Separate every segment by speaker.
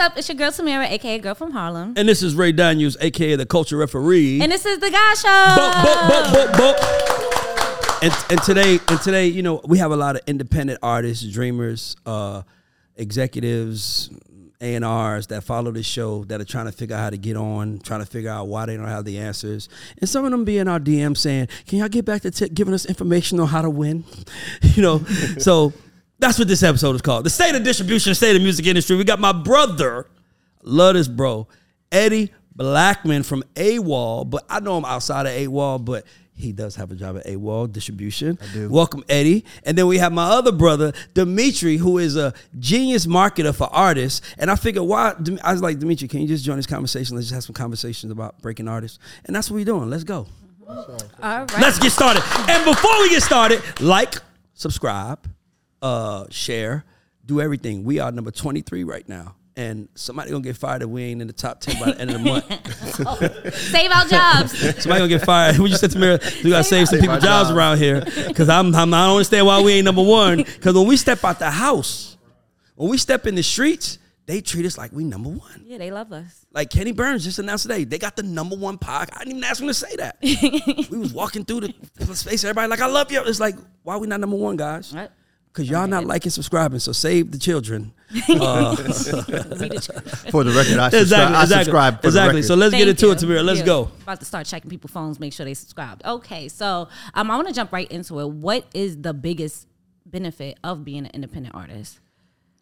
Speaker 1: up? It's your girl Tamara, aka Girl from Harlem.
Speaker 2: And this is Ray Daniels, aka the Culture Referee.
Speaker 1: And this is the Guy Show.
Speaker 2: Boop, boop, boop. And, and today, and today, you know, we have a lot of independent artists, dreamers, uh, executives, A and R's that follow this show that are trying to figure out how to get on, trying to figure out why they don't have the answers, and some of them be in our DM saying, "Can y'all get back to t- giving us information on how to win?" you know, so that's what this episode is called: the state of distribution, state of music industry. We got my brother, love this bro, Eddie Blackmon from AWAL, but I know him outside of AWAL, but he does have a job at AWAL distribution. I
Speaker 3: do.
Speaker 2: Welcome, Eddie. And then we have my other brother, Dimitri, who is a genius marketer for artists. And I figured, why? I was like, Dimitri, can you just join this conversation? Let's just have some conversations about breaking artists. And that's what we're doing. Let's go.
Speaker 1: All right.
Speaker 2: Let's get started. And before we get started, like, subscribe, uh, share, do everything. We are number 23 right now. And somebody gonna get fired if we ain't in the top 10 by the end of the month.
Speaker 1: Save our jobs.
Speaker 2: Somebody gonna get fired. We just said to Mira, we gotta save some
Speaker 3: Save
Speaker 2: people jobs
Speaker 3: jobs.
Speaker 2: around here. Cause I'm, I'm I don't understand why we ain't number one. Cause when we step out the house, when we step in the streets, they treat us like we number one.
Speaker 1: yeah, they love us.
Speaker 2: Like Kenny Burns just announced today, they got the number one podcast. I didn't even ask him to say that. we was walking through the space, everybody like, I love you. It's like, why we not number one, guys?
Speaker 1: Right.
Speaker 2: Cause y'all not liking, subscribing. So save the children. Uh,
Speaker 3: For the record, I subscribe.
Speaker 2: exactly,
Speaker 3: I
Speaker 2: exactly,
Speaker 3: subscribe. For
Speaker 2: exactly. So let's get
Speaker 1: Thank
Speaker 2: into it,
Speaker 1: you.
Speaker 2: Tamira. Let's
Speaker 1: Yeah.
Speaker 2: go.
Speaker 1: About to start checking people's phones, make sure they subscribed. Okay, so um, I want to jump right into it. What is the biggest benefit of being an independent artist?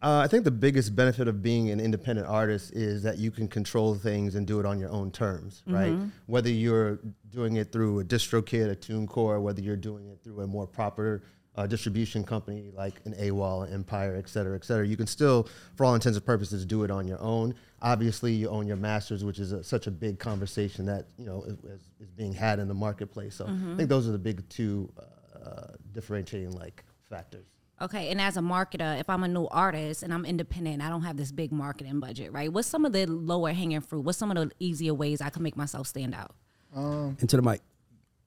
Speaker 3: Uh, I think the biggest benefit of being an independent artist is that you can control things and do it on your own terms, right? Whether you're doing it through a distro DistroKid, a TuneCore, whether you're doing it through a more proper uh, distribution company like an AWAL, an Empire, et cetera, et cetera, you can still, for all intents and purposes, do it on your own. Obviously, you own your masters, which is a, such a big conversation that you know is, is- is being had in the marketplace. So I think those are the big two uh, differentiating like factors.
Speaker 1: Okay, and as a marketer, if I'm a new artist and I'm independent, I don't have this big marketing budget, right? What's some of the lower hanging fruit? What's some of the easier ways I can make myself stand out?
Speaker 2: Into the mic.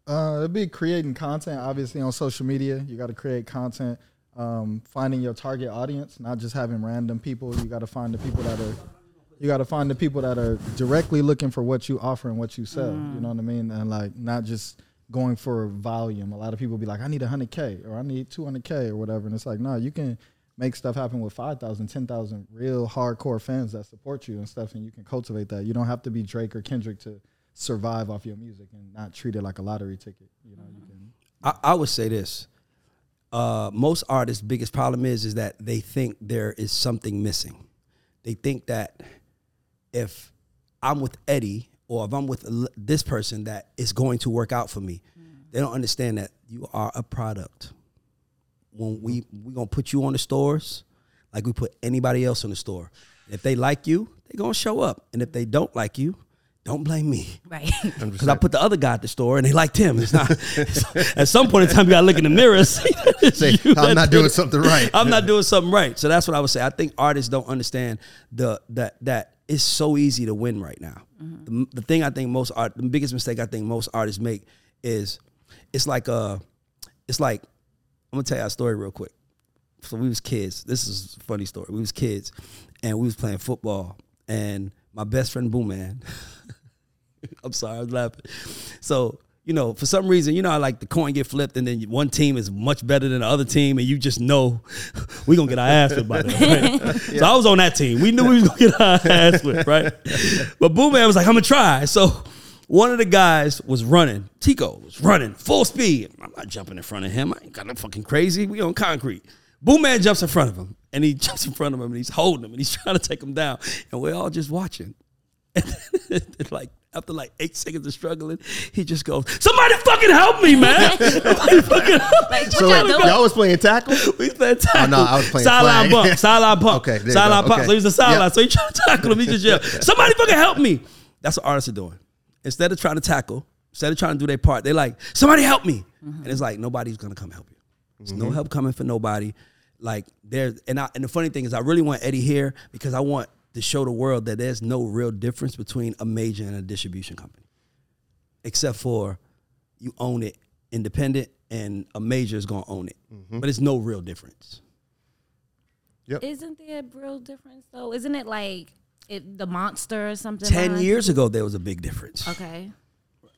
Speaker 4: Uh, it'd be creating content, obviously on social media. You got to create content, um, finding your target audience, not just having random people. You got to find the people that are, you got to find the people that are directly looking for what you offer and what you sell. You know what I mean? And like not just going for volume. A lot of people be like, I need 100k or I need 200k or whatever, and it's like, no, you can make stuff happen with 5,000, 10,000 real hardcore fans that support you and stuff, and you can cultivate that. You don't have to be Drake or Kendrick to survive off your music and not treat it like a lottery ticket. You know, you can.
Speaker 2: I, I would say this. Uh, most artists' biggest problem is is that they think there is something missing. They think that if I'm with Eddie or if I'm with this person, that it's going to work out for me. They don't understand that you are a product. When we we gonna put you on the stores, like we put anybody else on the store. If they like you, they gonna show up, and if they don't like you, don't blame me.
Speaker 1: Right.
Speaker 2: Because I put the other guy at the store and they liked him. It's not. it's- at some point in time, you gotta look in the mirror. and see
Speaker 3: Say, I'm not doing
Speaker 2: it.
Speaker 3: something right.
Speaker 2: I'm not doing something right. So that's what I would say. I think artists don't understand the that that it's so easy to win right now. The, the thing I think most art, the biggest mistake I think most artists make is it's like uh it's like I'm gonna tell you a story real quick. So we was kids. This is a funny story. We was kids, and we was playing football, and my best friend Boom Man. I'm sorry, I was laughing. So, you know, for some reason, you know, I like the coin get flipped and then one team is much better than the other team, and you just know we gonna get our ass whipped by them. Right? So I was on that team. We knew we was gonna get our ass whipped, right? But Boom Man was like, I'm gonna try. So one of the guys was running. Tico was running full speed. I'm not jumping in front of him. I ain't got no fucking crazy. We on concrete. Boom Man jumps in front of him, and he jumps in front of him, and he's holding him, and he's trying to take him down, and we're all just watching. And then, like after like eight seconds of struggling, he just goes, "Somebody fucking help me, man! Somebody fucking help me!"
Speaker 3: So
Speaker 1: y'all
Speaker 3: wait, y'all was playing tackle?
Speaker 2: We playing tackle.
Speaker 3: Oh, no, I was playing
Speaker 2: sideline
Speaker 3: flag.
Speaker 2: bump, sideline pump,
Speaker 3: Okay, there you
Speaker 2: sideline
Speaker 3: go. Okay.
Speaker 2: So he's the sideline.
Speaker 3: Yep.
Speaker 2: So he trying to tackle him. He just yell, "Somebody fucking help me!" That's what artists are doing. Instead of trying to tackle, instead of trying to do their part, they're like, "Somebody help me!" Mm-hmm. And it's like nobody's gonna come help you. There's mm-hmm. no help coming for nobody. Like there, and I, and the funny thing is, I really want Eddie here because I want to show the world that there's no real difference between a major and a distribution company, except for you own it independent, and a major is gonna own it. Mm-hmm. But it's no real difference. Yep.
Speaker 1: Isn't there a real difference though? Isn't it like it, the monster or something.
Speaker 2: Ten
Speaker 1: behind-
Speaker 2: years ago, there was a big difference.
Speaker 1: Okay.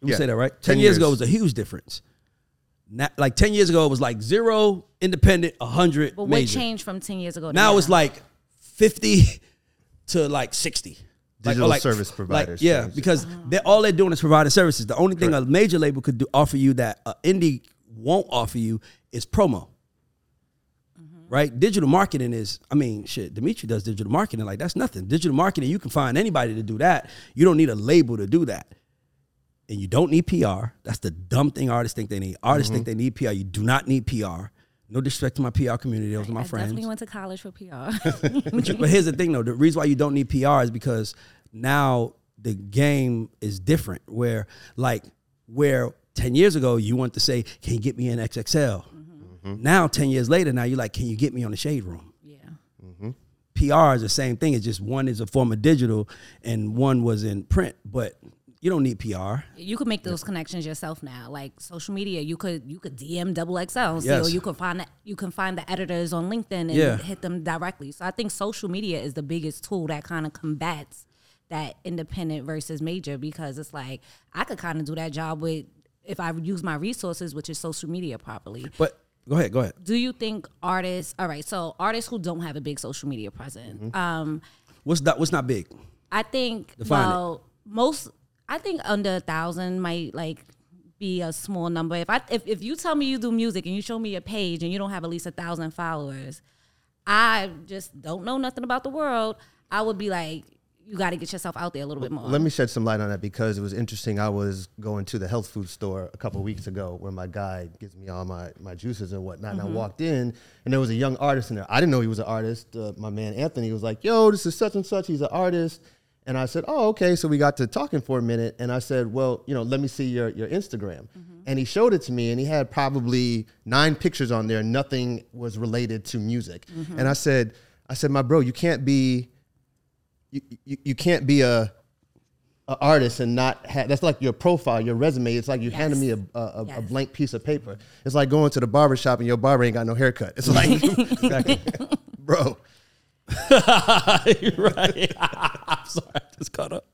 Speaker 2: You
Speaker 3: Yeah,
Speaker 2: say that right.
Speaker 3: 10
Speaker 2: Ten, years ago was a huge difference. Now, like ten years ago, it was like zero independent, hundred
Speaker 1: But what
Speaker 2: major.
Speaker 1: changed from ten years ago? to
Speaker 2: Now it's like fifty to like sixty. Like-
Speaker 3: Digital
Speaker 2: like-
Speaker 3: service
Speaker 2: like,
Speaker 3: providers
Speaker 2: yeah,
Speaker 3: changed.
Speaker 2: because they're all they're doing is providing services. The only thing a major label could do offer you that uh, indie won't offer you is promo. Right? Digital marketing is, I mean, shit, Dimitri does digital marketing. Like, that's nothing. Digital marketing, you can find anybody to do that. You don't need a label to do that. And you don't need PR. That's the dumb thing artists think they need. Artists think mm-hmm. they need PR. You do not need PR. No disrespect to my PR community. Those are my friends.
Speaker 1: I
Speaker 2: friends.
Speaker 1: definitely went to college for PR.
Speaker 2: But, you- but here's the thing, though. The reason why you don't need PR is because now the game is different. Where, like, where 10 years ago you want to say, can you get me in XXL? Mm-hmm. Mm-hmm. Now, 10 years later, now you're like, can you get me on the Shade Room?
Speaker 1: yeah.
Speaker 2: PR is the same thing. It's just one is a form of digital and one was in print. But you don't need PR.
Speaker 1: You could make those connections yourself now. Like social media, you could you could DM double XL
Speaker 2: Yes.
Speaker 1: or you could find the, you can find the editors on LinkedIn and
Speaker 2: Yeah.
Speaker 1: hit them directly. So I think social media is the biggest tool that kind of combats that independent versus major because it's like I could kind of do that job with if I use my resources, which is social media properly.
Speaker 2: But go ahead, go ahead.
Speaker 1: Do you think artists? All right, so artists who don't have a big social media presence,
Speaker 2: Mm-hmm.
Speaker 1: um,
Speaker 2: What's that? What's not big?
Speaker 1: I think
Speaker 2: Define it.
Speaker 1: well, most I think under a thousand might like be a small number. If I if, if you tell me you do music and you show me your page and you don't have at least a thousand followers, I just don't know nothing about the world. I would be like, you got to get yourself out there a little bit more.
Speaker 3: Let me shed some light on that because it was interesting. I was going to the health food store a couple weeks ago where my guy gives me all my, my juices and whatnot. And I walked in and there was a young artist in there. I didn't know he was an artist. Uh, my man Anthony was like, yo, this is such and such. He's an artist. And I said, oh, okay. So we got to talking for a minute. And I said, well, you know, let me see your, your Instagram. Mm-hmm. And he showed it to me and he had probably nine pictures on there. Nothing was related to music. Mm-hmm. And I said, I said, my bro, you can't be you, you, you can't be a, artist and not have that's like your profile, your resume. It's like you handed me a, a, a, a blank piece of paper. It's like going to the barber shop and your barber ain't got no haircut. It's like, bro,
Speaker 2: right. I'm sorry. I just caught up.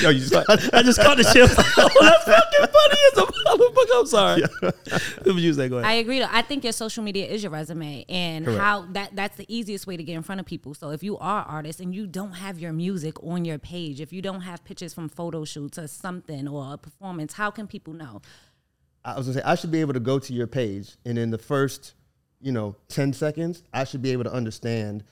Speaker 3: yo, you just
Speaker 2: I just caught the shit. oh, that's fucking funny as a motherfucker. I'm sorry. Who was you say? Go ahead.
Speaker 1: I agree. Though. I think your social media is your resume, and
Speaker 3: Correct.
Speaker 1: how that that's the easiest way to get in front of people. So if you are artist and you don't have your music on your page, if you don't have pictures from photo shoots or something or a performance, how can people know?
Speaker 3: I was gonna say I should be able to go to your page and in the first, you know, ten seconds, I should be able to understand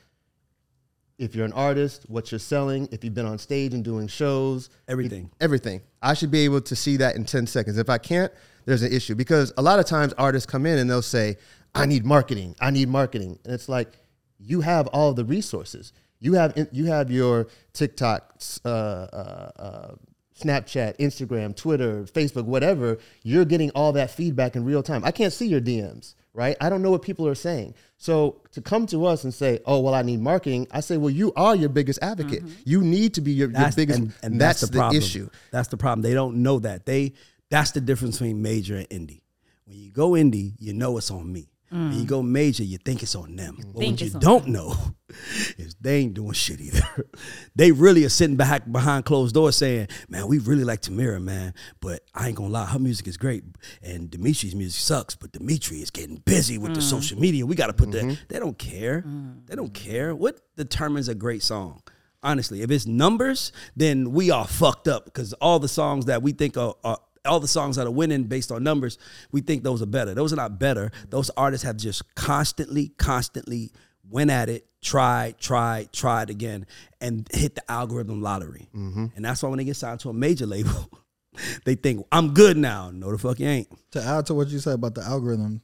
Speaker 3: if you're an artist, what you're selling, if you've been on stage and doing shows,
Speaker 2: Everything.
Speaker 3: everything. I should be able to see that in 10 seconds. If I can't, there's an issue because a lot of times artists come in and they'll say, "I need marketing. I need marketing." And it's like you have all the resources. You have you have your TikTok, uh, uh, uh, Snapchat, Instagram, Twitter, Facebook, whatever. You're getting all that feedback in real time. I can't see your DMs, right? I don't know what people are saying. So to come to us and say, "Oh, well, I need marketing," I say, "Well, you are your biggest advocate. Mm-hmm. You need to be your, your biggest."
Speaker 2: and, and that's, the, problem.
Speaker 3: issue.
Speaker 2: That's the problem. They don't know that. They that's the difference between major and indie. When you go indie, you know it's on me. When you go major, you think it's on them. But
Speaker 1: Think
Speaker 2: what you don't know is they ain't doing shit either. they really are sitting back behind closed doors saying, "Man, we really like Tamira, man, but I ain't gonna lie, her music is great, and Dimitri's music sucks, but Dimitri is getting busy with the social media. We got to put that. Mm-hmm. They don't care. They don't care. What determines a great song? honestly. If it's numbers, then we are fucked up because all the songs that we think are, are all the songs that are winning based on numbers, we think those are better. Those are not better. Those artists have just constantly, constantly went at it, tried, tried, tried again, and hit the algorithm lottery. Mm-hmm. And that's why when they get signed to a major label, they think I'm good now. No, the fuck you ain't.
Speaker 4: To add to what you said about the algorithm,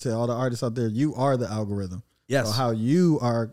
Speaker 4: to all the artists out there, you are the algorithm.
Speaker 2: Yes.
Speaker 4: So how you are,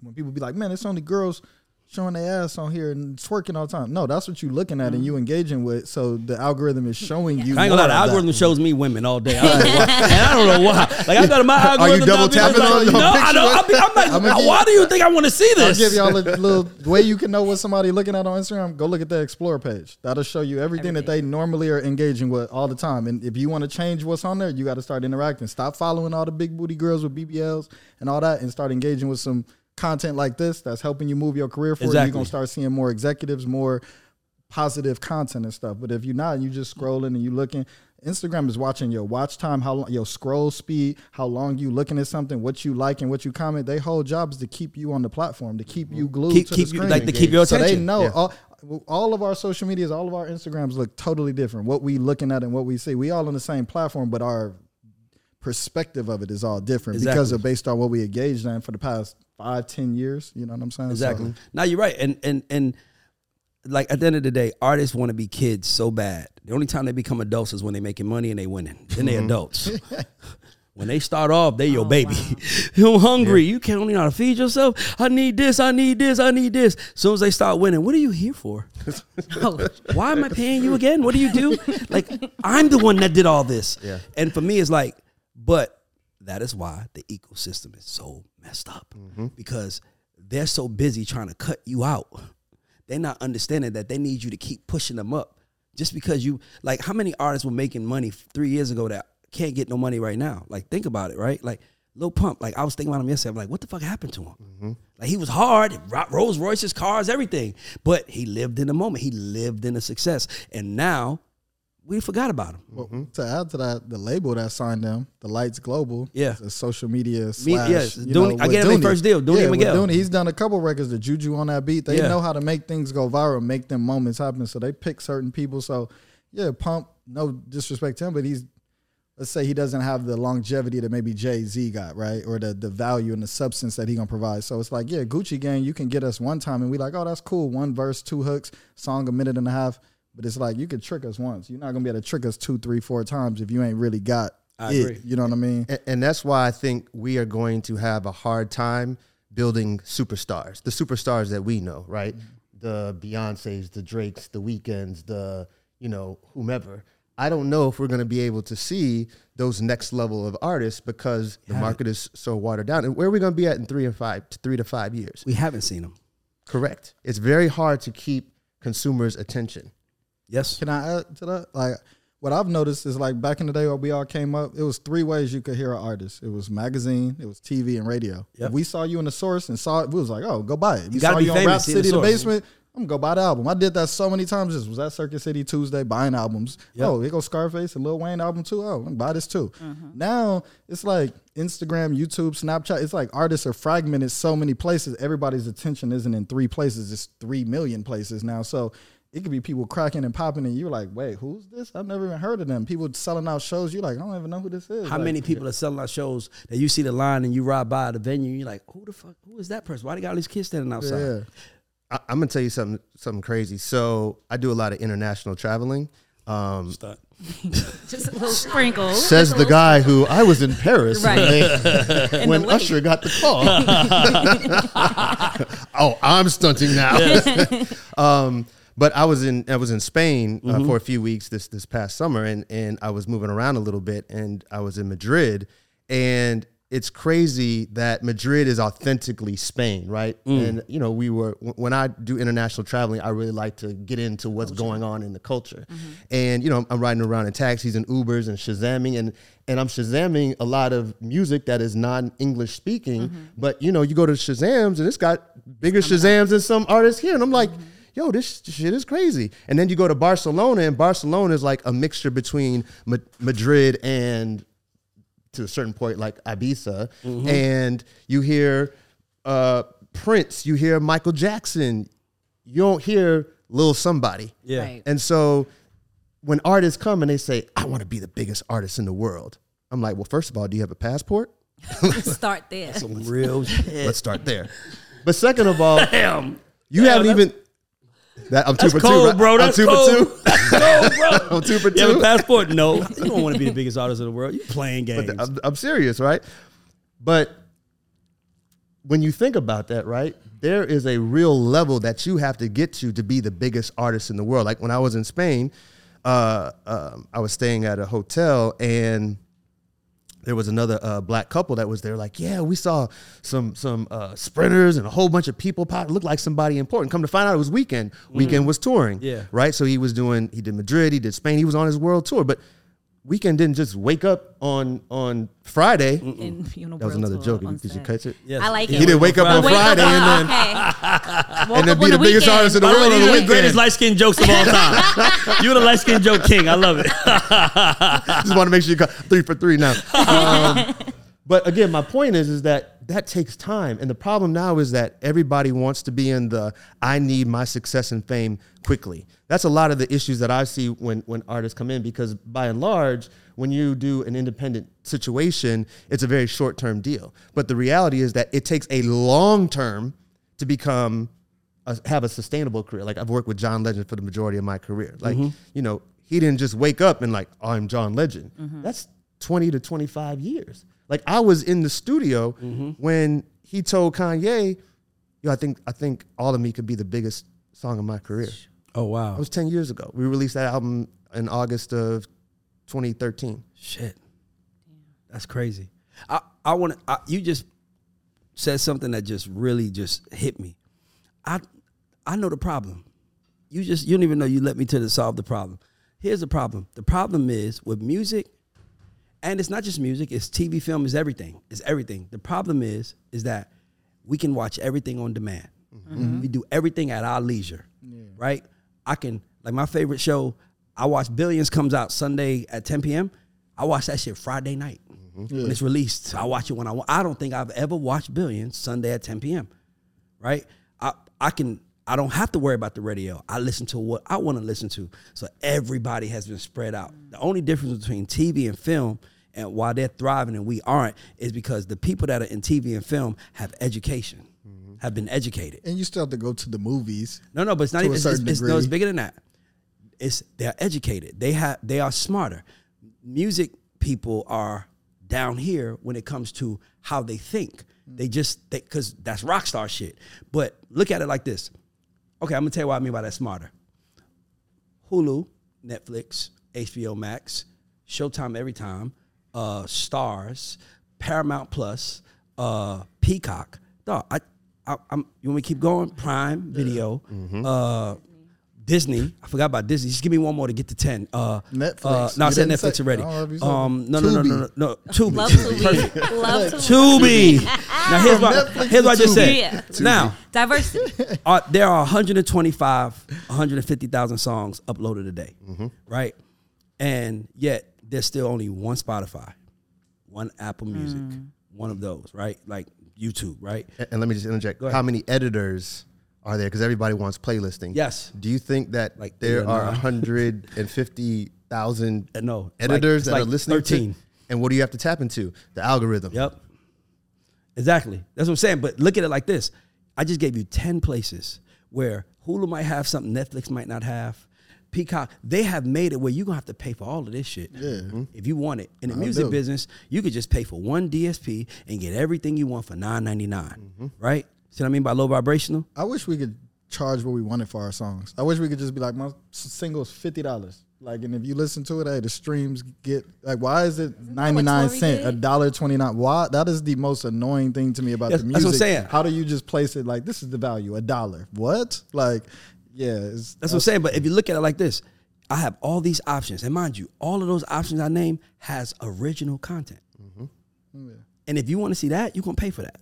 Speaker 4: when people be like, man, it's only girls showing their ass on here and twerking all the time. No, that's what you're looking at and you mm-hmm. engaging with. So the algorithm is showing you.
Speaker 2: I ain't gonna lie, the
Speaker 4: of that.
Speaker 2: shows me women all day. I don't know why. and I don't know why. Like I got my algorithm.
Speaker 3: Are you double tapping
Speaker 2: like,
Speaker 3: on your
Speaker 2: No, I don't. I'm? I'm why do you think I want to see
Speaker 4: I'll
Speaker 2: this?
Speaker 4: give y'all a little way you can know what somebody looking at on Instagram. Go look at the explore page. That'll show you everything, that they normally are engaging with all the time. And if you want to change what's on there, you got to start interacting. Stop following all the big booty girls with BBLs and all that, and start engaging with some content like this that's helping you move your career forward,
Speaker 2: Exactly.
Speaker 4: you're gonna start seeing more executives, more positive content and stuff. But if you're not, you just scrolling and you looking. Instagram is watching your watch time, how long your scroll speed, how long you looking at something, what you like and what you comment. They whole job is to keep you on the platform, to keep you glued
Speaker 2: Keep-
Speaker 4: to
Speaker 2: keep
Speaker 4: the
Speaker 2: you-
Speaker 4: screen.
Speaker 2: like, to keep your
Speaker 4: So they know
Speaker 3: Yeah.
Speaker 4: all, all of our social medias, all of our Instagrams look totally different. What we looking at and what we see, we all on the same platform, but our perspective of it is all different because of based on what we engaged in for the past five, ten years. You know what I'm saying? So-
Speaker 2: Exactly. Now you're right, and and and like at the end of the day, artists want to be kids so bad. The only time they become adults is when they making money and they winning. Then they mm-hmm. adults. when they start off, they your
Speaker 1: Oh,
Speaker 2: baby.
Speaker 1: wow.
Speaker 2: I'm hungry. You can't only know how to feed yourself. I need this. I need this. I need this. As soon as they start winning, what are you here for?
Speaker 1: Oh,
Speaker 2: Why am I paying you again? What do you do? Like I'm the one that did all this.
Speaker 3: Yeah.
Speaker 2: And for me, it's like, but that is why the ecosystem is so messed up mm-hmm. because they're so busy trying to cut you out. They're not understanding that they need you to keep pushing them up. Just because you like, how many artists were making money three years ago that can't get no money right now? Like, think about it, right? Like. Lil Pump, like I was thinking about him yesterday. I'm like, what the fuck happened to him? Mm-hmm. Like he was hard, Rolls Royces, cars, everything, but he lived in the moment. He lived in the success, and now we forgot about him.
Speaker 4: Well, to add to that, the label that signed them, the Lights Global,
Speaker 2: Yeah.
Speaker 4: a social media
Speaker 2: Me-
Speaker 4: slash.
Speaker 2: yes,
Speaker 4: you
Speaker 2: Dooney-
Speaker 4: know,
Speaker 2: I him their first deal, Dooney
Speaker 4: yeah,
Speaker 2: Miguel.
Speaker 4: Dooney, he's done a couple records. The Juju on that beat, they
Speaker 2: Yeah.
Speaker 4: know how to make things go viral, make them moments happen. So they pick certain people. So yeah, Pump, no disrespect to him, but he's let's say he doesn't have the longevity that maybe Jay Z got, right? Or the the value and the substance that he gonna provide. So it's like, yeah, Gucci Gang, you can get us one time and we like, oh, that's cool. One verse, two hooks, song a minute and a half. But it's like you could trick us once. You're not gonna be able to trick us two, three, four times if you ain't really got
Speaker 2: I
Speaker 4: it.
Speaker 2: agree.
Speaker 4: You know what I mean?
Speaker 3: And, and that's why I think we are going to have a hard time building superstars, the superstars that we know, right? Mm-hmm. The Beyonces, the Drakes, the Weeknds, the you know whomever. I don't know if we're going to be able to see those next level of artists because the market is so watered down. And where are we going to be at in three and five, three to five years?
Speaker 2: We haven't seen them.
Speaker 3: Correct. It's very hard to keep consumers' attention.
Speaker 2: Yes.
Speaker 4: Can I add to that? Like what I've noticed is like back in the day when we all came up, it was three ways you could hear an artist. It was magazine, it was TV, and radio.
Speaker 2: Yep.
Speaker 4: If we saw you in the source and saw it, we was like, oh, go buy it. We
Speaker 2: gotta
Speaker 4: saw
Speaker 2: be
Speaker 4: you on Rap
Speaker 2: City, see the
Speaker 4: City, the,
Speaker 2: source.
Speaker 4: basement. I'm gonna go buy the album. I did that so many times. Just was at Circuit City Tuesday buying albums.
Speaker 2: Yep.
Speaker 4: Oh, here goes Scarface and Lil Wayne album too. Oh, I'm gonna buy this too. Mm-hmm. Now it's like Instagram, YouTube, Snapchat. It's like artists are fragmented so many places. Everybody's attention isn't in three places. It's three million places now. So it could be people cracking and popping, and you're like, wait, who's this? I've never even heard of them. People selling out shows. You're like, I don't even know who this is.
Speaker 2: How
Speaker 4: Like,
Speaker 2: many people are selling out shows that you see the line and you ride by the venue and you're like, who the fuck, who is that person? Why they got all these kids standing outside?
Speaker 4: Yeah.
Speaker 3: I, I'm going to tell you something something crazy. So I do a lot of international traveling. Um,
Speaker 2: Start.
Speaker 1: just a little sprinkle.
Speaker 3: Says the
Speaker 1: little
Speaker 3: guy who I was in Paris
Speaker 1: Right.
Speaker 3: when, they-
Speaker 1: In
Speaker 3: when
Speaker 1: the.
Speaker 3: Usher got the call. oh, I'm stunting now. um, but I was in I was in Spain uh, for a few weeks this this past summer, and and I was moving around a little bit, and I was in Madrid, and it's crazy that Madrid is authentically Spain, right? And you know, we were when I do international traveling, I really like to get into what's going on in the culture. And you know, I'm riding around in taxis and Ubers and Shazamming, and and I'm Shazamming a lot of music that is non-English speaking. But you know, you go to Shazams and it's got bigger Shazams than some artists here, and I'm like. Yo, this shit is crazy. And then you go to Barcelona, and Barcelona is like a mixture between Ma- Madrid and to a certain point like Ibiza, and you hear uh, Prince, you hear Michael Jackson, you don't hear Lil Somebody.
Speaker 2: Yeah.
Speaker 1: Right.
Speaker 3: And so when artists come and they say, I want to be the biggest artist in the world, I'm like, well, first of all, do you have a passport?
Speaker 1: Let's start there.
Speaker 2: Some real shit.
Speaker 3: Let's start there. But second of all,
Speaker 2: Damn.
Speaker 3: you
Speaker 2: Damn,
Speaker 3: haven't even. That, I'm two
Speaker 2: That's
Speaker 3: for
Speaker 2: cold,
Speaker 3: two, right?
Speaker 2: bro.
Speaker 3: I'm
Speaker 2: That's
Speaker 3: two
Speaker 2: cold.
Speaker 3: for two.
Speaker 2: That's cold, bro.
Speaker 3: I'm two for
Speaker 2: You have a
Speaker 3: two.
Speaker 2: passport? No. You don't want to be the biggest artist in the world. You playing games.
Speaker 3: But I'm, I'm serious, right? But when you think about that, right, there is a real level that you have to get to to be the biggest artist in the world. Like when I was in Spain, uh, um, I was staying at a hotel and there was another uh, black couple that was there. Like, yeah, we saw some some uh, sprinters and a whole bunch of people pop. Looked like somebody important. Come to find out, it was Weeknd. Weeknd was touring.
Speaker 2: Yeah.
Speaker 3: right. So he was doing. He did Madrid. He did Spain. He was on his world tour. But Weeknd didn't just wake up on on Friday.
Speaker 1: in Funeral
Speaker 3: That was another joke.
Speaker 1: on
Speaker 3: Did you catch it?
Speaker 2: Yes.
Speaker 1: I like
Speaker 2: He
Speaker 1: it.
Speaker 3: He didn't wake up on
Speaker 1: Wake
Speaker 3: Friday
Speaker 1: up,
Speaker 3: and then
Speaker 1: okay. Woke
Speaker 3: and then
Speaker 1: up
Speaker 3: be
Speaker 1: on
Speaker 3: the biggest
Speaker 1: weekend.
Speaker 3: artist in the
Speaker 2: By
Speaker 3: world on
Speaker 2: you're
Speaker 3: the
Speaker 2: the greatest light skin jokes of all time. you're the light skin joke king. I love it.
Speaker 3: Just want to make sure you got three for three now. Um, but again, my point is, is that that takes time, and the problem now is that everybody wants to be in the "I need my success and fame quickly." That's a lot of the issues that I see when when artists come in, because by and large, when you do an independent situation, it's a very short term deal. But the reality is that it takes a long term to become a, have a sustainable career. Like I've worked with John Legend for the majority of my career. Like mm-hmm. you know, he didn't just wake up and like oh, I'm John Legend. Mm-hmm. That's twenty to twenty five years. Like I was in the studio mm-hmm. when he told Kanye, "Yo, I think I think All of Me could be the biggest song of my career."
Speaker 2: Oh wow.
Speaker 3: it was ten years ago. We released that album in August of 2013.
Speaker 2: Shit. That's crazy. I, I want to, you just said something that just really just hit me. I, I know the problem. You just, you don't even know you let me to the solve the problem. Here's the problem. The problem is with music, and it's not just music, it's TV, film, is everything. It's everything. The problem is, is that we can watch everything on demand. Mm-hmm. We do everything at our leisure, right? I can, like my favorite show, I watch Billions comes out Sunday at 10 p.m. I watch that shit Friday night mm-hmm. when it's released. I watch it when I want. I don't think I've ever watched Billions Sunday at 10 p.m. Right? I I can. I don't have to worry about the radio. I listen to what I want to listen to. So everybody has been spread out. The only difference between TV and film and why they're thriving and we aren't is because the people that are in TV and film have education, have been educated.
Speaker 4: And you still have to go to the movies.
Speaker 2: No, no, but it's not even. It's, it's, it's- no, it's bigger than that. It's they're educated. They have they are smarter. Music people are down here when it comes to how they think. They just because that's rock star shit. But look at it like this. Okay, I'm gonna tell you what I mean by that smarter. Hulu, Netflix, HBO Max, Showtime every time, uh, Starz, Paramount Plus, uh, Peacock. Dog, I, I, I'm. You want me to keep going? Prime Video, uh, Disney. I forgot about Disney. Just give me one more to get to ten. Uh,
Speaker 4: Netflix.
Speaker 2: Uh, no, I said Netflix
Speaker 4: say-
Speaker 2: already.
Speaker 4: I don't know if you said
Speaker 2: Um, no, no, no, no, no, no. Tubi.
Speaker 1: Love
Speaker 2: Perfect.
Speaker 1: Tubi. Love Tubi.
Speaker 2: Tubi. now here's what
Speaker 4: Netflix
Speaker 2: here's what I just said.
Speaker 1: Yeah.
Speaker 2: Now
Speaker 1: Diversity.
Speaker 2: uh, there are 125, 150,000 songs uploaded a day, right? And yet there's still only one Spotify, one Apple Music, one of those, right? Like YouTube, right?
Speaker 3: And and let me just interject. How many editors are there? Because everybody wants playlisting.
Speaker 2: Yes.
Speaker 3: Do you think that
Speaker 2: Like
Speaker 3: there are
Speaker 2: nine.
Speaker 3: 150,000
Speaker 2: Uh, no, it's like-
Speaker 3: editors that
Speaker 2: like
Speaker 3: are listening
Speaker 2: 13.
Speaker 3: to? And what do you have to tap into? The algorithm.
Speaker 2: Yep. Exactly. That's what I'm saying. But look at it like this. I just gave you 10 places where Hulu might have something Netflix might not have. Peacock, they have made it where you're gonna have to pay for all of this shit.
Speaker 4: Yeah. Mm-hmm.
Speaker 2: If you want it. In the
Speaker 4: I
Speaker 2: music
Speaker 4: do.
Speaker 2: business, you could just pay for one DSP and get everything you want for $9.99. Mm-hmm. Right? See what I mean by low vibrational?
Speaker 4: I wish we could charge what we wanted for our songs. I wish we could just be like, my s- single's fifty dollars. Like, and if you listen to it, hey, the streams get like, why is it ninety nine cent, a dollar twenty nine? Why? That is the most annoying thing to me about
Speaker 2: Yes,
Speaker 4: the
Speaker 2: that's
Speaker 4: music.
Speaker 2: what I'm saying.
Speaker 4: How do you just place it like this is the value, a dollar? What? Like, yeah, it's,
Speaker 2: That's what I'm saying. But if you look at it like this, I have all these options. And mind you, all of those options I name has original content. Mm-hmm. Oh, and if you want to see that, you're gonna pay for that.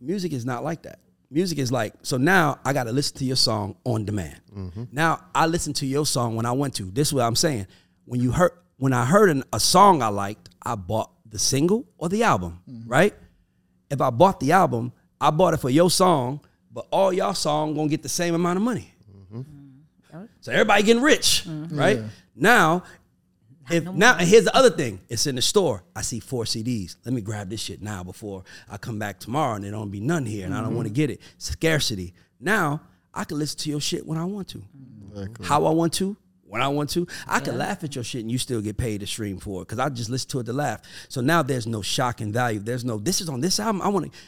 Speaker 2: Music is not like that. Music is like, so now I gotta listen to your song on demand. Mm-hmm. Now I listen to your song when I went to. This is what I'm saying. When you heard when I heard an, a song I liked, I bought the single or the album, mm-hmm. right? If I bought the album, I bought it for your song, but all y'all song gonna get the same amount of money. So everybody getting rich, mm-hmm. right? Now, if now and here's the other thing. It's in the store. I see four CDs. Let me grab this shit now before I come back tomorrow and there don't be none here and I don't mm-hmm. want to get it. Scarcity. Now I can listen to your shit when I want to. How I want to, when I want to. I can laugh at your shit and you still get paid to stream for it. Cause I just listen to it to laugh. So now there's no shock and value. There's no, this is on this album. I want to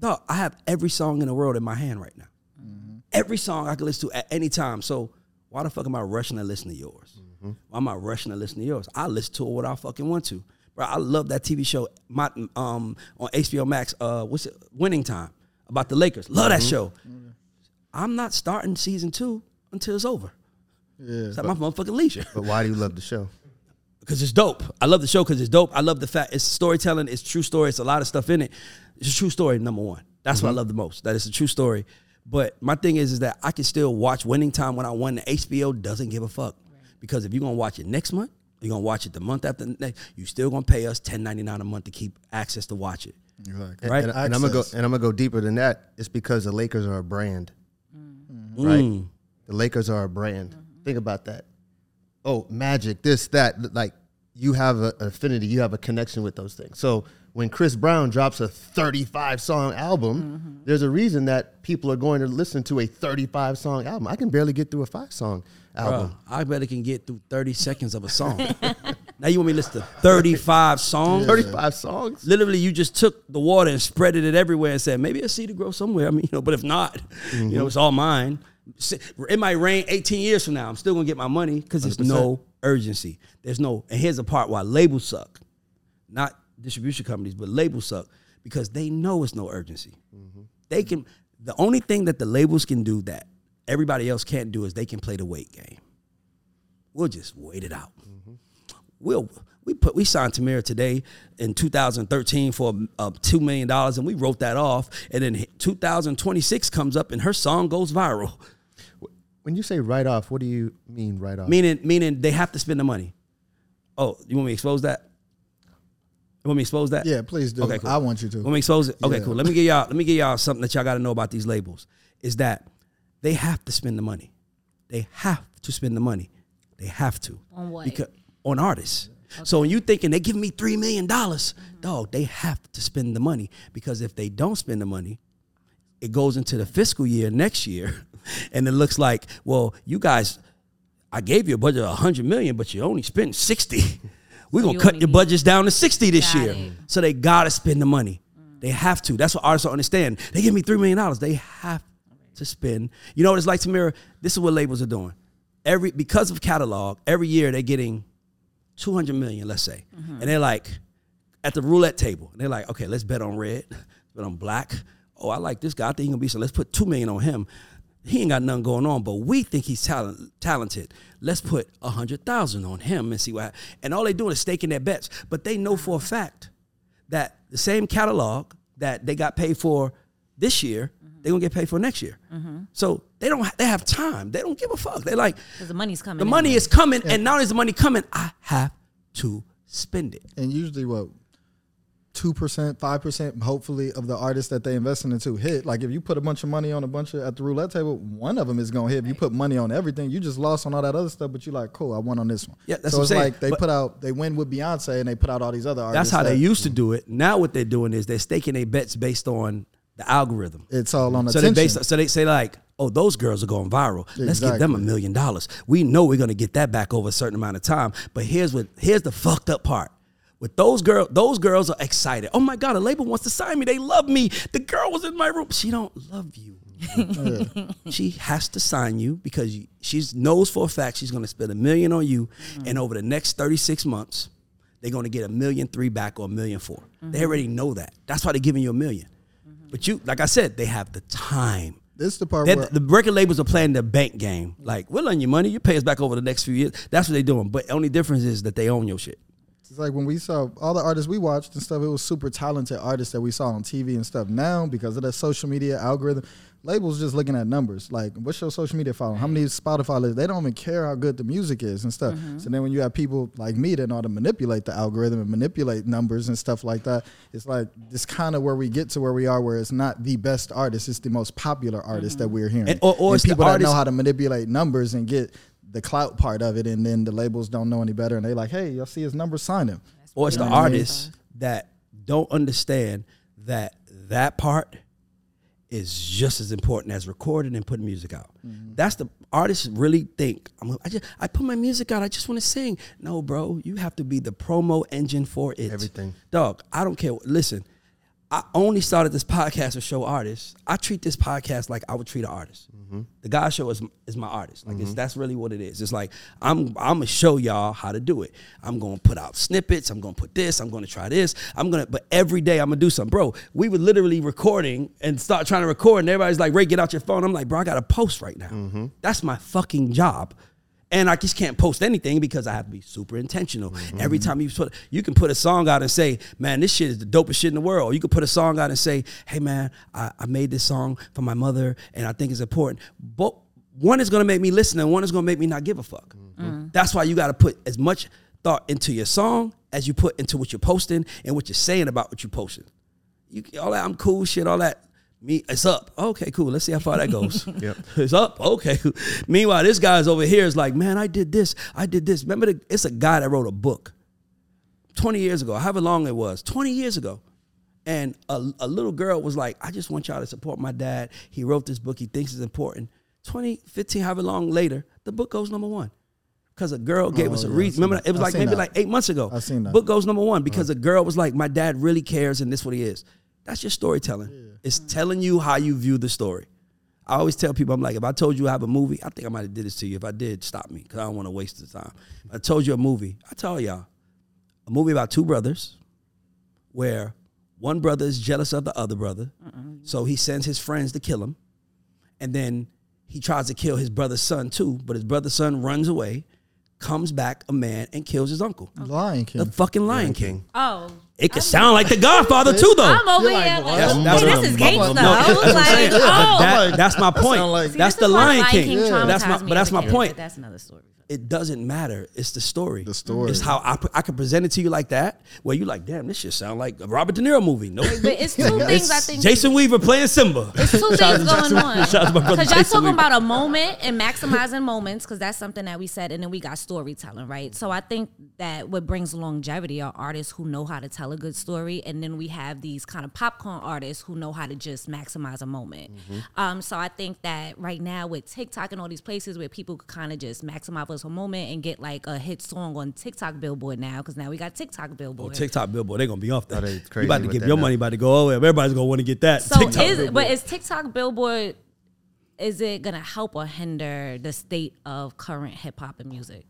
Speaker 2: dog, I have every song in the world in my hand right now. Mm-hmm. Every song I can listen to at any time. So why the fuck am I rushing to listen to yours? Why am I rushing to listen to yours? I listen to it what I fucking want to. Bro, I love that TV show my, um, on HBO Max. Uh, what's it? Winning Time about the Lakers. Love that show. I'm not starting season two until it's over.
Speaker 4: yeah.
Speaker 2: It's at my motherfucking leisure
Speaker 3: But why do you love the show?
Speaker 2: because it's dope. I love the show because it's dope. I love the fact it's storytelling. It's true story. It's a lot of stuff in it. It's a true story. Number one. That's what I love the most. That it's a true story. But my thing is, is that I can still watch Winning Time when I won. The HBO doesn't give a fuck because if you're gonna watch it next month, you're gonna watch it the month after next. You still gonna pay us ten ninety nine a month to keep access to watch it.
Speaker 4: Exactly.
Speaker 2: Right.
Speaker 3: and, and I'm gonna go and I'm gonna go deeper than that. It's because the Lakers are a brand,
Speaker 2: Mm.
Speaker 3: right? The Lakers are a brand. Think about that. Oh, Magic, this, that. Like you have a, an affinity, you have a connection with those things. So when Chris Brown drops a 35 song album, there's a reason that people are going to listen to a 35 song album. I can barely get through a five song album.
Speaker 2: Bro, I better can get through 30 seconds of a song. now you want me to listen to 35 songs?
Speaker 3: 35 songs.
Speaker 2: Literally, you just took the water and spreaded it everywhere and said, maybe a seed to grow somewhere. I mean, you know, but if not, you know, mm-hmm. it's all mine. It might rain 18 years from now. I'm still gonna get my money because there's no urgency. There's no, and here's the part why labels suck. Not distribution companies, but labels suck because they know it's no urgency. They can, the only thing that the labels can do that everybody else can't do is they can play the wait game. We'll just wait it out. We'll we put we signed Tamira today in 2013 for uh, two million dollars, and we wrote that off. And then 2026 comes up, and her song goes viral.
Speaker 3: When you say write off, what do you mean write off?
Speaker 2: Meaning, meaning they have to spend the money. Oh, you want me to expose that? You want me to expose that?
Speaker 4: Yeah, please do.
Speaker 2: Okay, cool.
Speaker 4: I want you to.
Speaker 2: Want me expose it? Okay,
Speaker 4: Yeah.
Speaker 2: cool. Let me give y'all. Let me give y'all something that y'all got to know about these labels. Is that they have to spend the money. They have to spend the money. They have to.
Speaker 1: On what?
Speaker 2: Because on artists. So when you thinking they give me three million dollars, dog, they have to spend the money because if they don't spend the money, it goes into the fiscal year next year, and it looks like, well, you guys, I gave you a budget of a hundred million, but you only spent sixty. We're gonna cut your budgets down to sixty this year.
Speaker 1: it.
Speaker 2: So they gotta spend the money. They have to. That's what artists don't understand. They give me three million dollars. They have to spend. You know what it's like, Tamira? This is what labels are doing. Every because of catalog, every year they're getting two hundred million, let's say, and they're like at the roulette table. They're like, okay, let's bet on red, bet on black. Oh, I like this guy. I think he's gonna be so. Let's put two million on him. He ain't got nothing going on, but we think he's talent, talented. Let's put a hundred thousand on him and see what. hap- And all they doing is staking their bets. But they know for a fact that the same catalog that they got paid for this year, mm-hmm. they're gonna get paid for next year. Mm-hmm. So they don't. They have time. They don't give a fuck. They're like,
Speaker 1: Because the money's coming.
Speaker 2: the
Speaker 1: in.
Speaker 2: money is coming, and not only is the money coming, I have to spend it.
Speaker 4: and usually what two percent, five percent, hopefully, of the artists that they investing into hit. Like if you put a bunch of money on a bunch of at the roulette table, one of them is gonna hit. If you put money on everything, you just lost on all that other stuff. But you like, cool, I won on this one.
Speaker 2: Yeah, that's
Speaker 4: so
Speaker 2: what
Speaker 4: it's
Speaker 2: I'm saying.
Speaker 4: like they
Speaker 2: But-
Speaker 4: put out, they win with Beyonce, and they put out all these other artists.
Speaker 2: That's how they used to do it. Now what they're doing is they're staking their bets based on the algorithm.
Speaker 4: It's all on
Speaker 2: So they
Speaker 4: attention.
Speaker 2: so they say like, oh, those girls are going viral. Let's give them a million dollars. We know we're gonna get that back over a certain amount of time. But here's what here's the fucked up part. With those girls, those girls are excited. Oh my god, a label wants to sign me. They love me. The girl was in my room. She don't love you. Oh, she has to sign you because she knows for a fact she's going to spend a million on you, and over the next thirty six months, they're going to get a million three back or a million 4 They already mm-hmm. know that. That's why they're giving you a 1000000 mm-hmm. But you, like I said, they have the time.
Speaker 4: this is the part where
Speaker 2: the record labels are playing the bank game. Like, we'll lend you money, you pay us back over the next few years. That's what they're doing. But the only difference is that they own your shit.
Speaker 4: It's like when we saw all the artists we watched and stuff, it was super talented artists that we saw on TV and stuff. Now, because of that social media algorithm, labels just looking at numbers. Like, what's your social media following? How many Spotify lists? They don't even care how good the music is and stuff. Mm-hmm. So then when you have people like me that know how to manipulate the algorithm and manipulate numbers and stuff like that, it's like it's kind of where we get to where we are, where it's not the best artist, it's the most popular artist that mm-hmm. we're hearing.
Speaker 2: And- or- or it's the
Speaker 4: people that
Speaker 2: artist-
Speaker 4: know how to manipulate numbers and get the clout part of it, and then the labels don't know any better, and they like, hey, y'all see his numbers, sign him.
Speaker 2: Or it's the
Speaker 4: You know what I mean?
Speaker 2: artists that don't understand that that part is just as important as recording and putting music out.
Speaker 4: Mm-hmm.
Speaker 2: That's the artists really think. I'm, I just I put my music out. I just want to sing. No, bro, you have to be the promo engine for it.
Speaker 3: Everything.
Speaker 2: dog. I don't care. Listen, I only started this podcast to show artists. I treat this podcast like I would treat an artist. Mm-hmm. The GAUDS Show is is my artist. Like it's, mm-hmm. that's really what it is. It's like I'm I'm gonna show y'all how to do it. I'm gonna put out snippets. I'm gonna put this. I'm gonna try this. I'm gonna. But every day I'm gonna do something, bro. We were literally recording and start trying to record, and everybody's like, "Ray, get out your phone." I'm like, "Bro, I got to post right now. Mm-hmm. That's my fucking job." And I just can't post anything because I have to be super intentional.
Speaker 3: Mm-hmm.
Speaker 2: Every time you put, you can put a song out and say, "Man, this shit is the dopest shit in the world." Or you can put a song out and say, "Hey, man, I, I made this song for my mother, and I think it's important." But one is gonna make me listen, and one is gonna make me not give a fuck.
Speaker 3: Mm-hmm.
Speaker 2: That's why you got to put as much thought into your song as you put into what you're posting and what you're saying about what you're posting. You all that I'm cool shit, all that. Me, it's up. Okay, cool. Let's see how far that goes.
Speaker 3: Yep.
Speaker 2: It's up. Okay. Meanwhile, this guy's over here is like, man, I did this. I did this. Remember, the, it's a guy that wrote a book 20 years ago, however long it was, 20 years ago. And a, a little girl was like, I just want y'all to support my dad. He wrote this book. He thinks it's important. 20, 15, however long later, the book goes number one. Because a girl gave
Speaker 4: Oh,
Speaker 2: us a
Speaker 4: yeah,
Speaker 2: reason. Remember,
Speaker 4: that.
Speaker 2: it was
Speaker 4: I've
Speaker 2: like maybe
Speaker 4: that.
Speaker 2: like eight months ago.
Speaker 4: I've seen that.
Speaker 2: Book goes number one because a girl was like, my dad really cares and this what he is. That's your storytelling. It's telling you how you view the story. I always tell people, I'm like, if I told you I have a movie, I think I might have did this to you. If I did, stop me because I don't want to waste the time. If I told you a movie. I tell y'all, a movie about two brothers where one brother is jealous of the other brother, so he sends his friends to kill him, and then he tries to kill his brother's son too, but his brother's son runs away, comes back a man and kills his uncle.
Speaker 4: Lion King.
Speaker 2: The fucking Lion King.
Speaker 1: Oh,
Speaker 2: It could sound like The Godfather too, though.
Speaker 1: I'm over
Speaker 4: You're like,
Speaker 1: here
Speaker 4: what?
Speaker 1: like,
Speaker 2: That's-
Speaker 1: hey,
Speaker 2: that's
Speaker 1: this
Speaker 2: what
Speaker 1: is
Speaker 2: I'm-
Speaker 1: gangsta.
Speaker 2: No,
Speaker 1: I was like,
Speaker 2: But
Speaker 1: oh.
Speaker 2: that- that's my point.
Speaker 4: sound like-
Speaker 1: See,
Speaker 2: that's
Speaker 1: this
Speaker 2: the
Speaker 1: is why
Speaker 2: Lion
Speaker 1: Lion
Speaker 2: King.
Speaker 1: King
Speaker 2: That's my,
Speaker 1: me
Speaker 2: but that's
Speaker 1: a
Speaker 2: my
Speaker 1: kid,
Speaker 2: point.
Speaker 1: but That's another story.
Speaker 2: It doesn't matter. It's the story.
Speaker 4: The story.
Speaker 2: It's how I, I can present it to you like that, where you like, damn, this shit sound like a Robert De Niro movie. No,
Speaker 1: But it's two things I think.
Speaker 2: Jason Weaver playing Simba.
Speaker 1: It's two things going
Speaker 2: Jason-
Speaker 1: on.
Speaker 2: shout out to my brother
Speaker 1: Because y'all talking
Speaker 2: Weaver.
Speaker 1: about a moment and maximizing moments, because that's something that we said, and then we got storytelling, right? So I think that what brings longevity are artists who know how to tell a good story, and then we have these kind of popcorn artists who know how to just maximize a moment.
Speaker 2: Mm-hmm.
Speaker 1: Um, so I think that right now with TikTok and all these places where people kind of just maximize a moment and get like a hit song on TikTok Billboard now, because now we got TikTok oh, Billboard.
Speaker 2: Oh, TikTok billboard, they're gonna be off that.
Speaker 3: Oh, they
Speaker 2: you
Speaker 3: crazy
Speaker 2: about to
Speaker 3: with
Speaker 2: give your
Speaker 3: now.
Speaker 2: money, about to go. Oh, everybody's gonna want to get that.
Speaker 1: So
Speaker 2: TikTok
Speaker 1: is
Speaker 2: billboard.
Speaker 1: but is TikTok Billboard is it gonna help or hinder the state of current hip hop and music?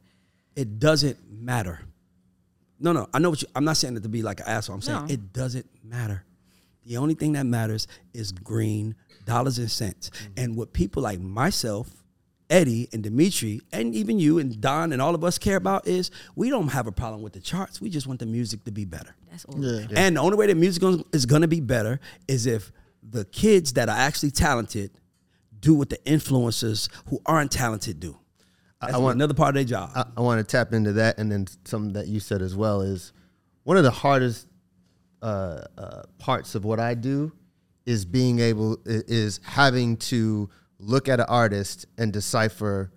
Speaker 2: it doesn't matter. No, no, I know what you. I'm not saying it to be like an asshole. I'm saying
Speaker 1: No.
Speaker 2: it doesn't matter. The only thing that matters is green dollars and cents. Mm. And what people like myself, Eddie and Dimitri, and even you and Don and all of us care about is we don't have a problem with the charts. We just want the music to be better.
Speaker 1: That's all.
Speaker 4: Yeah.
Speaker 2: And the only way that music is going to be better is if the kids that are actually talented do what the influencers who aren't talented do. That's
Speaker 3: want-
Speaker 2: another part of their job.
Speaker 3: I, I want to tap into that, and then something that you said as well is one of the hardest uh, uh, parts of what I do is being able is having to look at an artist and decipher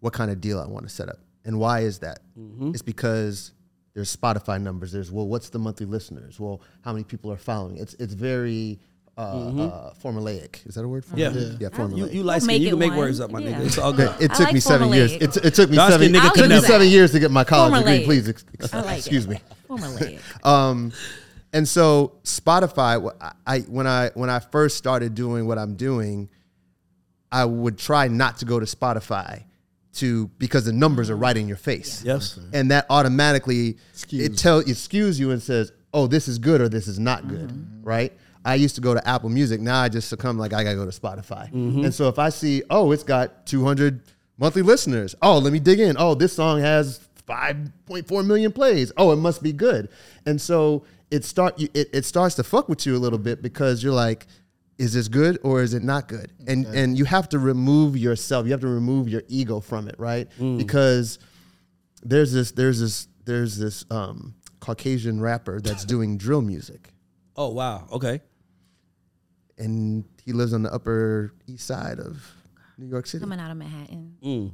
Speaker 3: what kind of deal I want to set up, and why is that? It's because there's Spotify numbers. There's well, what's the monthly listeners? Well, how many people are following? It's it's very uh, uh, formulaic. Is that a word?
Speaker 2: Yeah.
Speaker 3: Formulaic? yeah,
Speaker 2: you,
Speaker 3: formulaic.
Speaker 2: you like
Speaker 1: make
Speaker 2: you can make
Speaker 1: one.
Speaker 2: words up, my
Speaker 1: Yeah.
Speaker 2: nigga. It's all good.
Speaker 3: It took
Speaker 1: like
Speaker 3: me seven years. It, t- it took me
Speaker 2: Dark
Speaker 3: seven.
Speaker 2: nigga
Speaker 1: I'll
Speaker 2: can
Speaker 3: took me seven years to get my college degree. Please, ex- ex-
Speaker 1: like
Speaker 3: excuse
Speaker 1: it.
Speaker 3: me.
Speaker 1: Formulaic.
Speaker 3: Um, and so Spotify, I, I when I when I first started doing what I'm doing, I would try not to go to Spotify to because the numbers are right in your face.
Speaker 2: Yes.
Speaker 3: and that automatically
Speaker 4: Skews.
Speaker 3: it tell it skews you and says, "Oh, this is good" or "This is not good." Mm-hmm. Right? I used to go to Apple Music. Now I just succumb like I gotta go to Spotify. Mm-hmm. And so if I see, oh, it's got 200 monthly listeners. Oh, let me dig in. Oh, this song has 5.4 million plays. Oh, it must be good. And so it start you, it, it starts to fuck with you a little bit because you're like, is this good or is it not good? And and you have to remove yourself. You have to remove your ego from it, right? Because there's this there's this there's this um, Caucasian rapper that's doing drill music,
Speaker 2: Oh wow. Okay.
Speaker 3: and he lives on the Upper East Side of New York City.
Speaker 1: Coming out of Manhattan.
Speaker 2: Mm.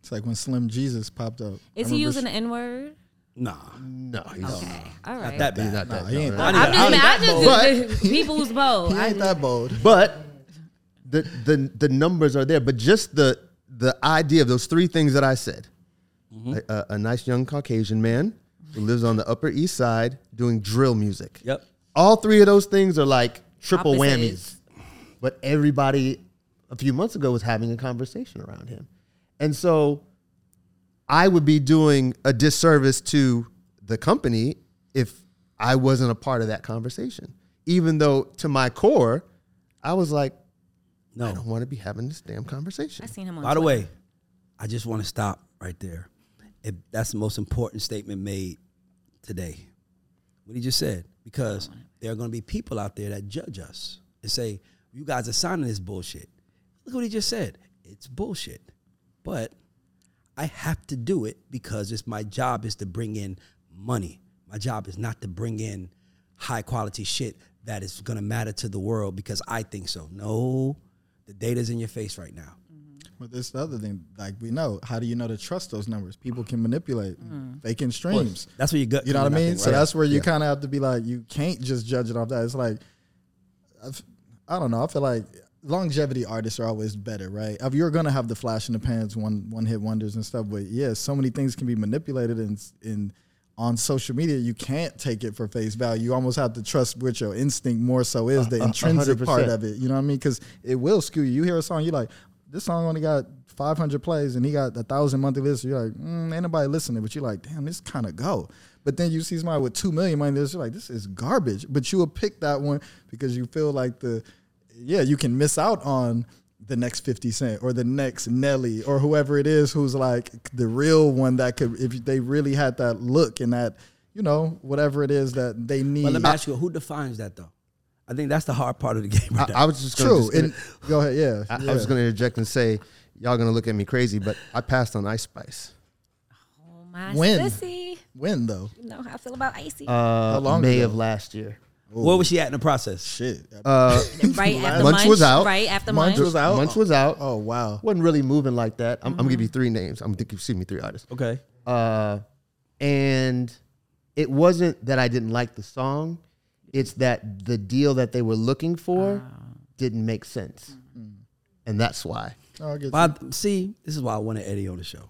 Speaker 4: It's like when Slim Jesus popped up. I
Speaker 1: Is he using
Speaker 4: sh-
Speaker 1: the N word?
Speaker 2: Nah.
Speaker 3: No, he's
Speaker 1: Okay. All right.
Speaker 2: Not that
Speaker 3: he's
Speaker 2: bad.
Speaker 3: not that.
Speaker 4: Nah, he ain't
Speaker 3: no,
Speaker 2: I
Speaker 3: no.
Speaker 2: need
Speaker 1: I'm just,
Speaker 2: I
Speaker 1: man, I
Speaker 2: need
Speaker 1: just people's bold.
Speaker 4: He
Speaker 1: I
Speaker 4: ain't that bold.
Speaker 3: But the the the numbers are there. But just the the idea of those three things that I said:
Speaker 2: Mm-hmm.
Speaker 3: a, a, a nice young Caucasian man who lives on the Upper East Side doing drill music.
Speaker 2: Yep.
Speaker 3: All three of those things are like triple
Speaker 1: Opposites.
Speaker 3: whammies. But everybody a few months ago was having a conversation around him. And so I would be doing a disservice to the company if I wasn't a part of that conversation. Even though to my core, I was like,
Speaker 2: no, I
Speaker 3: don't want to be having this damn conversation.
Speaker 1: I seen him on
Speaker 2: By the way, I just want to stop right there. If that's the most important statement made today. What he just said. Because there are going to be people out there that judge us and say, you guys are signing this bullshit. Look what he just said. It's bullshit. But I have to do it because it's my job is to bring in money. My job is not to bring in high quality shit that is going to matter to the world because I think so. No, the data's in your face right now. Mm-hmm.
Speaker 4: But this the other thing, like we know, how do you know to trust those numbers? People can manipulate, mm-hmm. faking streams.
Speaker 2: That's where you gut.
Speaker 4: You know what I mean?
Speaker 2: think,
Speaker 4: So that's where you
Speaker 2: Yeah.
Speaker 4: kind of have to be like, you can't just judge it off that. It's like, I've, I don't know. I feel like longevity artists are always better, right? If you're gonna have the flash in the pans, one one hit wonders and stuff, but yeah, so many things can be manipulated and in on social media. You can't take it for face value. You almost have to trust what your instinct more so is the
Speaker 3: a
Speaker 4: intrinsic
Speaker 3: hundred
Speaker 4: part of it. You know what I mean? Because it will skew you. You hear a song, you're like, this song only got 500 plays and he got a thousand monthly listeners. You're like, mm, ain't nobody listening, but you're like, damn, this kind of go. But then you see somebody with two million monthly listeners, you're like, this is garbage. But you will pick that one because you feel like the, yeah, you can miss out on the next 50 Cent or the next Nelly or whoever it is who's like the real one that could, if they really had that look and that, you know, whatever it is that they need.
Speaker 2: But let me ask you, who defines that though? I think that's the hard part of the game. Right
Speaker 3: I. I was just gonna
Speaker 4: True.
Speaker 3: just-
Speaker 4: And go ahead. Yeah.
Speaker 3: I, I was going to interject and say, y'all going to look at me crazy, but I passed on Ice Spice.
Speaker 1: Oh my
Speaker 4: When?
Speaker 1: sissy.
Speaker 4: When though?
Speaker 1: You know how I feel about icy.
Speaker 3: Uh,
Speaker 4: long
Speaker 3: May
Speaker 4: ago?
Speaker 3: of last year.
Speaker 2: Where was she at in the process?
Speaker 4: Shit.
Speaker 3: Uh,
Speaker 1: right after
Speaker 3: Munch
Speaker 1: Munch
Speaker 3: was out.
Speaker 1: Right after
Speaker 4: Munch
Speaker 1: Munch.
Speaker 4: was out.
Speaker 3: Munch was out.
Speaker 4: Oh wow.
Speaker 3: Wasn't really moving like that. I'm, I'm gonna give you three names. I'm gonna give me three artists.
Speaker 2: Okay.
Speaker 3: Uh, and it wasn't that I didn't like the song. It's that the deal that they were looking for didn't make sense, and that's why.
Speaker 4: Oh, I get you.
Speaker 2: Well, I- see, this is why I wanted Eddie on the show.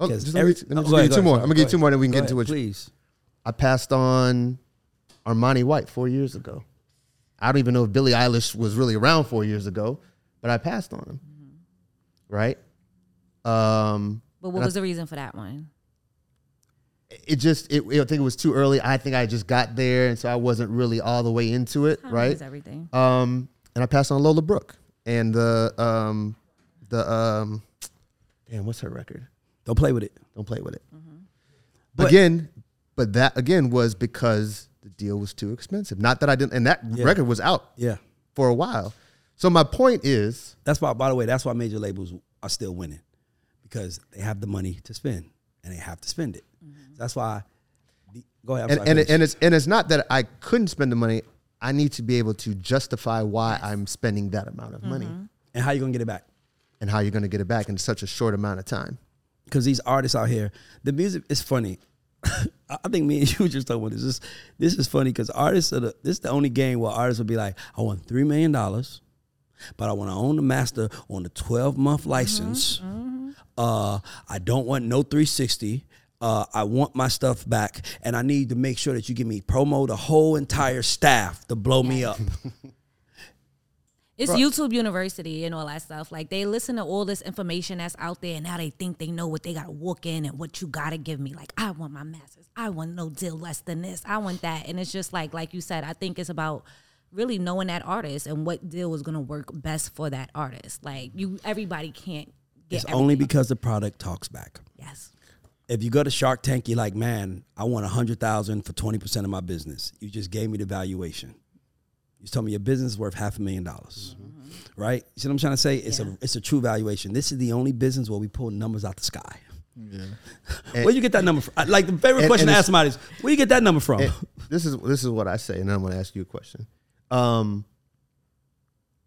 Speaker 3: Oh,
Speaker 2: 'Cause
Speaker 3: just
Speaker 2: every-
Speaker 3: let me, let me
Speaker 2: Oh,
Speaker 3: just
Speaker 2: go
Speaker 3: give
Speaker 2: ahead,
Speaker 3: you two
Speaker 2: go
Speaker 3: more.
Speaker 2: ahead,
Speaker 3: I'm gonna
Speaker 2: go
Speaker 3: give you two
Speaker 2: ahead.
Speaker 3: more, then we can
Speaker 2: Go
Speaker 3: get into
Speaker 2: ahead,
Speaker 3: what.
Speaker 2: Please.
Speaker 3: I passed on Armani White four years ago. I don't even know if Billie Eilish was really around four years ago, but I passed on him. Right. Um,
Speaker 1: But
Speaker 3: And
Speaker 1: what
Speaker 3: I-
Speaker 1: was the reason for that one?
Speaker 3: it just it, I think it was too early. I think I just got there, and so I wasn't really all the way into it.
Speaker 1: Timing
Speaker 3: right.
Speaker 1: everything.
Speaker 3: Um, and I passed on Lola Brooke and the um, the um, damn, what's her record?
Speaker 2: Don't play with it.
Speaker 3: Don't play with it.
Speaker 2: But-
Speaker 3: again, but that again was because the deal was too expensive. Not that I didn't, and that
Speaker 2: Yeah.
Speaker 3: record was out
Speaker 2: Yeah.
Speaker 3: for a while. So my point is,
Speaker 2: That's why, by the way, that's why major labels are still winning because they have the money to spend and they have to spend it. Mm-hmm. That's why. The, go ahead. I'm
Speaker 3: and and, it, and it's and it's not that I couldn't spend the money. I need to be able to justify why I'm spending that amount of money mm-hmm.
Speaker 2: and how you're gonna get it back?
Speaker 3: and how you're going to get it back in such a short amount of time.
Speaker 2: Because these artists out here, the music is funny. I think me and you were just talking about this. This, this is funny because artists are the, this is the only game where artists will be like, I want three million dollars, but I want to own the master on the twelve month license. Uh, I don't want no three sixty. Uh, I want my stuff back, and I need to make sure that you give me promo the whole entire staff to blow me up.
Speaker 1: It's YouTube University and all that stuff. Like they listen to all this information that's out there, and now they think they know what they got to walk in and what you got to give me. Like I want my masters. I want no deal less than this. I want that. And it's just like, like you said, I think it's about really knowing that artist and what deal is going to work best for that artist. Like you, everybody can't get.
Speaker 2: It's only because the product talks back.
Speaker 1: yes.
Speaker 2: if you go to Shark Tank, you're like, man, I want a hundred thousand for twenty percent of my business. You just gave me the valuation. You told me your business is worth half a million dollars, right? You see what I'm trying to say? It's
Speaker 1: Yeah.
Speaker 2: a it's a true valuation. This is the only business where we pull numbers out the sky.
Speaker 4: Yeah.
Speaker 2: where you get that number from? Like the favorite
Speaker 3: and-
Speaker 2: question
Speaker 3: and
Speaker 2: to ask somebody is, where you get that number from?
Speaker 3: This is this is what I say, and then I'm going to ask you a question. Um,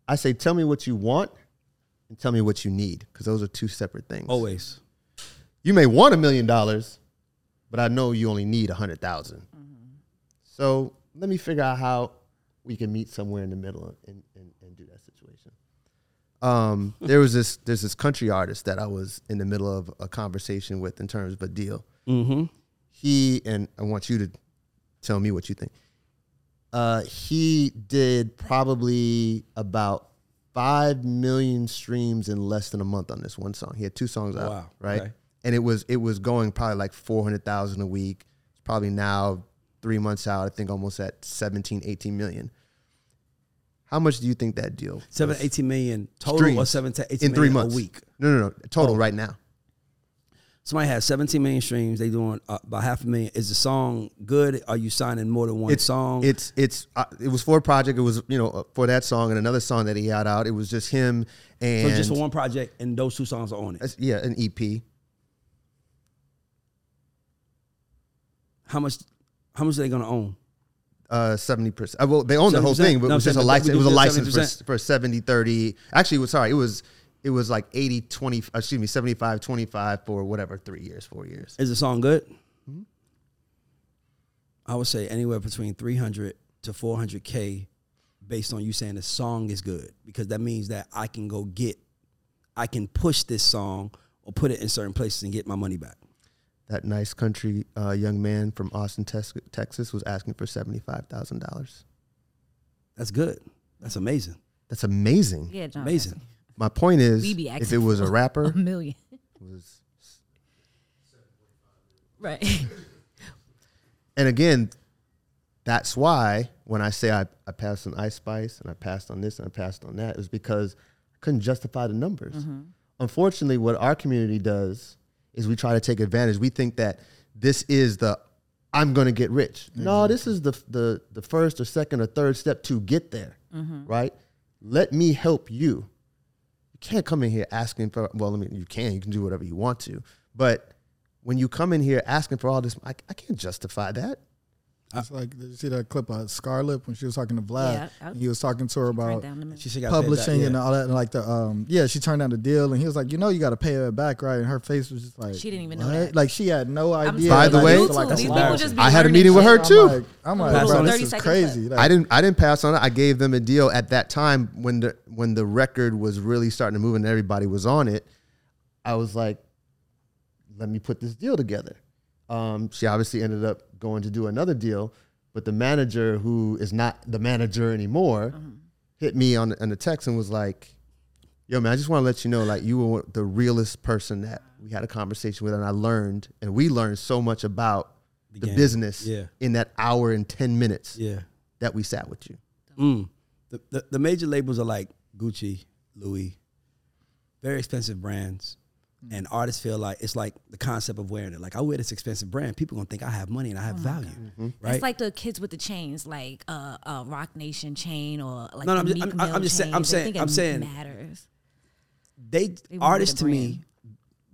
Speaker 3: I say, tell me what you want, and tell me what you need, because those are two separate things.
Speaker 2: Always.
Speaker 3: you may want a million dollars, but I know you only need a hundred So let me figure out how we can meet somewhere in the middle and, and, and do that situation. Um, there was this there's this country artist that I was in the middle of a conversation with in terms of a deal.
Speaker 2: Mm-hmm.
Speaker 3: He and I want you to tell me what you think. Uh, he did probably about five million streams in less than a month on this one song. He had two songs out,
Speaker 2: Wow.
Speaker 3: right?
Speaker 2: Okay.
Speaker 3: And it was it was going probably like four hundred thousand a week. It's probably now three months out. I think almost at 17, 18 million. How much do you think that deal?
Speaker 2: Seven, 18 million total or
Speaker 3: Streams.
Speaker 2: seven to 18
Speaker 3: in three months
Speaker 2: a week?
Speaker 3: No, no, no. Total
Speaker 2: Oh.
Speaker 3: right now.
Speaker 2: somebody has 17 million streams. They doing uh, about half a million. Is the song good? Are you signing more than one
Speaker 3: it's
Speaker 2: song?
Speaker 3: It's it's uh, it was for a project. It was you know uh, for that song and another song that he had out. It was just him and
Speaker 2: so just for one project, and those two songs are on it.
Speaker 3: Yeah an EP.
Speaker 2: How much? How much are they gonna own?
Speaker 3: Uh, seventy percent. Well, they own the whole
Speaker 2: 70%?
Speaker 3: thing, but
Speaker 2: No,
Speaker 3: it was just a
Speaker 2: saying,
Speaker 3: license. It was a
Speaker 2: we
Speaker 3: license
Speaker 2: do 70%.
Speaker 3: for, for 70, 30. Actually, it was sorry. It was it was like 80, 20, excuse me, 75, 25 for whatever, three years, four years.
Speaker 2: Is the song good? I would say anywhere between 300 to 400k, based on you saying the song is good, because that means that I can go get, I can push this song or put it in certain places and get my money back.
Speaker 3: That nice country uh, young man from Austin, Texas, was asking for seventy five thousand dollars.
Speaker 2: That's good. That's amazing.
Speaker 3: That's amazing.
Speaker 1: Yeah, John.
Speaker 2: Amazing.
Speaker 3: My point is, if it was a rapper,
Speaker 1: A million.
Speaker 3: was
Speaker 1: Right.
Speaker 3: and again, that's why when I say I, I passed on Ice Spice and I passed on this and I passed on that, it was because I couldn't justify the numbers. Unfortunately, what our community does is we try to take advantage. We think that this is the I'm going to get rich. No, this is the, the the first or second or third step to get there, right? Let me help you. You can't come in here asking for. Well, I mean, you can. You can do whatever you want to, but when you come in here asking for all this, I, I can't justify that.
Speaker 4: It's like did you see that clip of Scarlett when she was talking to Vlad?
Speaker 1: Yeah, I-
Speaker 4: and he was talking to her
Speaker 1: Right
Speaker 4: about
Speaker 1: down the middle.
Speaker 2: She should got paid back,
Speaker 4: publishing
Speaker 2: yeah.
Speaker 4: and all that, and like the um yeah, she turned down the deal, and he was like, you know, you got to pay her back, right? And her face was just like,
Speaker 1: She didn't even know that.
Speaker 4: Like she had no idea.
Speaker 3: By the
Speaker 1: you,
Speaker 3: way-
Speaker 4: like
Speaker 1: these people just
Speaker 3: I had a
Speaker 1: learning
Speaker 3: meeting with her, too.
Speaker 4: I'm like, I'm like, bro, this is crazy. Like,
Speaker 3: I didn't I didn't pass on it. I gave them a deal at that time when the when the record was really starting to move and everybody was on it. I was like, let me put this deal together. Um, she obviously ended up going to do another deal, but the manager who is not the manager anymore hit me on on the text and was like, "Yo, man, I just want to let you know, like, you were the realest person that we had a conversation with, and I learned, and we learned so much about
Speaker 2: The
Speaker 3: the business
Speaker 2: Yeah.
Speaker 3: in that hour and ten minutes
Speaker 2: Yeah.
Speaker 3: that we sat with you."
Speaker 2: Mm. The, the the major labels are like Gucci, Louis, very expensive brands, and artists feel like it's like the concept of wearing it. Like I wear this expensive brand, people gonna think I have money and I have value, right?
Speaker 1: It's like the kids with the chains, like uh, a Roc Nation chain or like
Speaker 2: No, no, I'm just-
Speaker 1: Meek
Speaker 2: I'm- I'm just saying- I'm saying-
Speaker 1: it
Speaker 2: I'm saying-
Speaker 1: matters.
Speaker 2: they,
Speaker 1: They
Speaker 2: artists to me,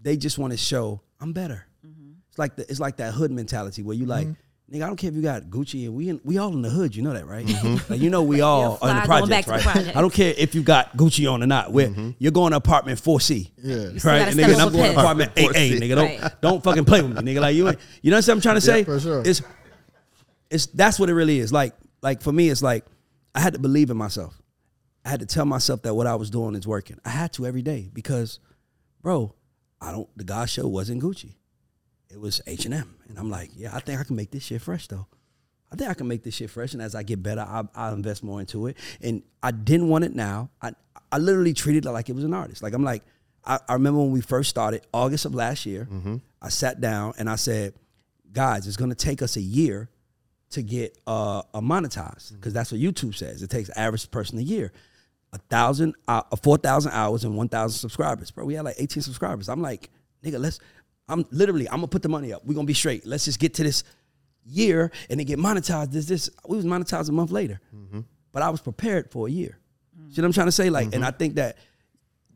Speaker 2: they just want to show I'm better.
Speaker 1: Mm-hmm.
Speaker 2: It's like the, it's like that hood mentality where you like. Nigga, I don't care if you got Gucci and we in, we all in the hood. You know that, right? Like, you know we all
Speaker 1: You're
Speaker 2: in the
Speaker 1: fly going back
Speaker 2: projects,
Speaker 1: to
Speaker 2: right?
Speaker 1: the projects.
Speaker 2: I don't care if you got Gucci on or not. Where you're going to apartment 4C.
Speaker 4: Yeah.
Speaker 2: Right? And nigga, and I'm going to apartment 8A, nigga. Don't
Speaker 1: Right.
Speaker 2: don't fucking play with me, nigga. Like you, ain't- you know what I'm trying to say?
Speaker 4: for sure.
Speaker 2: It's it's that's what it really is. Like like for me, it's like I had to believe in myself. I had to tell myself that what I was doing is working. I had to every day because, bro, I don't. The GAUDS show wasn't Gucci. It was H and M, and I'm like, yeah, I think I can make this shit fresh though. I think I can make this shit fresh, and as I get better, I, I'll invest more into it. And I didn't want it now. I I literally treated it like it was an artist. Like I'm like, I, I remember when we first started, August of last year. I sat down and I said, guys, it's gonna take us a year to get uh, a monetized because that's what YouTube says. It takes average person a year, a thousand, uh, four thousand hours and one thousand subscribers. Bro, we had like eighteen subscribers. I'm like, nigga, let's. I'm literally, I'm gonna put the money up. We're gonna be straight. Let's just get to this year and then get monetized. This, this. We was monetized a month later, mm-hmm. but I was prepared for a year. Mm. See what I'm trying to say? Like, and I mm-hmm. think that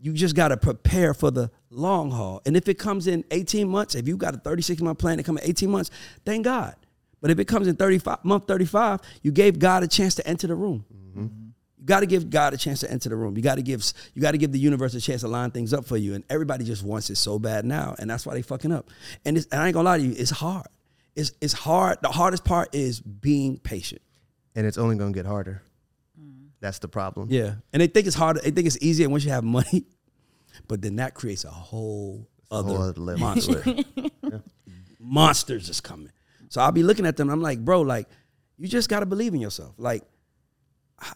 Speaker 2: you just got to prepare for the long haul. And if it comes in 18 months, if you got a 36 month plan to come in 18 months, thank God. But if it comes in 35 month 35, you gave God a chance to enter the room. Mm-hmm. You got to give God a chance to enter the room. You got to give you got to give the universe a chance to line things up for you. And everybody just wants it so bad now, and that's why they fucking up. And, it's, and I ain't gonna lie to you, it's hard. It's it's hard. The hardest part is being patient.
Speaker 3: and it's only going to get harder. That's the problem.
Speaker 2: Yeah, and they think it's harder. They think it's easier once you have money, but then that creates a whole other
Speaker 3: whole other level.
Speaker 2: monster. Monsters is coming. So I'll be looking at them. I'm like, bro, like you just got to believe in yourself. Like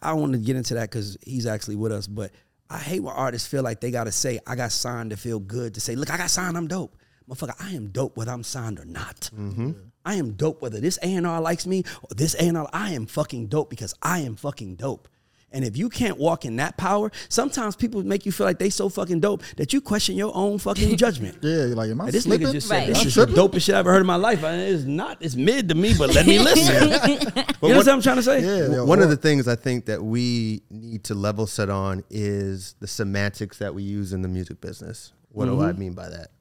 Speaker 2: I want to get into that because he's actually with us, but I hate when artists feel like they got to say, "I got signed to feel good." To say, "Look, I got signed. I'm dope." Motherfucker, I am dope whether I'm signed or not. Mm-hmm. I am dope whether this A&R likes me or this A&R. I am fucking dope because I am fucking dope. And if you can't walk in that power, sometimes people make you feel like they so fucking dope that you question your own fucking judgment.
Speaker 4: Yeah, you're like, am I
Speaker 2: Like, this
Speaker 4: slipping?
Speaker 2: nigga just said
Speaker 1: Right.
Speaker 2: this
Speaker 4: I'm
Speaker 2: is the dopest shit I ever heard in my life. And It's not. It's mid to me, but let me listen. you know what I'm trying to say?
Speaker 4: Yeah, yeah,
Speaker 3: One
Speaker 4: or-
Speaker 3: of the things I think that we need to level set on is the semantics that we use in the music business. What do I mm-hmm. mean by that?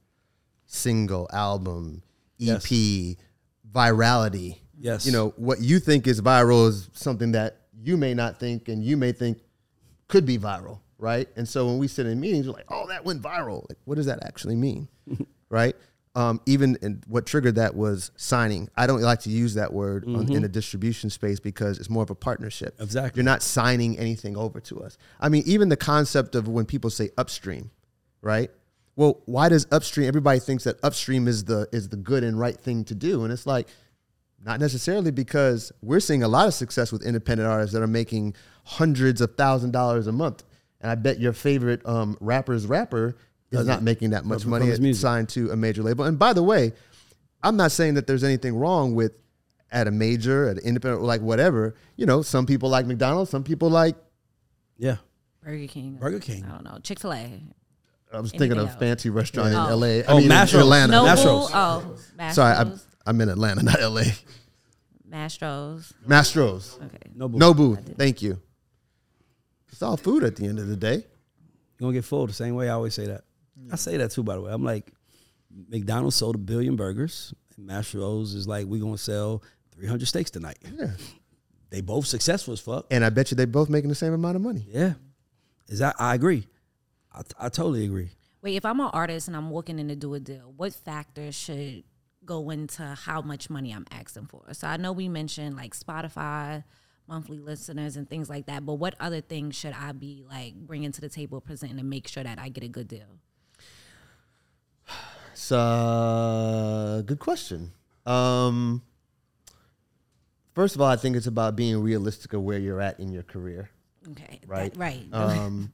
Speaker 3: Single, album, EP,
Speaker 2: Yes.
Speaker 3: virality.
Speaker 2: Yes.
Speaker 3: You know, what you think is viral is something that you may not think and you may think could be viral, right? And so when we sit in meetings, we're like, oh, that went viral. Like, what does that actually mean? right? Um, even in, what triggered that was signing. I don't like to use that word on, in a distribution space because it's more of a partnership.
Speaker 2: Exactly.
Speaker 3: You're not signing anything over to us. I mean, even the concept of when people say upstream, right? Well, why does upstream? Everybody thinks that upstream is the is the good and right thing to do, and it's like not necessarily because we're seeing a lot of success with independent artists that are making hundreds of thousand dollars a month. And I bet your favorite um, rapper's rapper is not making that much money
Speaker 2: his music.
Speaker 3: signed to a major label. And by the way, I'm not saying that there's anything wrong with at a major, at an independent, like whatever. You know, some people like McDonald's, some people like.
Speaker 2: Yeah.
Speaker 1: Burger King.
Speaker 2: Burger King.
Speaker 1: I don't know. Chick Fil A.
Speaker 3: I was thinking of
Speaker 1: else?
Speaker 3: fancy restaurant in
Speaker 1: Oh.
Speaker 3: L.A. I
Speaker 2: Oh,
Speaker 3: mean, in
Speaker 2: Mastro's.
Speaker 3: Atlanta.
Speaker 1: Noble.
Speaker 2: Mastros.
Speaker 1: Oh, Mastros.
Speaker 3: Sorry, I'm, I'm in Atlanta, not L.A.
Speaker 1: Mastros.
Speaker 3: Mastros.
Speaker 1: Okay.
Speaker 2: No, boo.
Speaker 3: Nobu. Thank you. It's all food at the end of the day.
Speaker 2: You're gonna get full the same way I always say that. I say that too, by the way. I'm like, McDonald's sold a billion burgers, and Mastro's is like, we're gonna sell 300 steaks tonight.
Speaker 3: Yeah.
Speaker 2: They both successful as fuck.
Speaker 3: And I bet you they both making the same amount of money.
Speaker 2: Yeah. Is that I agree. I, I totally agree.
Speaker 1: Wait, if I'm an artist and I'm looking in to do a deal, what factors should go into how much money I'm asking for? So I know we mentioned like Spotify, monthly listeners, and things like that. But what other things should I be like bringing to the table, presenting to make sure that I get a good deal?
Speaker 3: It's a good question. Um, first of all, I think it's about being realistic of where you're at in your career.
Speaker 1: Okay, that-
Speaker 3: Right.
Speaker 1: right.
Speaker 3: Um,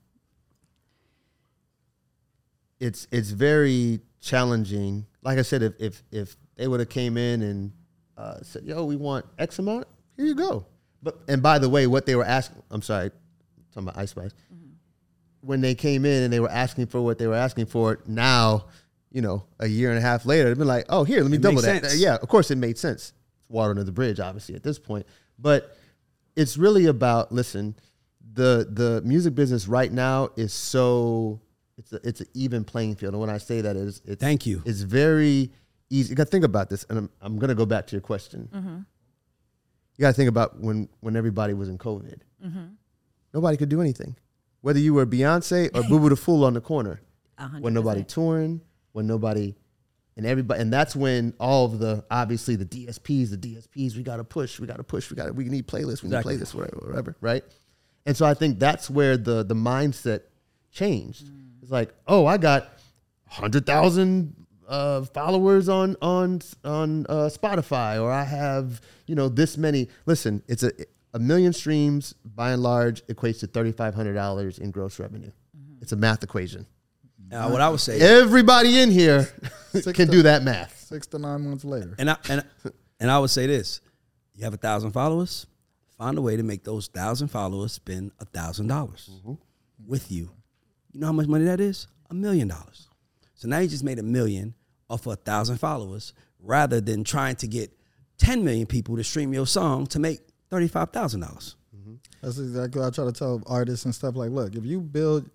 Speaker 3: it's it's very challenging. Like I said, if if if they would have came in and uh, said, "Yo, we want X amount," here you go. But and by the way, what they were asking, I'm sorry, talking about Ice Spice. When they came in and they were asking for what they were asking for, now, you know, a year and a half later, they've been like, "Oh, here, let me
Speaker 2: It
Speaker 3: double that."
Speaker 2: sense.
Speaker 3: Yeah, of course, it made sense. It's water under the bridge, obviously, at this point. But it's really about listen the the music business right now is so it's a, it's an even playing field and when i say that is it's
Speaker 2: Thank you.
Speaker 3: it's very easy you got to think about this and i'm, I'm going to go back to your question mm-hmm. you got to think about when when everybody was in covid mm-hmm. nobody could do anything whether you were beyonce or boo boo the fool on the corner
Speaker 1: A hundred
Speaker 3: when nobody
Speaker 1: percent.
Speaker 3: touring, when nobody, and everybody, and that's when all of the obviously the DSPs, the DSPs, we got to push, we got to push, we got to, we need playlists, we
Speaker 2: Exactly.
Speaker 3: need playlists, whatever, whatever, right? And so I think that's where the the mindset changed. Mm. It's like, oh, I got hundred thousand uh, followers on on on uh, Spotify, or I have you know this many. Listen, it's a a million streams by and large equates to thirty five hundred dollars in gross revenue. It's a math equation.
Speaker 2: Now, what I would say,
Speaker 3: Everybody in here can do that math.
Speaker 4: Six to nine months later.
Speaker 2: and I and and I would say this: you have a thousand followers, find a way to make those thousand followers spend a thousand dollars with you. You know how much money that is? A million dollars. So now you just made a million off of a thousand followers, rather than trying to get ten million people to stream your song to make thirty five thousand dollars. Mm-hmm.
Speaker 4: That's exactly what I try to tell artists and stuff like, look, if you build,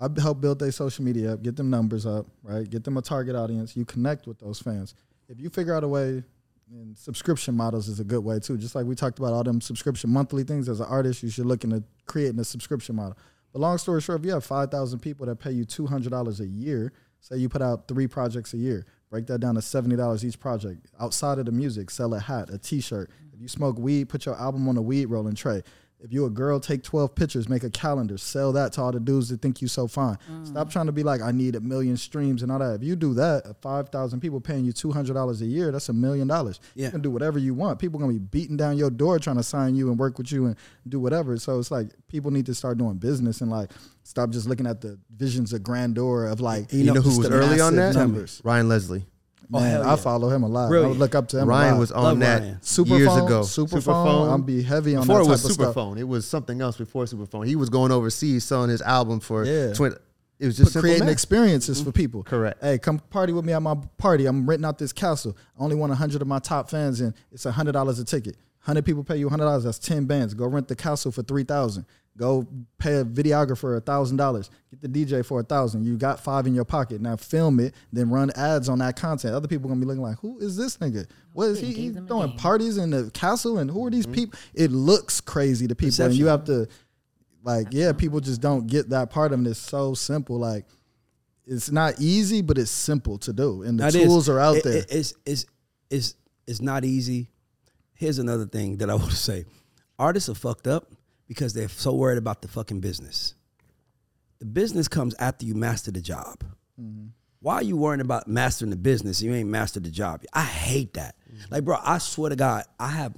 Speaker 4: I help build their social media up, get them numbers up, right? Get them a target audience. You connect with those fans. If you figure out a way, and subscription models is a good way too. Just like we talked about all them subscription monthly things. As an artist, you should look into creating a subscription model. But long story short, if you have five thousand people that pay you two hundred dollars a year, say you put out three projects a year, break that down to seventy dollars each project. Outside of the music, sell a hat, a T-shirt. If you smoke weed, put your album on a weed rolling tray. If you a girl, take 12 pictures, make a calendar, sell that to all the dudes that think you so fine. Stop trying to be like, I need a million streams and all that. If you do that, 5,000 people paying you $200 a year, that's a million dollars.
Speaker 2: Yeah.
Speaker 4: You can do whatever you want. People going to be beating down your door trying to sign you and work with you and do whatever. So it's like people need to start doing business and like stop just looking at the visions of grandeur of like,
Speaker 3: You know, who was early on that?
Speaker 4: Numbers.
Speaker 3: Ryan Leslie.
Speaker 2: Oh,
Speaker 4: Man, I follow him a lot. I
Speaker 2: Brilliant.
Speaker 4: would look up to him. a
Speaker 3: Ryan
Speaker 4: lot.
Speaker 3: was on
Speaker 2: Love
Speaker 3: that
Speaker 2: Ryan.
Speaker 4: Superphone,
Speaker 3: years ago.
Speaker 4: Superphone, I'm be heavy on
Speaker 3: before
Speaker 4: that
Speaker 3: it was
Speaker 4: type of stuff.
Speaker 3: Superphone. It was something else before Superphone. He was going overseas selling his album for
Speaker 4: Yeah.
Speaker 3: 20. It was just
Speaker 4: creating
Speaker 3: math.
Speaker 4: experiences for mm-hmm. people.
Speaker 3: Correct.
Speaker 4: Hey, come party with me at my party. I'm renting out this castle. I only want hundred of my top fans in. It's hundred dollars a ticket. Hundred people pay you hundred dollars. That's ten bands. Go rent the castle for three thousand. Go pay a videographer a thousand dollars. Get the DJ for a thousand. You got five in your pocket. Now film it. Then run ads on that content. Other people gonna be looking like, who is this nigga? What is he,
Speaker 1: Gave
Speaker 4: he throwing parties in the castle? And who are these mm-hmm. people? It looks crazy to people, and you have to like, yeah, people just don't get that part of it. It's so simple. Like it's not easy, but it's simple to do, and the
Speaker 2: Now, it is.
Speaker 4: tools are out
Speaker 2: It-
Speaker 4: there.
Speaker 2: it- it's, it's, it's, it's not easy. Here's another thing that I want to say. Artists are fucked up because they're so worried about the fucking business. The business comes after you master the job. Mm-hmm. Why are you worrying about mastering the business? You ain't mastered the job. I hate that. Mm-hmm. Like, bro, I swear to God, I have,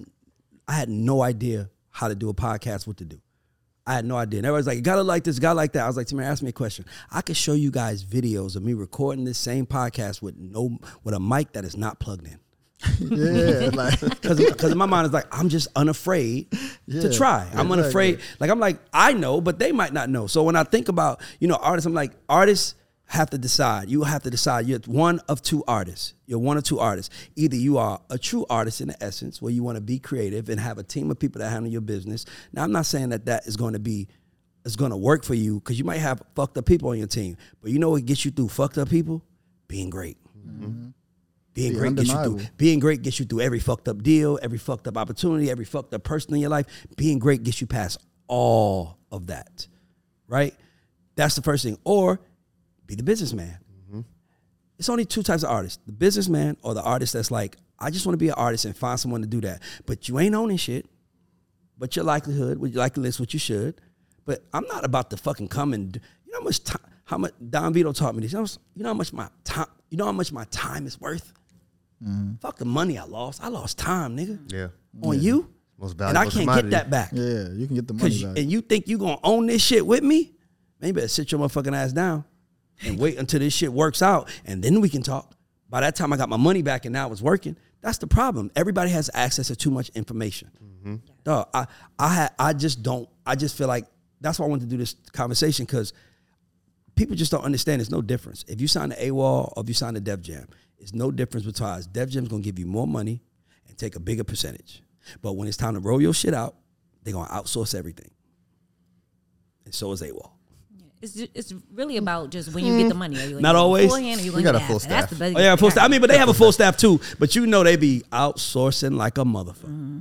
Speaker 2: I had no idea how to do a podcast, what to do. I had no idea. And everybody's like, you gotta like this, gotta like that. I was like, Timmy, ask me a question. I could show you guys videos of me recording this same podcast with no with a mic that is not plugged in.
Speaker 4: yeah, like
Speaker 2: Because in my mind, it's like, I'm just unafraid
Speaker 4: Yeah,
Speaker 2: to try. I'm
Speaker 4: exactly.
Speaker 2: unafraid. Like, I'm like, I know, but they might not know. So when I think about, you know, artists, I'm like, artists have to decide. You have to decide. You're one of two artists. You're one of two artists. Either you are a true artist in the essence, where you want to be creative and have a team of people that handle your business. Now, I'm not saying that that is going to be is going to work for you because you might have fucked up people on your team. But you know what gets you through fucked up people? Being great. Mm-hmm. Being
Speaker 4: Be
Speaker 2: great gets you through. Being great gets you through every fucked up deal, every fucked up opportunity, every fucked up person in your life. Being great gets you past all of that, right? That's the first thing. Or be the businessman. Mm-hmm. It's only two types of artists: the businessman or the artist that's like, I just want to be an artist and find someone to do that. But you ain't owning shit. But your likelihood, your likelihood is what you should. But I'm not about to fucking come and do- you know how much time, how much Don Vito taught me this. You know, you know how much my time, you know how much my time is worth. Mm-hmm. Fuck the money I lost. I lost time, nigga.
Speaker 3: Yeah.
Speaker 2: On you,
Speaker 3: Most
Speaker 2: and I can't
Speaker 3: commodity.
Speaker 2: get that back.
Speaker 4: yeah, you can get the money back.
Speaker 2: and you think you gonna own this shit with me? Man, you better sit your motherfucking ass down and wait until this shit works out, and then we can talk. By that time, I got my money back, and now it's working. That's the problem. Everybody has access to too much information. Mm-hmm. Dog, I, I, had, I just don't. I just feel like that's why I wanted to do this conversation because people just don't understand. There's no difference. If you sign the AWAL or if you sign the Def Jam, it's no difference because Def Jam's gonna give you more money and take a bigger percentage. But when it's time to roll your shit out, they're gonna outsource everything. And so is AWAL.
Speaker 1: It's ju- it's really about just when you get the money. Are you gonna
Speaker 2: Not always.
Speaker 1: beforehand or you
Speaker 3: We got a full
Speaker 1: after? That's
Speaker 3: staff.
Speaker 1: the best-
Speaker 2: Oh yeah, full staff. I mean, but they have a full staff too. But you know they be outsourcing like a motherfucker. Mm-hmm.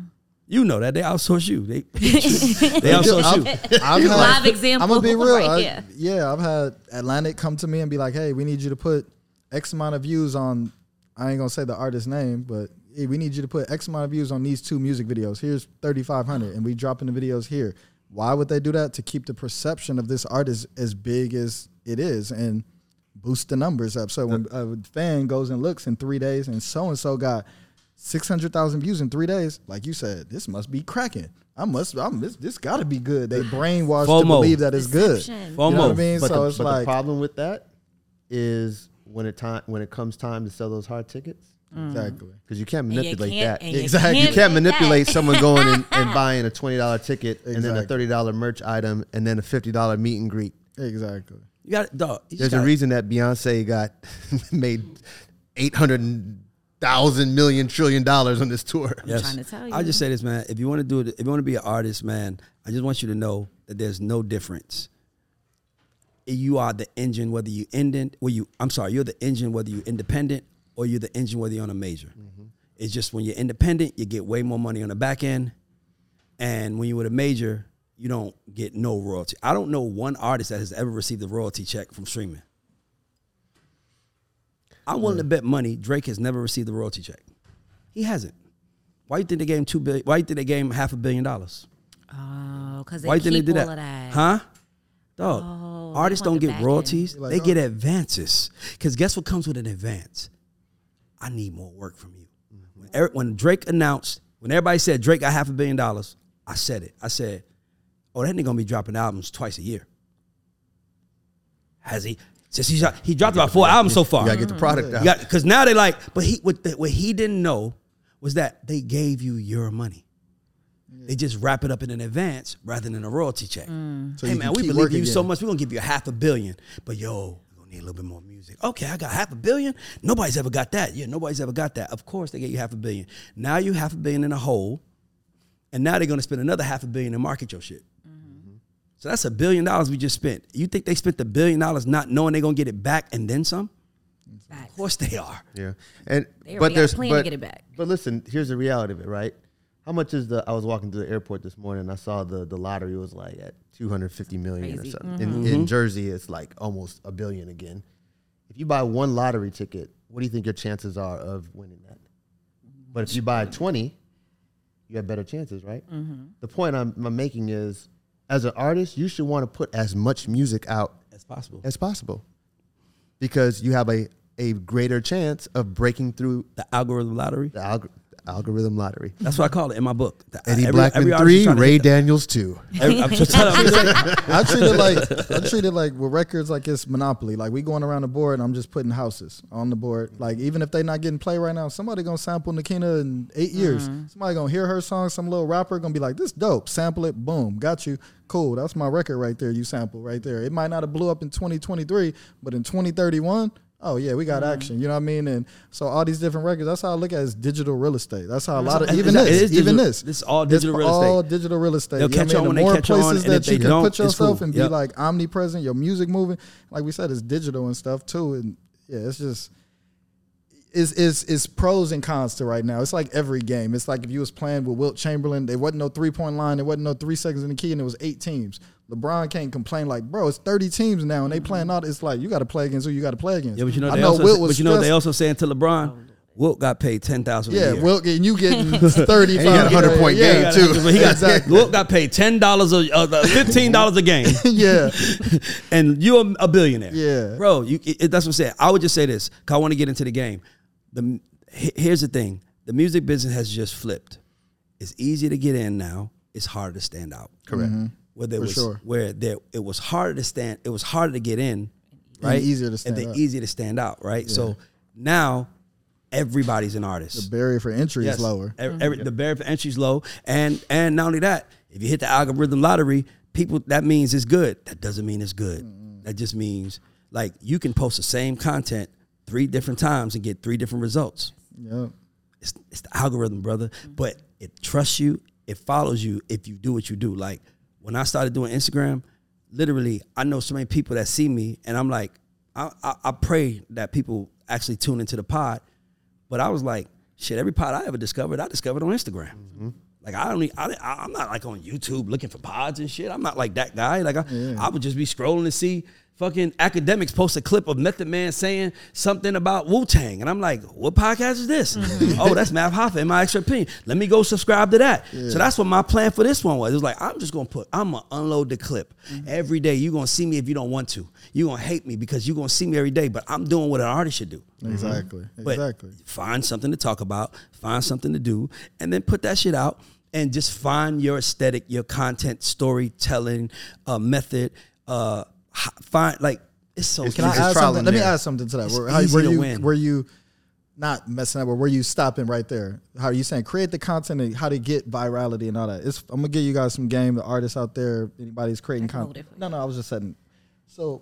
Speaker 2: You know that they outsource you. They they outsource you.
Speaker 4: I've had,
Speaker 1: Live example
Speaker 4: I'm gonna be real.
Speaker 1: right
Speaker 4: I-
Speaker 1: here.
Speaker 4: yeah, I've had Atlantic come to me and be like, "Hey, we need you to put X amount of views on." I ain't gonna say the artist's name, but hey, we need you to put X amount of views on these two music videos. Here's 3,500, and we dropping the videos here. Why would they do that? To keep the perception of this artist as big as it is and boost the numbers up. So when a fan goes and looks in three days, and so and so got six hundred thousand views in three days, like you said, this must be cracking. I must. I'm this. This got to be good. They brainwashed to believe that it's good.
Speaker 1: Perception.
Speaker 4: You know what I mean?
Speaker 3: But,
Speaker 4: so
Speaker 3: the,
Speaker 4: it's
Speaker 3: but
Speaker 4: like
Speaker 3: the problem with that is when it time when it comes time to sell those hard tickets mm.
Speaker 4: exactly.
Speaker 3: because you can't
Speaker 1: And you
Speaker 3: manipulate
Speaker 1: can't-
Speaker 3: that.
Speaker 1: you
Speaker 4: Exactly.
Speaker 3: You
Speaker 1: can't
Speaker 3: can't
Speaker 1: do that.
Speaker 3: manipulate someone going and, and buying a twenty dollar ticket and then a thirty dollar merch item and then a fifty dollar meet and greet.
Speaker 4: Exactly.
Speaker 2: You got dog. you
Speaker 3: There's a
Speaker 2: gotta-
Speaker 3: reason that Beyonce got made eight hundred thousand million trillion dollars on this tour.
Speaker 2: I'm Yes.
Speaker 1: trying to tell you.
Speaker 2: I
Speaker 1: you.
Speaker 2: just say this, man. If you want to do it, if you want to be an artist, man, I just want you to know that there's no difference. You are the engine, whether you indent, where you. I'm sorry, you're the engine, whether you're independent or you're the engine, whether you're on a major. Mm-hmm. It's just when you're independent, you get way more money on the back end, and when you're with a major, you don't get no royalty. I don't know one artist that has ever received a royalty check from streaming. I'm willing to bet money Drake has never received a royalty check. He hasn't. Why you think they gave him two billion? Why you think they gave him half a billion dollars?
Speaker 1: Oh, because they
Speaker 2: Why you
Speaker 1: keep
Speaker 2: think they did
Speaker 1: all
Speaker 2: that?
Speaker 1: of that.
Speaker 2: Huh? Dog.
Speaker 1: Oh, they
Speaker 2: artists
Speaker 1: want
Speaker 2: don't
Speaker 1: the
Speaker 2: get
Speaker 1: end.
Speaker 2: royalties.
Speaker 4: Like,
Speaker 2: they
Speaker 4: oh.
Speaker 2: get advances. Because guess what comes with an advance? I need more work from you. Mm-hmm. When, Eric, when Drake announced, when everybody said Drake got half a billion dollars, I said it. I said, "Oh, that nigga gonna be dropping albums twice a year." Has he? Since he shot, he dropped about four albums so far.
Speaker 3: You gotta get the product out.
Speaker 2: because now they like, but he what, the, what he didn't know was that they gave you your money. They just wrap it up in an advance rather than a royalty check. Mm.
Speaker 4: So
Speaker 2: hey man, we believe
Speaker 4: working
Speaker 2: in you so much. We're gonna give you a half a billion, but yo, we're gonna need a little bit more music. Okay, I got half a billion. Nobody's ever got that. Yeah, nobody's ever got that. Of course, they get you half a billion. Now you half a billion in a hole, and now they're gonna spend another half a billion to market your shit. So that's a billion dollars we just spent. You think they spent the billion dollars not knowing they're gonna get it back and then some?
Speaker 1: Facts.
Speaker 2: Of course they are.
Speaker 3: Yeah, and
Speaker 1: They already
Speaker 3: but
Speaker 1: got
Speaker 3: there's
Speaker 1: a plan to get it back.
Speaker 3: But listen, here's the reality of it, right? How much is the? I was walking through the airport this morning. and I saw the the lottery was like at 250 million
Speaker 1: Crazy.
Speaker 3: or something. Mm-hmm. In, in mm-hmm. Jersey, it's like almost a billion again. If you buy one lottery ticket, what do you think your chances are of winning that? But if you buy 20, you have better chances, right? Mm-hmm. The point I'm, I'm making is, as an artist, you should want to put as much music out
Speaker 2: That's possible.
Speaker 3: as possible because you have a, a greater chance of breaking through
Speaker 2: The algorithm lottery.
Speaker 3: the alg- algorithm lottery.
Speaker 2: That's what I call it in my book. The-
Speaker 3: Eddie
Speaker 2: every-
Speaker 3: Blackmon
Speaker 2: every
Speaker 3: three, Ray Daniels two.
Speaker 2: every- I'm just telling you.
Speaker 4: I treat it like I treat it like with records like it's monopoly. Like we going around the board and I'm just putting houses on the board. Like even if they not getting play right now, somebody gonna sample Nakina in eight years. Mm-hmm. Somebody gonna hear her song, some little rapper gonna be like, This dope. Sample it, boom, got you. Cool. That's my record right there. You sample right there. It might not have blew up in 2023, but in 2031, oh yeah, we got mm-hmm. action. You know what I mean? And so all these different records, that's how I look at it as digital real estate. That's how a lot of even
Speaker 2: it
Speaker 4: this,
Speaker 2: is
Speaker 4: even
Speaker 2: digital-
Speaker 4: this.
Speaker 2: this is all
Speaker 4: It's
Speaker 2: digital real estate.
Speaker 4: all digital real estate.
Speaker 2: They'll
Speaker 4: You know
Speaker 2: catch
Speaker 4: I
Speaker 2: on
Speaker 4: mean?
Speaker 2: when
Speaker 4: The
Speaker 2: they catch
Speaker 4: places
Speaker 2: if
Speaker 4: that you can put yourself
Speaker 2: cool.
Speaker 4: and be
Speaker 2: Yep.
Speaker 4: like omnipresent, your music moving. Like we said, it's digital and stuff too. And yeah, it's just is is is pros and cons to right now. It's like every game. It's like if you was playing with Wilt Chamberlain, there wasn't no three point line, there wasn't no three seconds in the key, and it was eight teams. LeBron can't complain like, bro, it's thirty teams now, and they playing out. It's like you got to play against who you got to play against.
Speaker 2: Yeah, but you know,
Speaker 4: I
Speaker 2: they
Speaker 4: know
Speaker 2: also,
Speaker 4: Wilt was
Speaker 2: but you know, they also saying to LeBron, Wilt got paid ten thousand.
Speaker 4: yeah,
Speaker 2: a year.
Speaker 4: Wilt and you getting thirty
Speaker 3: he got a 100 point
Speaker 4: yeah,
Speaker 3: game,
Speaker 2: He
Speaker 3: too.
Speaker 2: He got
Speaker 4: Exactly.
Speaker 2: Wilt got paid ten dollars a uh, fifteen dollars a game,
Speaker 4: yeah.
Speaker 2: and you're a billionaire.
Speaker 4: Yeah.
Speaker 2: bro. You, it, that's what I'm saying. I would just say this. Cause I want to get into the game. The here's the thing: the music business has just flipped. It's easy to get in now. It's harder to stand out.
Speaker 3: Correct. Mm-hmm.
Speaker 2: Where there
Speaker 4: For
Speaker 2: was
Speaker 4: sure.
Speaker 2: where there it was harder to stand. It was harder to get in, right?
Speaker 4: easier to stand
Speaker 2: and then
Speaker 4: out.
Speaker 2: easier to stand out, right? So now everybody's an artist.
Speaker 4: The barrier for entry is lower. Mm-hmm.
Speaker 2: Every, every- The barrier for entry is low, and and not only that, if you hit the algorithm lottery, people that means it's good. That doesn't mean it's good. That just means like you can post the same content three different times and get three different results.
Speaker 4: Yeah.
Speaker 2: It's it's the algorithm, brother. But it trusts you. It follows you if you do what you do. Like when I started doing Instagram, literally, I know so many people that see me, and I'm like, I, I, I pray that people actually tune into the pod. But I was like, shit, every pod I ever discovered, I discovered on Instagram. Mm-hmm. Like I don't, I'm not like on YouTube looking for pods and shit. I'm not like that guy. Like I, I would just be scrolling to see fucking academics post a clip of Method Man saying something about Wu Tang, and I'm like, what podcast is this? oh, that's Math Hoffa. In My Expert Opinion, let me go subscribe to that. So that's what my plan for this one was. It was like I'm just gonna put, I'm gonna unload the clip every day. You gonna see me if you don't want to. You gonna hate me because you gonna see me every day. But I'm doing what an artist should do.
Speaker 4: Exactly.
Speaker 2: But
Speaker 4: Exactly.
Speaker 2: find something to talk about, find something to do, and then put that shit out and just find your aesthetic, your content, storytelling uh, method. Uh, find like it's so.
Speaker 4: Can I
Speaker 3: It's
Speaker 4: add
Speaker 3: trial
Speaker 4: something?
Speaker 3: and
Speaker 4: Let me
Speaker 3: error.
Speaker 4: add something to that.
Speaker 2: It's
Speaker 4: Were, how, were
Speaker 2: to
Speaker 4: you
Speaker 2: win.
Speaker 4: were you not messing up, or were you stopping right there? How are you saying create the content and how to get virality and all that? It's, I'm gonna give you guys some game. The artists out there, anybody's creating
Speaker 1: I can hold
Speaker 4: content. No, no, I was just saying. So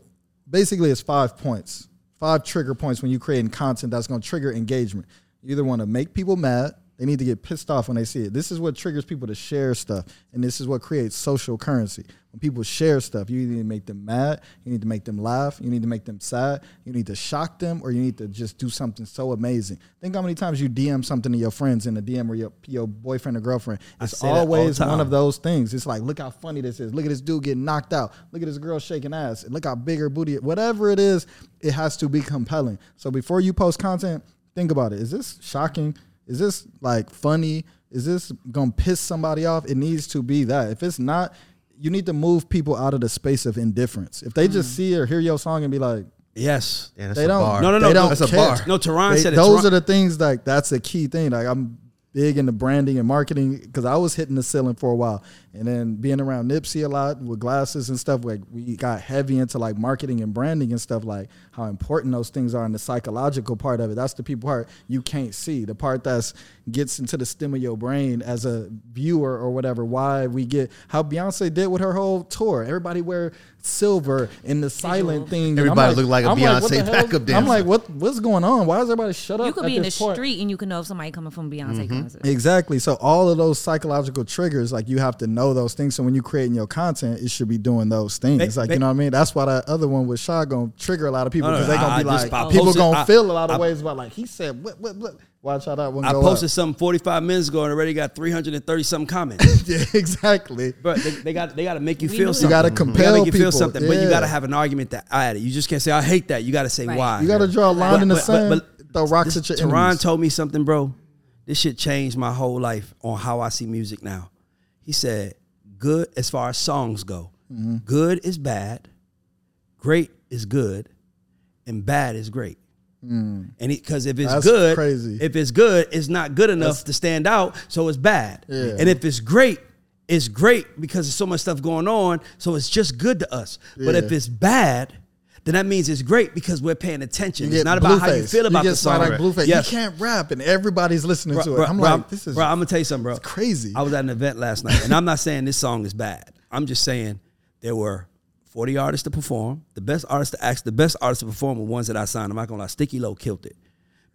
Speaker 4: basically, it's five points, five trigger points when you creating content that's gonna trigger engagement. You either want to make people mad. They need to get pissed off when they see it. This is what triggers people to share stuff, and this is what creates social currency. When people share stuff, you need to make them mad, you need to make them laugh, you need to make them sad, you need to shock them, or you need to just do something so amazing. Think how many times you DM something to your friends in a DM or your your boyfriend or girlfriend. It's
Speaker 2: all
Speaker 4: always one of those things. It's like, look how funny this is. Look at this dude getting knocked out. Look at this girl shaking ass. Look how big her booty. Whatever it is, it has to be compelling. So before you post content, think about it. Is this shocking? Is this like funny? Is this gonna piss somebody off? It needs to be that. If it's not, you need to move people out of the space of indifference. If they just mm. see or hear your song and be like,
Speaker 2: yes.
Speaker 3: Yeah,
Speaker 4: they don't.
Speaker 3: bar.
Speaker 2: No, no, no,
Speaker 4: They don't
Speaker 3: that's a bar.
Speaker 2: No, Teron
Speaker 4: They-
Speaker 2: said it.
Speaker 4: those
Speaker 2: Teron-
Speaker 4: are the things like that's a key thing. Like I'm big into branding and marketing because I was hitting the ceiling for a while, And then being around Nipsey a lot with glasses and stuff, like we got heavy into like marketing and branding and stuff, like how important those things are in the psychological part of it. That's the people part you can't see. The part that's gets into the stem of your brain as a viewer or whatever. Why we get how Beyonce did with her whole tour. Everybody wear silver in the silent thing. and I'm
Speaker 3: Everybody look like a
Speaker 4: I'm
Speaker 3: Beyonce
Speaker 4: what the hell?
Speaker 3: backup
Speaker 4: I'm like, what what's going on? Why is everybody shut up?
Speaker 1: You could
Speaker 4: at
Speaker 1: be in the
Speaker 4: this point?
Speaker 1: street and you can know if somebody coming from Beyonce mm-hmm. concert.
Speaker 4: Exactly. So all of those psychological triggers, like you have to know those things. So when you're creating your content, it should be doing those things.
Speaker 2: Make-
Speaker 4: like
Speaker 2: make-
Speaker 4: you know what I mean. That's why that other one with Shaw gonna trigger a lot of people oh,
Speaker 2: No, no,
Speaker 4: because they're gonna
Speaker 2: I-
Speaker 4: be
Speaker 2: I
Speaker 4: like,
Speaker 2: I
Speaker 4: people
Speaker 2: posted-
Speaker 4: gonna
Speaker 2: I-
Speaker 4: feel a lot of
Speaker 2: I-
Speaker 4: ways about like he said, what, what, what. Watch how that one
Speaker 2: I
Speaker 4: go
Speaker 2: posted
Speaker 4: up.
Speaker 2: something 45 minutes ago and already got 330 something comments.
Speaker 4: yeah, exactly.
Speaker 2: But they, they got they got to make you
Speaker 1: We
Speaker 2: feel something.
Speaker 4: You gotta
Speaker 2: They
Speaker 4: compel
Speaker 2: make you feel
Speaker 4: people.
Speaker 2: something, but you got to have an argument that I had it. You just can't say I hate that. You got to say
Speaker 1: Right.
Speaker 2: why.
Speaker 4: You got to draw a line in the sand. But throw rocks
Speaker 2: this-
Speaker 4: at your
Speaker 2: Teron
Speaker 4: enemies.
Speaker 2: told me something, bro. This shit changed my whole life on how I see music now. He said, "Good as far as songs go,
Speaker 4: Mm-hmm.
Speaker 2: good is bad, great is good, and bad is great." And because if it's
Speaker 4: Mm. That's
Speaker 2: good,
Speaker 4: crazy.
Speaker 2: if it's good, it's not good enough to stand out, so it's bad.
Speaker 4: Yeah.
Speaker 2: And if it's great, it's great because there's so much stuff going on, so it's just good to us. But if it's bad, then that means it's great because we're paying attention. It's not about how you feel about
Speaker 4: you
Speaker 2: the song.
Speaker 4: like Blueface.
Speaker 2: Yes.
Speaker 4: He can't rap, and everybody's listening to it. I'm
Speaker 2: bro,
Speaker 4: like, this is
Speaker 2: bro, I'm gonna tell you something, bro.
Speaker 4: It's crazy.
Speaker 2: I was at an event last night, and I'm not saying this song is bad. I'm just saying there were 40 artists to perform. The best artists to act, the best artists to perform were ones that I signed. I'm not gonna lie, Sticky Low killed it.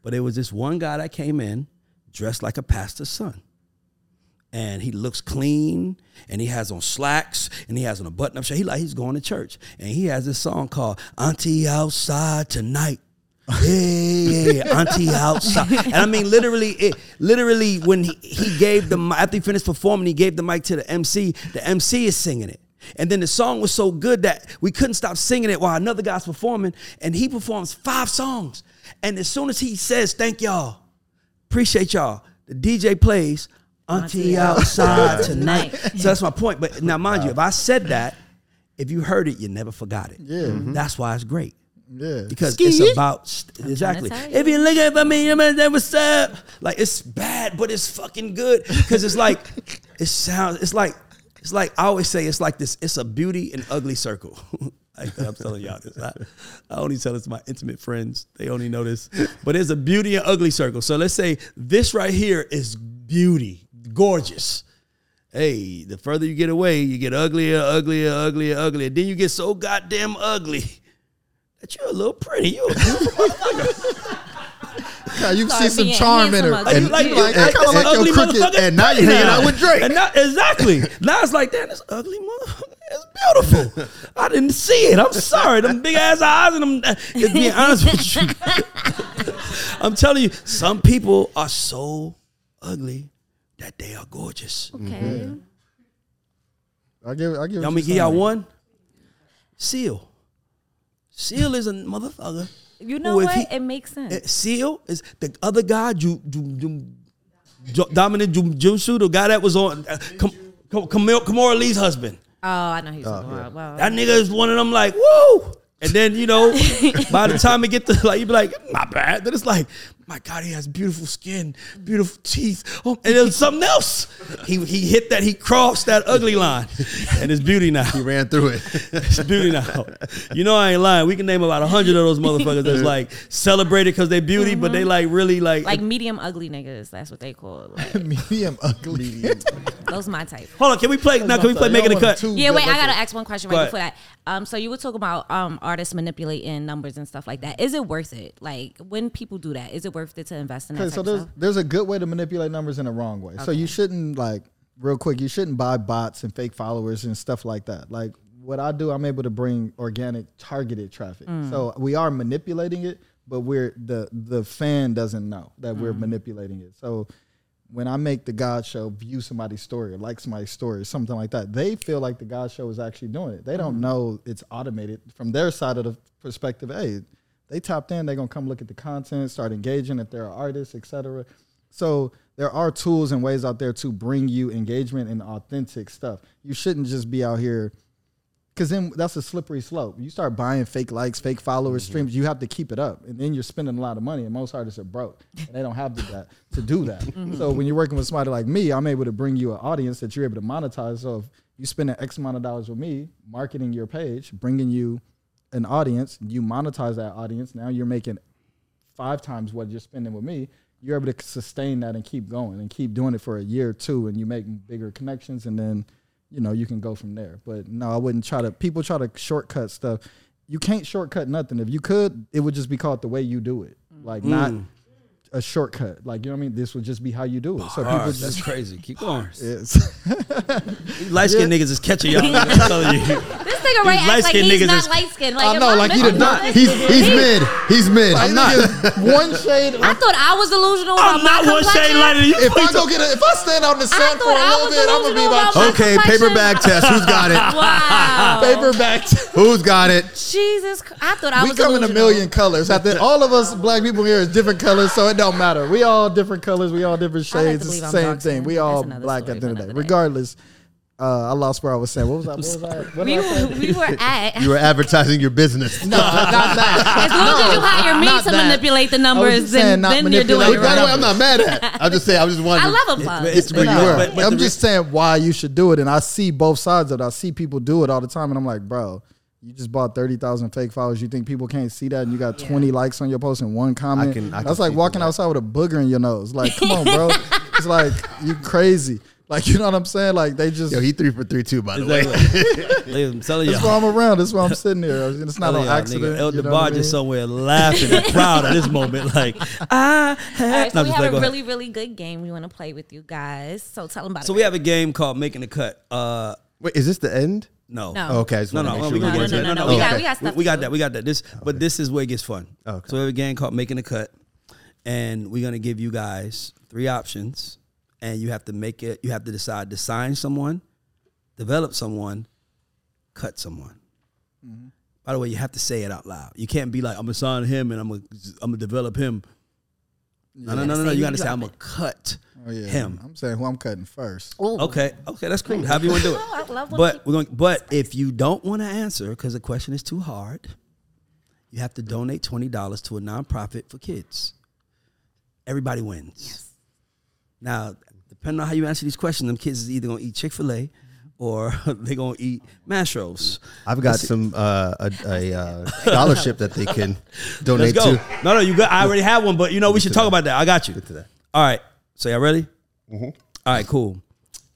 Speaker 2: But it was this one guy that came in dressed like a pastor's son. And he looks clean, and he has on slacks, and he has on a button-up shirt. He like he's going to church, and he has this song called "Auntie Outside Tonight." yeah, auntie outside. And I mean, literally, it literally when he, he gave the after he finished performing, he gave the mic to the MC. The MC is singing it, and then the song was so good that we couldn't stop singing it while another guy's performing, and he performs five songs. And as soon as he says, "Thank y'all, appreciate y'all," the DJ plays "Auntie
Speaker 1: Auntie
Speaker 2: Outside
Speaker 1: Outside
Speaker 2: Tonight."
Speaker 1: Tonight.
Speaker 2: So that's my point. But now, mind you, if I said that, if you heard it, you never forgot it.
Speaker 4: Yeah. Mhm.
Speaker 2: that's why it's great
Speaker 4: yeah.
Speaker 2: because
Speaker 4: Ski.
Speaker 2: it's about st- exactly.
Speaker 1: tell you.
Speaker 2: If you looking for me, you man, that what's up? Like it's bad, but it's fucking good because it's like it sounds. It's like it's like I always say. It's like this. It's a beauty and ugly circle. Like, I'm telling y'all this. I, I only tell this to my intimate friends. They only know this. But it's a beauty and ugly circle. So let's say this right here is beauty, gorgeous. Hey, the further you get away, you get uglier, uglier, uglier, uglier. Then you get so goddamn ugly that you're a little pretty. You're a beautiful motherfucker.
Speaker 4: Yeah, you
Speaker 1: Sorry,
Speaker 4: see some charm in her.
Speaker 1: handsome
Speaker 4: And
Speaker 2: like,
Speaker 4: you like, I
Speaker 2: and-
Speaker 4: kind of
Speaker 2: and
Speaker 4: like your
Speaker 2: ugly
Speaker 4: crooked.
Speaker 3: and now you're hanging out with Drake.
Speaker 2: And now, exactly. Now it's like, damn, this ugly motherfucker It's beautiful. I didn't see it. I'm sorry. Them big ass eyes and them. Uh, it's being honest with you. I'm telling you, some people are so ugly that they are gorgeous.
Speaker 1: Okay.
Speaker 4: I give, I give.
Speaker 2: Y'all
Speaker 4: what
Speaker 2: me
Speaker 4: you're
Speaker 2: give y'all one? Seal. Seal is a motherfucker.
Speaker 1: You know
Speaker 2: who
Speaker 1: what?
Speaker 2: he-
Speaker 1: it makes sense.
Speaker 2: Eh, Seal is the other guy, You, Ju, Ju, Ju, Dominic Ju, Junsu, the guy that was on uh, Kam- Kam- Kamil- Kimora Lee's husband.
Speaker 1: oh, I know he's talking about. Wow.
Speaker 2: That nigga is one of them like, woo! And then, you know, by the time it get to like, you be like, not bad. Then it's like, my God, he has beautiful skin, beautiful teeth. Oh, and then something else. He he hit that, he crossed that ugly line. And it's beauty now.
Speaker 3: He ran through it.
Speaker 2: It's beauty now. You know I ain't lying. We can name about a hundred of those motherfuckers that's like celebrated because they beauty, but they like really like,
Speaker 1: like medium ugly niggas. That's what they call it. Like,
Speaker 4: medium ugly.
Speaker 1: those my type.
Speaker 2: Hold on, can we play now? Can we play making
Speaker 4: don't
Speaker 2: a cut?
Speaker 1: Yeah, wait. I gotta ask one question right before that. Um, so you were talking about um artists manipulating numbers and stuff like that. Is it worth it? Like when people do that, is it worth it to invest in
Speaker 4: Okay, so there's there's a good way to manipulate numbers and a wrong way. So you shouldn't like real quick. You shouldn't buy bots and fake followers and stuff like that. Like what I do, I'm able to bring organic, targeted traffic. Mm. So we are manipulating it, but we're the the fan doesn't know that we're mm. manipulating it. So when I make the GAUDS Show view somebody's story or like somebody's story or something like that, they feel like the GAUDS Show is actually doing it. They don't mm. know it's automated from their side of the perspective. Hey, they tapped in, they're gonna come look at the content, start engaging if they're artists, etc. So there are tools and ways out there to bring you engagement and authentic stuff. You shouldn't just be out here because then that's a slippery slope. You start buying fake likes, fake followers,
Speaker 2: Mm-hmm.
Speaker 4: streams. You have to keep it up, and then you're spending a lot of money. And most artists are broke, and they don't have that to do that.
Speaker 2: Mm-hmm.
Speaker 4: So when you're working with somebody like me, I'm able to bring you an audience that you're able to monetize. So if you spend an X amount of dollars with me, marketing your page, bringing you an audience, you monetize that audience. Now you're making five times what you're spending with me, you're able to sustain that and keep going and keep doing it for a year or two, and you make bigger connections, and then you know you can go from there. But no, I wouldn't try to. People try to shortcut stuff. You can't shortcut nothing. If you could, it would just be called the way you do it, like not mm. A shortcut. Like you know what I mean. This would just be how you do it. So people just
Speaker 2: that's crazy. Keep going.
Speaker 4: it's
Speaker 2: Light skinned niggas is catching y'all. I'm telling you.
Speaker 1: This nigga right acts like
Speaker 2: light-skinned
Speaker 1: he's
Speaker 2: niggas
Speaker 1: not
Speaker 2: is-
Speaker 1: light skinned. Like,
Speaker 4: I
Speaker 1: if
Speaker 4: know, like he did not-
Speaker 3: He's he's mid. He's mid.
Speaker 4: I'm not one shade.
Speaker 1: I thought I was delusional about
Speaker 2: I'm not one shade
Speaker 1: complexion.
Speaker 2: lighter than you.
Speaker 4: if I go get a, if I stand out in the sun for a little bit, I'm gonna be
Speaker 1: delusional
Speaker 4: about
Speaker 1: about my
Speaker 3: Okay,
Speaker 1: complexion.
Speaker 3: paper bag test. Who's got it?
Speaker 1: Wow.
Speaker 4: paper back.
Speaker 3: Who's got it?
Speaker 1: Jesus, Christ. I thought I was.
Speaker 4: we
Speaker 1: was
Speaker 4: come in a million colors. I all of us black people here is different colors, so it don't matter. We all different colors. We all different
Speaker 1: I like
Speaker 4: shades. It's the same thing. We all black at the end of the day.
Speaker 1: day.
Speaker 4: Regardless, uh, I lost where I was saying. What was I? What was I? What
Speaker 1: We,
Speaker 4: I
Speaker 1: were- we were at.
Speaker 3: You were advertising your business.
Speaker 4: No, not that.
Speaker 1: As long as you hire me to
Speaker 4: that.
Speaker 1: manipulate the numbers,
Speaker 4: just
Speaker 1: then, then you're doing it
Speaker 4: the
Speaker 3: By way,
Speaker 1: right.
Speaker 3: I'm not mad at. I'm just say I just wanted.
Speaker 1: I
Speaker 3: to-
Speaker 1: love a pun.
Speaker 2: It's-
Speaker 3: It's where you
Speaker 4: Nah,
Speaker 3: were.
Speaker 2: but- but
Speaker 4: I'm just saying why you should do it, and I see both sides of it. I see people do it all the time, and I'm like, bro, you just bought thirty thousand fake followers. You think people can't see that, and you got
Speaker 1: Yeah.
Speaker 4: twenty likes on your post and one comment?
Speaker 3: can- I can
Speaker 4: That's like walking
Speaker 3: that.
Speaker 4: outside with a booger in your nose. Like, come on, bro. it's like you crazy. Like, you know what I'm saying? Like they just.
Speaker 3: Yo, he three for three too. By the way.
Speaker 2: I'm telling
Speaker 4: that's why
Speaker 2: y'all.
Speaker 4: I'm around. That's why I'm sitting here. It's not
Speaker 2: Telling
Speaker 4: on
Speaker 2: y'all,
Speaker 4: accident.
Speaker 2: nigga, El
Speaker 4: you know what I
Speaker 2: DeBar just somewhere laughing and proud at this moment. Like, I have.
Speaker 1: right, so
Speaker 2: No,
Speaker 1: we have
Speaker 2: like,
Speaker 1: a
Speaker 2: go ahead.
Speaker 1: really, really good game we want to play with you guys. So tell them about
Speaker 2: So
Speaker 1: it.
Speaker 2: So we have a game called Making the Cut. Uh,
Speaker 3: Wait, is this the end?
Speaker 2: No.
Speaker 1: No.
Speaker 3: Oh, okay, I just
Speaker 2: No,
Speaker 3: wanna
Speaker 2: no,
Speaker 3: make
Speaker 2: no,
Speaker 3: sure
Speaker 2: we
Speaker 3: we
Speaker 2: gonna
Speaker 1: No,
Speaker 2: get
Speaker 1: no,
Speaker 2: into
Speaker 1: no,
Speaker 2: it.
Speaker 1: no,
Speaker 2: No,
Speaker 1: we got- we got stuff
Speaker 2: We
Speaker 1: to
Speaker 2: got
Speaker 1: do.
Speaker 2: that. We got that. This, but this is where it gets fun.
Speaker 3: Okay.
Speaker 2: So we have a game called Making a Cut, and we're gonna give you guys three options, and you have to make it. You have to decide to sign someone, develop someone, cut someone.
Speaker 4: Mm-hmm.
Speaker 2: By the way, you have to say it out loud. You can't be like, "I'm gonna sign him and I'm gonna I'm gonna develop him." No, no, no, no, no. You
Speaker 1: you
Speaker 2: gotta say, "I'm gonna cut
Speaker 4: Oh, yeah.
Speaker 2: him."
Speaker 4: I'm saying who I'm cutting first.
Speaker 1: Ooh.
Speaker 2: Okay, okay, that's cool. How However you want to do it.
Speaker 1: I love
Speaker 2: But we're going. But if you don't want to answer because the question is too hard, you have to donate twenty dollars to a nonprofit for kids. Everybody wins. Now, depending on how you answer these questions, them kids is either gonna eat Chick Fil A or they're gonna eat Mastro's.
Speaker 3: I've got some uh, a, a uh, scholarship that they can donate
Speaker 2: Let's go.
Speaker 3: to.
Speaker 2: No, no, you got. I already have one, but you know we should talk about that. I got you.
Speaker 3: to that.
Speaker 2: All right. So y'all ready?
Speaker 3: Mm-hmm.
Speaker 2: All right, cool.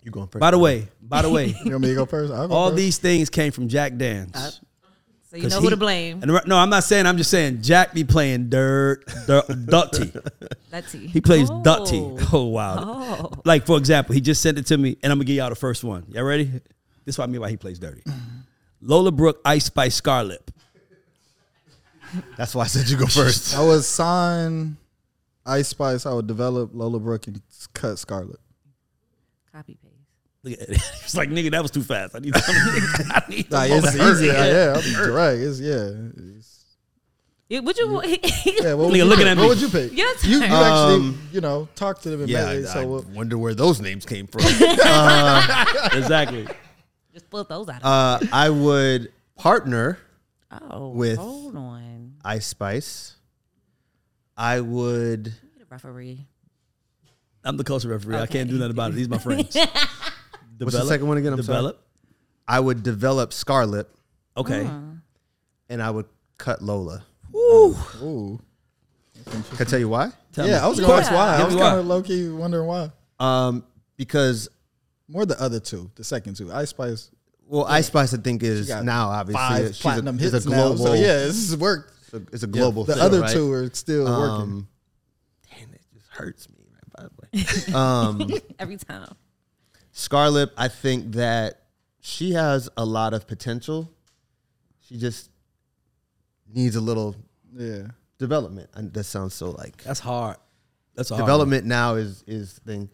Speaker 3: You going first?
Speaker 2: By the way, by the way,
Speaker 4: You want me to go first? I'll go
Speaker 2: all
Speaker 4: first.
Speaker 2: these things came from Jack Dance.
Speaker 1: So you
Speaker 2: 'Cause
Speaker 1: know
Speaker 2: he-
Speaker 1: who to blame.
Speaker 2: And no, I'm not saying. I'm just saying Jack be playing dirt, dirt dirty.
Speaker 1: That's he.
Speaker 2: He plays
Speaker 1: oh.
Speaker 2: dirty. Oh wow!
Speaker 1: Oh.
Speaker 2: Like for example, he just sent it to me, and I'm gonna give y'all the first one. Y'all ready? This is what I mean by he plays dirty. Mm-hmm. Lola Brooke, Ice Spice, Scar Lip.
Speaker 3: That's why I said you go first.
Speaker 4: I would sign Ice Spice. I would develop Lola Brooke and cut Scar Lip.
Speaker 1: Copy paste.
Speaker 2: Look at it. He's like, nigga, that was too fast. I need. I need
Speaker 4: Like,
Speaker 2: the
Speaker 4: it's easy. Yeah, yeah, I'll be. It's yeah. It's,
Speaker 1: Yeah, would you?
Speaker 4: yeah. What would you
Speaker 2: looking
Speaker 4: at
Speaker 2: at
Speaker 4: What would you pick?
Speaker 1: Your
Speaker 4: You, you
Speaker 1: turn.
Speaker 4: actually,
Speaker 3: Um,
Speaker 4: you know, talk to them and
Speaker 3: Yeah,
Speaker 4: make
Speaker 3: I,
Speaker 4: so
Speaker 3: I
Speaker 4: what,
Speaker 3: wonder where those names came from.
Speaker 2: exactly.
Speaker 1: Just pull those out.
Speaker 3: uh, I would partner
Speaker 1: oh,
Speaker 3: with-
Speaker 1: hold on.
Speaker 3: Ice Spice. I would.
Speaker 1: Be the referee.
Speaker 2: I'm the culture referee. I can't do nothing about it. These are my friends.
Speaker 3: What's the second one again? I'm sorry.
Speaker 2: develop.
Speaker 3: I would develop Scar Lip,
Speaker 2: Okay.
Speaker 3: and I would cut Lola.
Speaker 4: ooh.
Speaker 3: Can I tell you why?
Speaker 2: Tell
Speaker 4: yeah,
Speaker 2: me.
Speaker 4: I was gonna ask
Speaker 1: Yeah.
Speaker 4: why. I was kind of low key wondering why.
Speaker 3: Um, because
Speaker 4: More the other two, the second two. Ice Spice
Speaker 3: well, Ice Spice I think is now obviously
Speaker 4: five
Speaker 3: she's
Speaker 4: platinum
Speaker 3: a,
Speaker 4: hits
Speaker 3: is a
Speaker 4: now. So yeah, this has worked.
Speaker 3: it's a, it's a global.
Speaker 4: The
Speaker 3: thing,
Speaker 4: other
Speaker 3: right?
Speaker 4: two are still working.
Speaker 3: Um, damn, it just hurts me. Right, by the way, um,
Speaker 1: Every time.
Speaker 3: Scar Lip, I think that she has a lot of potential. She just needs a little
Speaker 4: Yeah.
Speaker 3: development. And that sounds so like
Speaker 2: That's hard. That's a hard
Speaker 3: development now is is thing.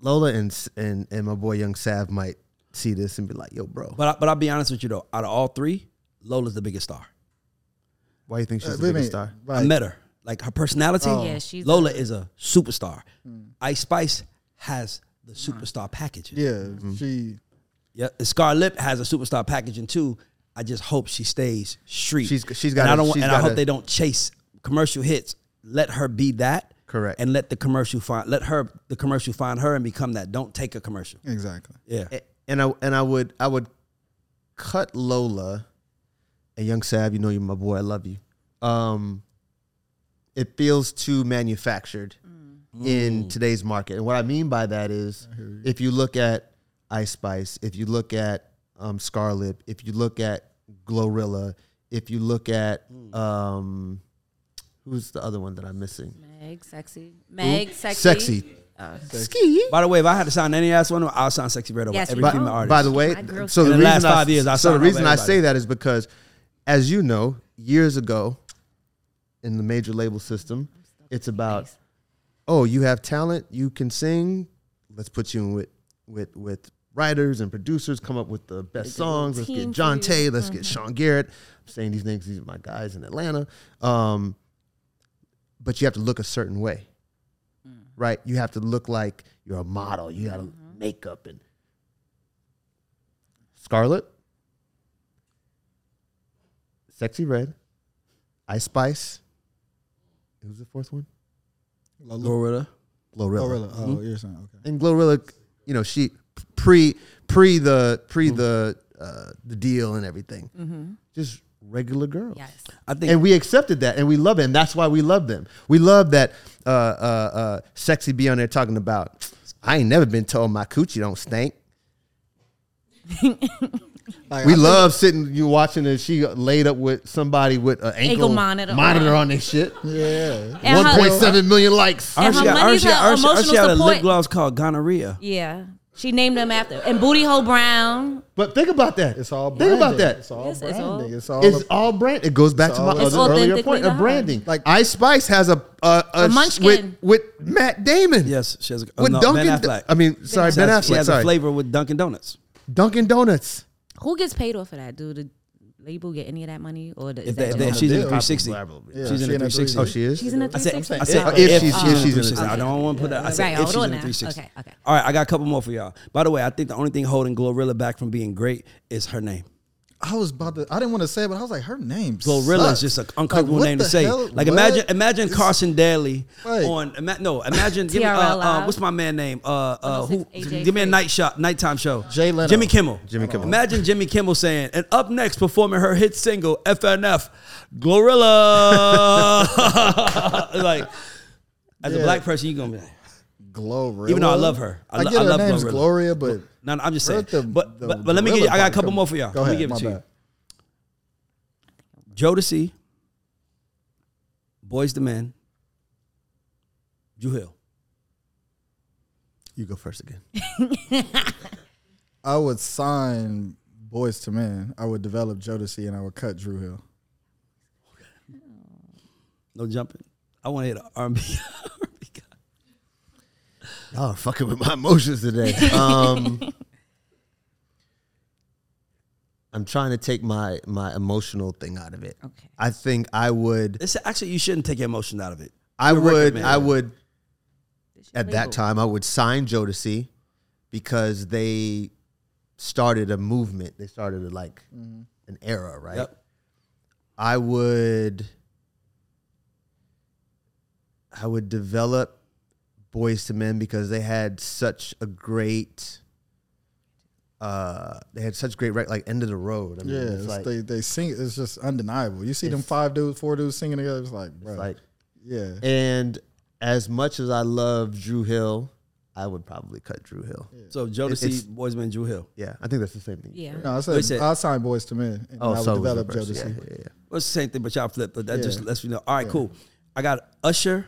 Speaker 3: Lola and and and my boy Young Sav might see this and be like, "Yo, bro.
Speaker 2: But I, but I'll be honest with you though. Out of all three, Lola's the biggest star.
Speaker 3: why you think she's
Speaker 4: Uh,
Speaker 3: the
Speaker 4: wait a
Speaker 3: biggest
Speaker 4: minute.
Speaker 3: star?"
Speaker 2: I met her. Like her personality.
Speaker 1: Yeah, she's
Speaker 2: Lola
Speaker 1: a-
Speaker 2: is a superstar. Ice Spice has the superstar packages.
Speaker 4: Yeah. She
Speaker 2: Yeah, Scar Lip has a superstar packaging too. I just hope she stays street.
Speaker 3: She's- she's
Speaker 2: And
Speaker 3: gotta-
Speaker 2: I don't. want- and I hope
Speaker 3: gotta-
Speaker 2: they don't chase commercial hits. Let her be that.
Speaker 3: Correct.
Speaker 2: And let the commercial find. Let her the commercial find her and become that. Don't take a commercial.
Speaker 4: Exactly.
Speaker 2: Yeah.
Speaker 3: And I and I would I would cut Lola and Young Sav. You know you're my boy. I love you. Um, it feels too manufactured in today's market, and what I mean by that is if you look at Ice Spice, if you look at um, Scar Lip, if you look at Glorilla, if you look at um, who's the other one that I'm missing?
Speaker 1: Meg, sexy. Meg, sexy.
Speaker 3: Sexy.
Speaker 1: Uh,
Speaker 3: Ski.
Speaker 2: By the way, if I had to sign any ass one, I'll sign Sexyy Red over
Speaker 1: Yes,
Speaker 2: every
Speaker 1: we
Speaker 2: female
Speaker 1: know.
Speaker 2: artist.
Speaker 3: By the way, so the,
Speaker 2: the
Speaker 3: reason
Speaker 2: last
Speaker 3: I,
Speaker 2: five years, I
Speaker 3: so the reason I say that is because, as you know, years ago, in the major label system, it's about, oh, you have talent, you can sing, let's put you in with with with writers and producers, come up with the best songs. Let's get Johntá, let's get Sean Garrett. I'm saying these names, these are my guys in Atlanta. Um, but you have to look a certain way, right? You have to look like you're a model. You got to makeup and Scarlet, Sexyy Red, Ice Spice. Who's the fourth one?
Speaker 2: Glorilla.
Speaker 3: Glorilla.
Speaker 4: Glorilla. Oh, you're saying okay.
Speaker 3: And Glorilla, you know, she pre pre the pre the uh, the deal and everything. Just regular girls.
Speaker 1: yes.
Speaker 2: I think
Speaker 3: And we accepted that, and we love it, and that's why we love them. We love that uh, uh, uh, sexy be on there talking about. I ain't never been told my coochie don't stink.
Speaker 4: Like,
Speaker 3: We
Speaker 4: I
Speaker 3: love sitting you watching her. She laid up with somebody with an ankle,
Speaker 1: Ankle monitor
Speaker 3: monitor
Speaker 1: on.
Speaker 3: this shit.
Speaker 4: yeah.
Speaker 1: And
Speaker 3: One
Speaker 1: her-
Speaker 3: point seven million likes.
Speaker 1: And
Speaker 2: she
Speaker 1: her
Speaker 2: got- I heard
Speaker 1: money's
Speaker 2: she got- I
Speaker 1: her
Speaker 2: she- I heard she
Speaker 1: emotional
Speaker 2: had a lip gloss called gonorrhea.
Speaker 1: Yeah. She named them after. And Booty Hole Brown.
Speaker 3: But think about that.
Speaker 4: It's all
Speaker 3: think about that.
Speaker 4: It's all
Speaker 1: Yes, it's all-
Speaker 4: branding. It's all,
Speaker 3: It's all brand. It goes back to my other earlier point of branding.
Speaker 4: Like-
Speaker 3: Like Ice Spice has a a, a,
Speaker 1: A munchkin.
Speaker 3: with with Matt Damon.
Speaker 2: Yes, she has a,
Speaker 3: With uh,
Speaker 2: no,
Speaker 3: Dunkin'
Speaker 2: Ben Affleck.
Speaker 3: I mean, sorry,
Speaker 2: she
Speaker 3: Ben
Speaker 2: has, she
Speaker 3: Affleck.
Speaker 2: has a flavor with Dunkin' Donuts.
Speaker 3: Dunkin' Donuts.
Speaker 1: Who gets paid off of that? Do the label get any of that money? Or the, is
Speaker 2: If
Speaker 1: that
Speaker 2: they,
Speaker 1: just
Speaker 2: they,
Speaker 4: on the
Speaker 2: she's in the 360.
Speaker 4: Yeah,
Speaker 2: she's in
Speaker 4: she
Speaker 2: the 360.
Speaker 3: Oh, she is.
Speaker 1: She's in the
Speaker 2: I said,
Speaker 1: 360?
Speaker 2: I said
Speaker 3: If
Speaker 2: if,
Speaker 3: she's-
Speaker 2: she's
Speaker 3: if
Speaker 2: in the
Speaker 3: she's in the
Speaker 2: 360. I don't want to put that. I said
Speaker 1: Right,
Speaker 2: if
Speaker 1: hold
Speaker 2: she's in
Speaker 1: on
Speaker 2: the
Speaker 1: now.
Speaker 2: 360.
Speaker 1: Okay, okay.
Speaker 2: All right, I got a couple more for y'all. By the way, I think the only thing holding Glorilla back from being great is her name.
Speaker 4: I was about to. I didn't want to say it, but I was like, her name.
Speaker 2: Glorilla
Speaker 4: sucks.
Speaker 2: is just an uncomfortable
Speaker 4: Like,
Speaker 2: name to say.
Speaker 4: hell?
Speaker 2: Like
Speaker 4: What?
Speaker 2: imagine imagine
Speaker 4: It's-
Speaker 2: Carson Daly
Speaker 4: Right.
Speaker 2: on ima- no imagine give me, uh, uh, what's my man name uh uh who give me a night shot nighttime show
Speaker 4: Jay Leno.
Speaker 2: Jimmy Kimmel
Speaker 3: Jimmy Kimmel.
Speaker 2: imagine Jimmy Kimmel saying and up next performing her hit single FNF Glorilla like as a black person you gonna be like,
Speaker 4: Glorilla.
Speaker 2: Even though I love her. I
Speaker 4: I,
Speaker 2: lo-
Speaker 4: get
Speaker 2: I
Speaker 4: her
Speaker 2: love
Speaker 4: name's
Speaker 2: Glorilla.
Speaker 4: Gloria, but
Speaker 2: no, no I'm just saying
Speaker 4: the-
Speaker 2: but,
Speaker 4: the
Speaker 2: but but let me give you I got a couple
Speaker 4: part
Speaker 2: more for y'all
Speaker 4: Go
Speaker 2: let me give it to you
Speaker 4: bad.
Speaker 2: Jodeci Boyz II Men Dru Hill
Speaker 3: You go first again.
Speaker 4: I would sign Boyz II Men. I would develop Jodeci, and I would cut Dru Hill.
Speaker 2: no jumping I want to hit an R&B guy.
Speaker 3: Y'all are fucking with my emotions today. Um, I'm trying to take my my emotional thing out of it.
Speaker 1: Okay.
Speaker 3: I think I would.
Speaker 2: It's actually you shouldn't take your emotion out of it.
Speaker 3: I
Speaker 2: You're
Speaker 3: would. I would.
Speaker 1: It's your
Speaker 3: At that time, I would sign Jodeci because they started a movement. They started a, like an era, right?
Speaker 2: Yep.
Speaker 3: I would. I would develop Boyz II Men because they had such a great. Uh, they had such great rec- like end of the road. I mean,
Speaker 4: Yeah,
Speaker 3: it's
Speaker 4: it's-
Speaker 3: like,
Speaker 4: they they sing. It's just undeniable. You see them five dudes, four dudes singing together. It's like, bro,
Speaker 3: it's like
Speaker 4: yeah.
Speaker 3: And as much as I love Dru Hill, I would probably cut Dru Hill. Yeah,
Speaker 2: So Jodeci,
Speaker 3: It's-
Speaker 2: Boyz II Men, Dru Hill.
Speaker 3: Yeah, I think that's the same thing.
Speaker 1: Yeah.
Speaker 4: No, I said,
Speaker 2: said-
Speaker 4: I signed Boyz II Men, and
Speaker 3: Oh,
Speaker 4: I would
Speaker 3: so it was
Speaker 4: develop
Speaker 3: reversed.
Speaker 4: Jodeci.
Speaker 3: Yeah, yeah, yeah.
Speaker 2: Well, it's the same thing, but y'all flip. But that
Speaker 4: Yeah.
Speaker 2: just lets me know. All right,
Speaker 4: Yeah.
Speaker 2: cool. I got Usher,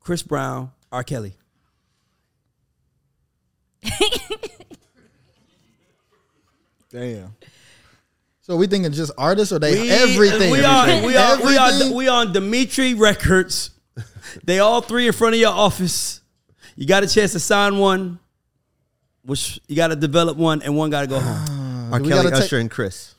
Speaker 2: Chris Brown, R. Kelly.
Speaker 4: Damn. So we thinking just artists or they
Speaker 2: We-
Speaker 4: everything?
Speaker 2: We are. We are. We are. We on Dimitri Records. they all three in front of your office. You got a chance to sign one, which you got to develop one, and one got to go home.
Speaker 4: Ah. R.
Speaker 3: Kelly,
Speaker 4: gotta take-
Speaker 3: Usher, and Chris.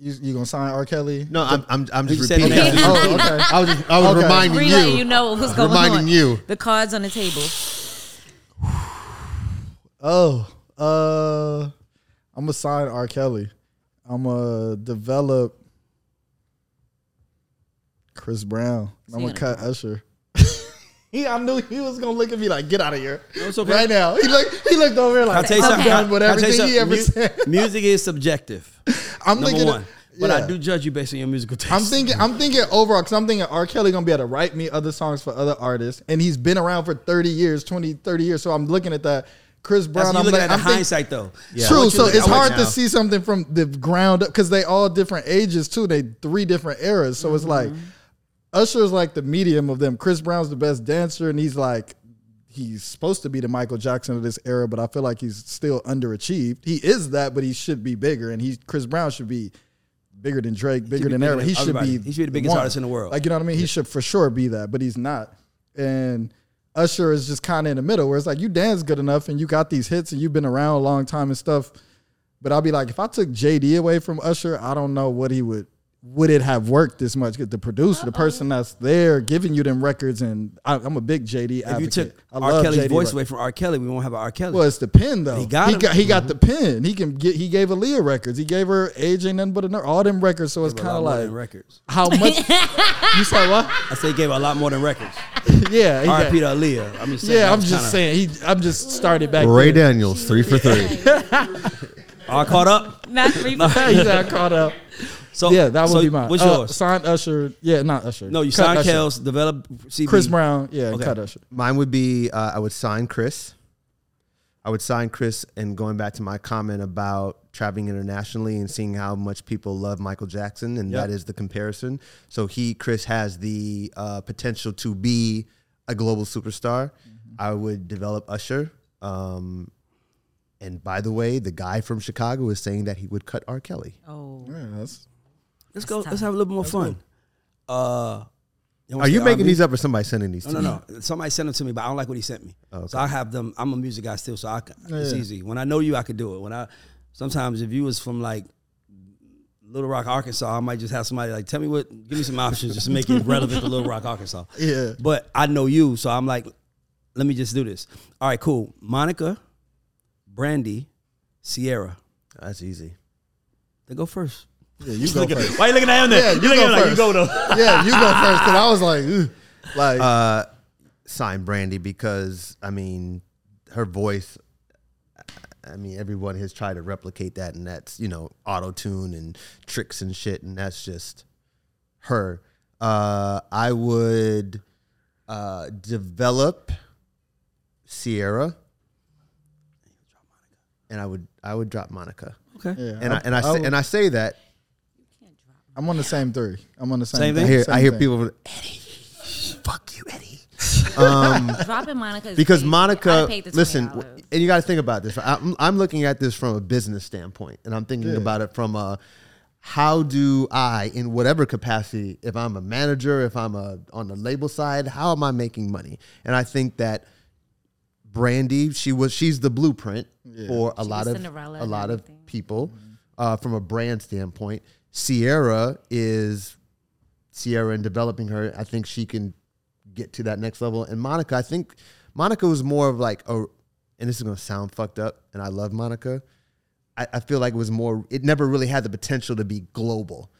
Speaker 4: You, you gonna sign R. Kelly?
Speaker 3: No, I'm I'm, I'm just repeating.
Speaker 2: the.
Speaker 4: Oh, okay.
Speaker 3: I was just, I was
Speaker 4: Okay.
Speaker 3: reminding
Speaker 1: Free
Speaker 3: you.
Speaker 1: letting you know what's going
Speaker 3: reminding
Speaker 1: on.
Speaker 3: you.
Speaker 1: The cards on the table.
Speaker 4: Oh, uh, I'm gonna sign R. Kelly. I'm gonna develop Chris Brown.
Speaker 1: So
Speaker 4: I'm gonna
Speaker 1: gonna
Speaker 4: cut Usher. He, I knew he was gonna look at me like, "Get out of here!"
Speaker 2: okay.
Speaker 4: Right now, he looked. He looked over here like, "I'm
Speaker 2: something.
Speaker 4: done with
Speaker 2: I'll tell you
Speaker 4: everything he ever said."
Speaker 2: Music is subjective.
Speaker 4: I'm
Speaker 2: Number
Speaker 4: thinking,
Speaker 2: one. But I do judge you based on your musical taste.
Speaker 4: I'm thinking, I'm thinking overall because I'm thinking R. Kelly gonna be able to write me other songs for other artists, and he's been around for 30 years, 20, 30 years. So I'm looking at that. Chris Brown, I'm
Speaker 2: looking
Speaker 4: like,
Speaker 2: at
Speaker 4: I'm
Speaker 2: the
Speaker 4: think-
Speaker 2: hindsight though.
Speaker 3: Yeah.
Speaker 4: True. So it's hard to see something from the ground up because they all different ages too. They three different eras. So it's like mm-hmm. Usher's like the medium of them. Chris Brown's the best dancer, and he's like he's supposed to be the Michael Jackson of this era, but I feel like he's still underachieved. He is that, but he should be bigger, and he Chris Brown should be bigger than Drake, bigger than
Speaker 2: than
Speaker 4: He should be
Speaker 2: He should be the biggest
Speaker 4: one.
Speaker 2: artist in the world.
Speaker 4: Like you know what I mean? He should for sure be that, but he's not. And Usher is just kind of in the middle, where it's like you dance good enough and you got these hits and you've been around a long time and stuff. But I'll be like, if I took JD away from Usher, I don't know what he would. Would it have worked this much? 'Cause the producer, the person that's there giving you them records, and I, I'm a big JD
Speaker 2: If
Speaker 4: advocate.
Speaker 2: you took
Speaker 4: I
Speaker 2: R.
Speaker 4: love
Speaker 2: Kelly's
Speaker 4: JD
Speaker 2: voice
Speaker 4: records.
Speaker 2: away from R. Kelly, we won't have an R. Kelly.
Speaker 4: Well, it's the pen though.
Speaker 2: He got
Speaker 4: he got he got mm-hmm. the pen. He can get. He gave Aaliyah records. He gave her age ain't nothing but a All them records. So it's
Speaker 2: Gave a
Speaker 4: kind
Speaker 2: lot
Speaker 4: of
Speaker 2: more
Speaker 4: like
Speaker 2: than records.
Speaker 4: how much you said what?
Speaker 2: I say he gave a lot more than records.
Speaker 4: Yeah, he got-
Speaker 2: R.I.P. to Aaliyah. I'm just saying.
Speaker 4: yeah. I'm just
Speaker 2: kinda-
Speaker 4: saying. He. I'm just started back.
Speaker 3: Ray
Speaker 4: there.
Speaker 3: Daniels, three for three.
Speaker 2: All caught up.
Speaker 1: Not three for
Speaker 4: He got caught up.
Speaker 2: So
Speaker 4: Yeah, that would
Speaker 2: so
Speaker 4: be mine.
Speaker 2: What's
Speaker 4: Uh,
Speaker 2: yours?
Speaker 4: Signed Usher. Yeah, not Usher.
Speaker 2: No, you
Speaker 4: Cut
Speaker 2: signed
Speaker 4: Usher.
Speaker 2: Kels, develop CB.
Speaker 4: Chris Brown. Yeah,
Speaker 2: Okay.
Speaker 4: cut Usher.
Speaker 3: Mine would be uh, I would sign Chris. I would sign Chris, and going back to my comment about traveling internationally and seeing how much people love Michael Jackson, and
Speaker 2: Yep.
Speaker 3: that is the comparison. So he, Chris, has the uh, potential to be a global superstar. I would develop Usher. Um, and by the way, the guy from Chicago is saying that he would cut R. Kelly.
Speaker 1: Oh,
Speaker 4: Yeah, that's
Speaker 2: Let's go.
Speaker 1: tough.
Speaker 2: Let's have a little bit more fun. Uh,
Speaker 3: Are you making these up, or somebody sending these?
Speaker 2: No,
Speaker 3: to
Speaker 2: no,
Speaker 3: you?
Speaker 2: no. Somebody sent them to me, but I don't like what he sent me.
Speaker 3: Okay.
Speaker 2: So I have them. I'm a music guy still, so I can, it's
Speaker 4: Yeah.
Speaker 2: easy. When I know you, I could do it. When I sometimes if you was from like Little Rock, Arkansas, I might just have somebody like tell me what, give me some options just to make it relevant to Little Rock, Arkansas.
Speaker 4: Yeah.
Speaker 2: But I know you, so I'm like, let me just do this. All right, cool. Monica, Brandy, Ciara.
Speaker 3: That's easy.
Speaker 2: They go first.
Speaker 4: Yeah. You go first.
Speaker 2: Why you looking at him there?
Speaker 4: Yeah, you
Speaker 2: looking
Speaker 4: go
Speaker 2: at him like you
Speaker 4: first.
Speaker 2: go though.
Speaker 4: Yeah, you go first. Cause I was like, Ugh. like
Speaker 3: Uh, sign Brandy because I mean, her voice. I mean, everyone has tried to replicate that, and that's you know auto tune and tricks and shit, and that's just her. Uh, I would uh, develop Ciara, and I would I would drop Monica,
Speaker 2: Okay.
Speaker 4: yeah.
Speaker 3: and I, and I say,
Speaker 4: would-
Speaker 3: and I say that
Speaker 4: I'm on the same three. I'm on the same.
Speaker 2: Same
Speaker 4: thing.
Speaker 2: thing?
Speaker 3: I hear
Speaker 4: Same
Speaker 3: I hear
Speaker 4: thing.
Speaker 3: people Eddie, fuck you, Eddie. Um,
Speaker 1: dropping Monica
Speaker 3: because
Speaker 1: crazy.
Speaker 3: Monica,
Speaker 1: paid the
Speaker 3: listen,
Speaker 1: $20.
Speaker 3: w- and you got to think about this. I'm, I'm looking at this from a business standpoint, and I'm thinking
Speaker 4: Yeah.
Speaker 3: about it from a how do I, in whatever capacity, if I'm a manager, if I'm a on the label side, how am I making money? And I think that Brandy, she was she's the blueprint for a
Speaker 1: She
Speaker 3: lot of
Speaker 1: Cinderella
Speaker 3: a
Speaker 1: and
Speaker 3: lot of
Speaker 1: everything.
Speaker 3: people uh, from a brand standpoint. Ciara is Ciara and developing her. I think she can get to that next level. And Monica, I think Monica was more of like a, and this is gonna sound fucked up, and I love Monica. I, I feel like it was more. It never really had the potential to be global,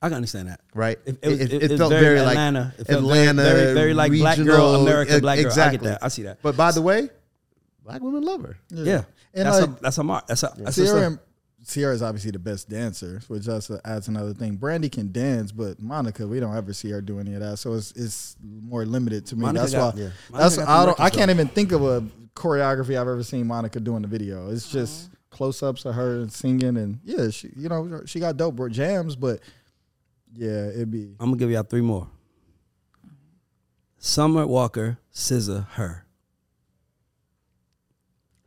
Speaker 2: I can understand that.
Speaker 3: right?
Speaker 2: It, it,
Speaker 3: It-
Speaker 2: it,
Speaker 3: it
Speaker 2: it
Speaker 3: felt
Speaker 2: felt
Speaker 3: very
Speaker 2: very
Speaker 3: like
Speaker 2: Atlanta. It felt very-
Speaker 3: Atlanta,
Speaker 2: very, very, like black girl,
Speaker 3: regional,
Speaker 2: America,
Speaker 3: e-
Speaker 2: black girl. I
Speaker 3: exactly.
Speaker 2: get that. I see that.
Speaker 3: But by the way, black women love her.
Speaker 2: yeah,
Speaker 4: And
Speaker 2: that's
Speaker 4: like-
Speaker 2: a that's a mark. That's a that's
Speaker 4: Ciara,
Speaker 2: a
Speaker 4: and, Ciara is obviously the best dancer, which just adds another thing. Brandy can dance, but Monica, we don't ever see her do any of that, so it's it's more limited to me.
Speaker 2: Monica
Speaker 4: that's
Speaker 2: got-
Speaker 4: why.
Speaker 2: yeah.
Speaker 4: That's
Speaker 2: Monica
Speaker 4: I don't. I can't even think of a choreography I've ever seen Monica do in the video. It's just uh-huh. close ups of her singing, and yeah, she you know she got dope jams, but yeah, it'd be
Speaker 2: I'm gonna give y'all three more. Summer Walker, SZA, her.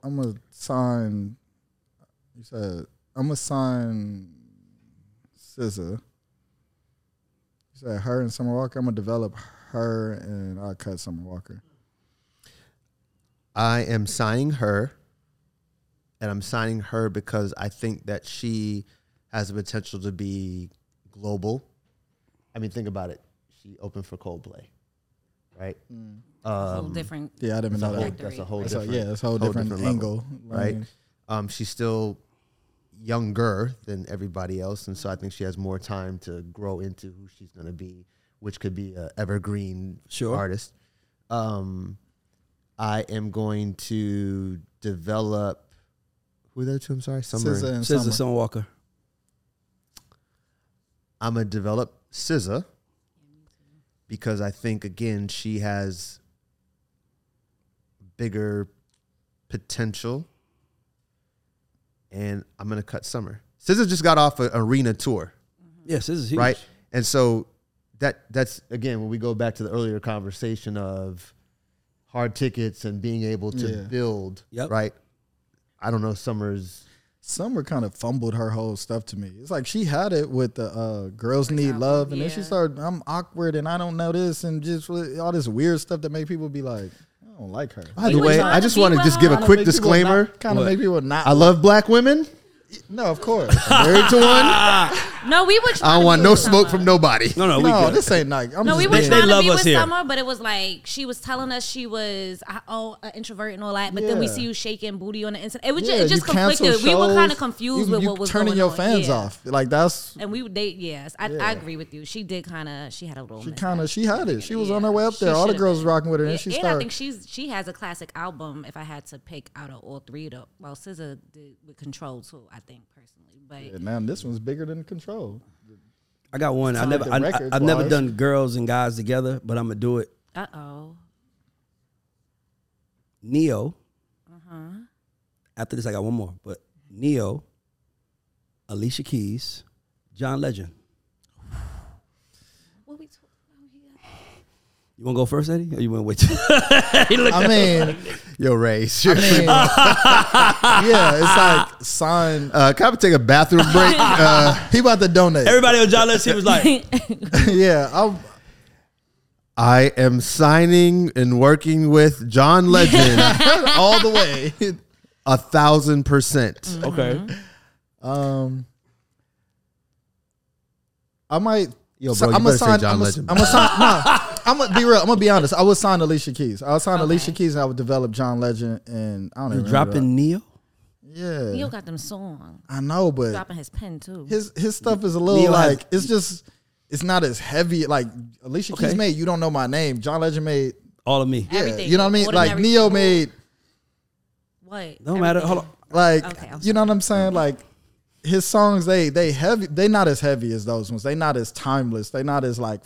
Speaker 4: I'm gonna sign. You said I'm gonna sign SZA. You said her and Summer Walker. I'm gonna develop her and I'll cut Summer Walker.
Speaker 3: I am signing her, and I'm signing her because I think that she has the potential to be global. I mean, think about it. She opened for Coldplay, right?
Speaker 1: whole
Speaker 3: Um,
Speaker 1: different.
Speaker 4: Yeah, I didn't
Speaker 3: that's, a
Speaker 4: know
Speaker 3: whole,
Speaker 4: that.
Speaker 3: that's a whole
Speaker 4: That's a,
Speaker 3: different,
Speaker 4: yeah, that's a whole, different,
Speaker 3: level,
Speaker 4: angle,
Speaker 3: right? Um, she's still younger than everybody else, and so I think she has more time to grow into who she's going to be, which could be an evergreen
Speaker 2: Sure.
Speaker 3: artist. Um, I am going to develop. Who are the two? I'm sorry, Summer.
Speaker 4: SZA and
Speaker 2: Says
Speaker 4: Summer.
Speaker 2: Summer Walker.
Speaker 3: I'm gonna develop SZA because I think again she has bigger potential, and I'm gonna cut Summer. SZA just got off an arena tour,
Speaker 2: Yes, this is huge.
Speaker 3: right? And so that that's again when we go back to the earlier conversation of hard tickets and being able to
Speaker 4: Yeah.
Speaker 3: build,
Speaker 2: Yep.
Speaker 3: right? I don't know Summer's
Speaker 4: Summer kind of fumbled her whole stuff to me. It's like she had it with the uh, girls need love, and then she
Speaker 1: yeah.
Speaker 4: started. I'm awkward, and I don't know this, and just with all this weird stuff that make people be like, I don't like her.
Speaker 3: By the way, I just want to just give a quick disclaimer.
Speaker 4: Kind of
Speaker 2: What?
Speaker 4: make people not.
Speaker 3: I love black women.
Speaker 4: No, of course.
Speaker 3: Married to one.
Speaker 1: No, we were.
Speaker 3: I don't
Speaker 1: to
Speaker 3: want no smoke
Speaker 1: Summer.
Speaker 3: from nobody.
Speaker 2: No, no, we
Speaker 4: no,
Speaker 2: good.
Speaker 4: this ain't like. I'm
Speaker 1: No,
Speaker 4: just
Speaker 1: we were
Speaker 4: being-
Speaker 2: They
Speaker 1: trying to
Speaker 2: love
Speaker 1: be
Speaker 2: us
Speaker 1: with
Speaker 2: here.
Speaker 1: Summer, but it was like she was telling us she was uh, oh an introvert and all that. But then we
Speaker 4: Yeah.
Speaker 1: see you shaking booty on the inside. It was
Speaker 4: Yeah,
Speaker 1: just, it just
Speaker 4: you cancel
Speaker 1: conflicted. We were
Speaker 4: shows,
Speaker 1: kind of confused
Speaker 4: you-
Speaker 1: with
Speaker 4: you
Speaker 1: what was
Speaker 4: turning
Speaker 1: going
Speaker 4: your
Speaker 1: on.
Speaker 4: fans
Speaker 1: Yeah.
Speaker 4: off. Like that's
Speaker 1: And we they yes, I, I
Speaker 4: Yeah.
Speaker 1: agree with you. She did kind of she had a little.
Speaker 4: she
Speaker 1: mishap.
Speaker 4: kind of she had it. She was
Speaker 1: Yeah.
Speaker 4: on her way up
Speaker 1: She
Speaker 4: there. All the
Speaker 1: should've
Speaker 4: girls was
Speaker 1: been.
Speaker 4: rocking with her,
Speaker 1: Yeah,
Speaker 4: and she
Speaker 1: and I
Speaker 4: started.
Speaker 1: think she's she has a classic album. If I had to pick out of all three, though, well, SZA did with Control too. I think personally, but
Speaker 4: Yeah, man, this one's bigger than Control.
Speaker 2: I got one. I
Speaker 4: Sound
Speaker 2: never,
Speaker 4: like
Speaker 2: I,
Speaker 4: the
Speaker 2: I,
Speaker 4: records
Speaker 2: I've never done girls and guys together, but I'm gonna do it.
Speaker 1: uh oh,
Speaker 2: Ne-Yo.
Speaker 1: Uh-huh.
Speaker 2: After this, I got one more. But Ne-Yo, Alicia Keys, John Legend.
Speaker 1: what we talking about here?
Speaker 2: You want to go first, Eddie, or you want to wait? He looked
Speaker 4: I
Speaker 2: at-
Speaker 4: mean,
Speaker 3: Yo, Ray.
Speaker 4: I mean, yeah, it's like sign.
Speaker 3: Uh, can I take a bathroom break? Uh,
Speaker 4: He about to donate.
Speaker 2: Everybody on John Legend he was like,
Speaker 4: yeah, I'm,
Speaker 3: I am signing and working with John Legend
Speaker 4: all the way.
Speaker 3: a thousand percent.
Speaker 2: okay.
Speaker 4: Um, I might.
Speaker 3: Yo,
Speaker 4: so
Speaker 3: bro, you
Speaker 4: I'm gonna
Speaker 3: say
Speaker 4: sign.
Speaker 3: John Legend.
Speaker 4: I'm
Speaker 3: Legend.
Speaker 4: gonna sign. No, I'm gonna be real. I'm gonna be honest. I would sign Alicia Keys. I would sign
Speaker 1: Okay.
Speaker 4: Alicia Keys, and I would develop John Legend. And I don't know.
Speaker 2: You
Speaker 4: even
Speaker 2: dropping Ne-Yo?
Speaker 4: Yeah,
Speaker 1: Ne-Yo got them songs.
Speaker 4: I know, but
Speaker 1: Dropping his pen too.
Speaker 4: his his stuff is a little
Speaker 2: Ne-Yo has-
Speaker 4: like it's just it's not as heavy. Like Alicia
Speaker 2: Okay.
Speaker 4: Keys made. You don't know my name. John Legend made.
Speaker 2: All of me.
Speaker 4: Yeah,
Speaker 1: Everything.
Speaker 4: you know what I mean. Like
Speaker 1: Ordinary
Speaker 4: Ne-Yo
Speaker 1: People.
Speaker 4: made.
Speaker 1: what?
Speaker 2: Don't matter. Hold on.
Speaker 4: Like
Speaker 1: Okay,
Speaker 4: you know what I'm saying? Like his songs, they they heavy. They not as heavy as those ones. They not as timeless. They not as like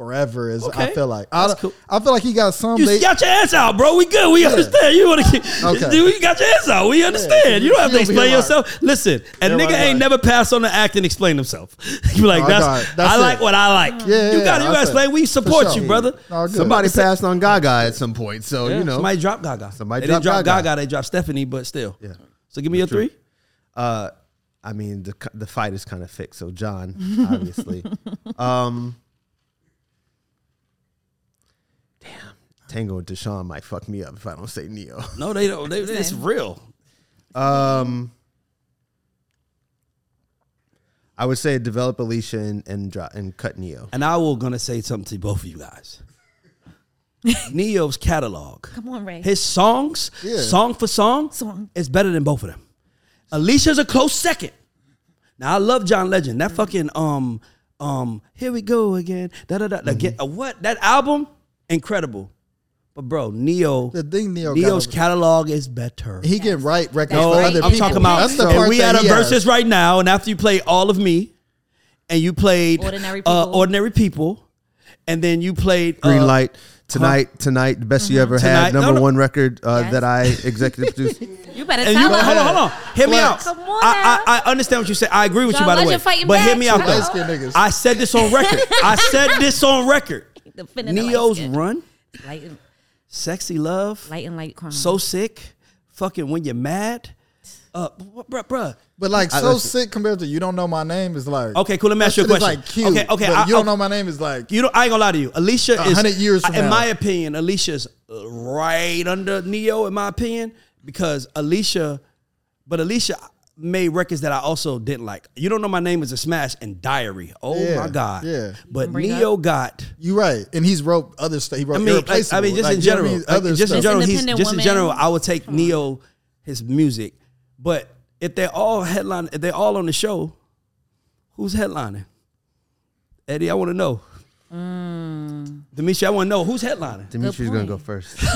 Speaker 4: forever as I feel like. I,
Speaker 2: That's cool.
Speaker 4: I feel like he got some.
Speaker 2: You
Speaker 4: They,
Speaker 2: got your ass out, bro. We good. We understand. You want to.
Speaker 4: Okay.
Speaker 2: Dude, you got your ass out. We understand. you don't have to
Speaker 4: She over
Speaker 2: explain
Speaker 4: here like-
Speaker 2: yourself. Listen, a nigga
Speaker 4: Everybody
Speaker 2: ain't
Speaker 4: like-
Speaker 2: never passed on the act and explain himself. you like,
Speaker 4: Oh,
Speaker 2: that's,
Speaker 4: God. That's
Speaker 2: I
Speaker 4: it.
Speaker 2: like what I like.
Speaker 4: Yeah,
Speaker 2: you
Speaker 4: yeah,
Speaker 2: got it. You got
Speaker 4: that's
Speaker 2: to explain. We support
Speaker 4: sure.
Speaker 2: you, brother.
Speaker 4: All.
Speaker 3: Somebody passed on Gaga at some point, so
Speaker 2: Yeah,
Speaker 3: you know.
Speaker 2: somebody dropped Gaga.
Speaker 3: Somebody
Speaker 2: they didn't
Speaker 3: dropped Gaga.
Speaker 2: Gaga. They dropped Stephanie, but still.
Speaker 3: Yeah.
Speaker 2: So give me your three.
Speaker 3: Uh, I mean, the the fight is kind of fixed. So John, obviously. um, Tango and Deshaun might fuck me up if I don't say Ne-Yo.
Speaker 2: No, they don't. They, it's real.
Speaker 3: Um, I would say develop Alicia and and, drop, and cut Ne-Yo.
Speaker 2: And I will gonna say something to both of you guys. Ne-Yo's catalog,
Speaker 1: Come on, Ray.
Speaker 2: his songs,
Speaker 4: Yeah.
Speaker 2: song for song,
Speaker 1: Song.
Speaker 2: is better than both of them. Alicia's a close second. Now I love John Legend. That fucking um um here we go again. Da da da. Again, uh, what that album incredible. But bro, Ne-Yo,
Speaker 4: the thing Ne-Yo
Speaker 2: Ne-Yo's
Speaker 4: got,
Speaker 2: catalog is better.
Speaker 4: he can write records
Speaker 2: No,
Speaker 4: for
Speaker 1: right.
Speaker 4: other
Speaker 2: I'm
Speaker 4: people.
Speaker 2: talking about.
Speaker 4: That's the
Speaker 2: and
Speaker 4: part
Speaker 2: we
Speaker 4: that
Speaker 2: had a
Speaker 4: he has.
Speaker 2: versus right now, and after you play all of me, and you played
Speaker 1: Ordinary
Speaker 2: uh,
Speaker 1: People.
Speaker 2: ordinary people, and then you played
Speaker 3: Green
Speaker 2: uh,
Speaker 3: light tonight. Tonight, the best you ever
Speaker 2: Tonight-
Speaker 3: had. Number
Speaker 2: no.
Speaker 3: one record uh,
Speaker 1: Yes.
Speaker 3: that I executive produced.
Speaker 1: You better
Speaker 2: And
Speaker 1: tell
Speaker 2: you hold on, hold on. Hear me out.
Speaker 1: Come on
Speaker 2: I. I, I understand what you said. I agree with
Speaker 1: John
Speaker 2: you, by the way.
Speaker 1: Legend fighting
Speaker 2: But hear
Speaker 1: back.
Speaker 2: me out though. I said this on record. I said this on record.
Speaker 1: Ne-Yo's
Speaker 2: run,
Speaker 1: light and,
Speaker 2: sexy love,
Speaker 1: light and light crime.
Speaker 2: so sick, fucking when you're mad. Uh, bruh, bruh.
Speaker 4: But like
Speaker 3: I
Speaker 4: so
Speaker 3: listen-
Speaker 4: sick compared to you don't know my name is like
Speaker 2: Okay, cool. Let me ask you a
Speaker 4: that shit is,
Speaker 2: question.
Speaker 4: Like cute.
Speaker 2: Okay, okay,
Speaker 4: but
Speaker 2: I-
Speaker 4: you don't
Speaker 2: I-
Speaker 4: know my name is like
Speaker 2: You know, I ain't gonna lie to you. Alicia is
Speaker 4: hundred years from
Speaker 2: in
Speaker 4: now.
Speaker 2: my opinion. Alicia's uh, right under Ne-Yo, in my opinion, because Alicia, but Alicia made records that I also didn't like. You don't know my name is a smash and Diary. Oh
Speaker 4: Yeah,
Speaker 2: my god.
Speaker 4: yeah.
Speaker 2: But
Speaker 1: Bring
Speaker 2: Ne-Yo got.
Speaker 4: you right, and he's wrote other stuff. He wrote
Speaker 2: I mean, like, I mean, just
Speaker 4: Like,
Speaker 2: in
Speaker 4: you know I
Speaker 2: general,
Speaker 4: mean?
Speaker 2: like,
Speaker 4: other
Speaker 2: just in general, he's
Speaker 1: Independent
Speaker 2: just in general. I would take Ne-Yo his music, but if they're all headline, if they're all on the show, who's headlining? Eddie, I want to know.
Speaker 1: Mm.
Speaker 2: Demetri, I want to know who's headlining.
Speaker 3: Dimitri's gonna go first.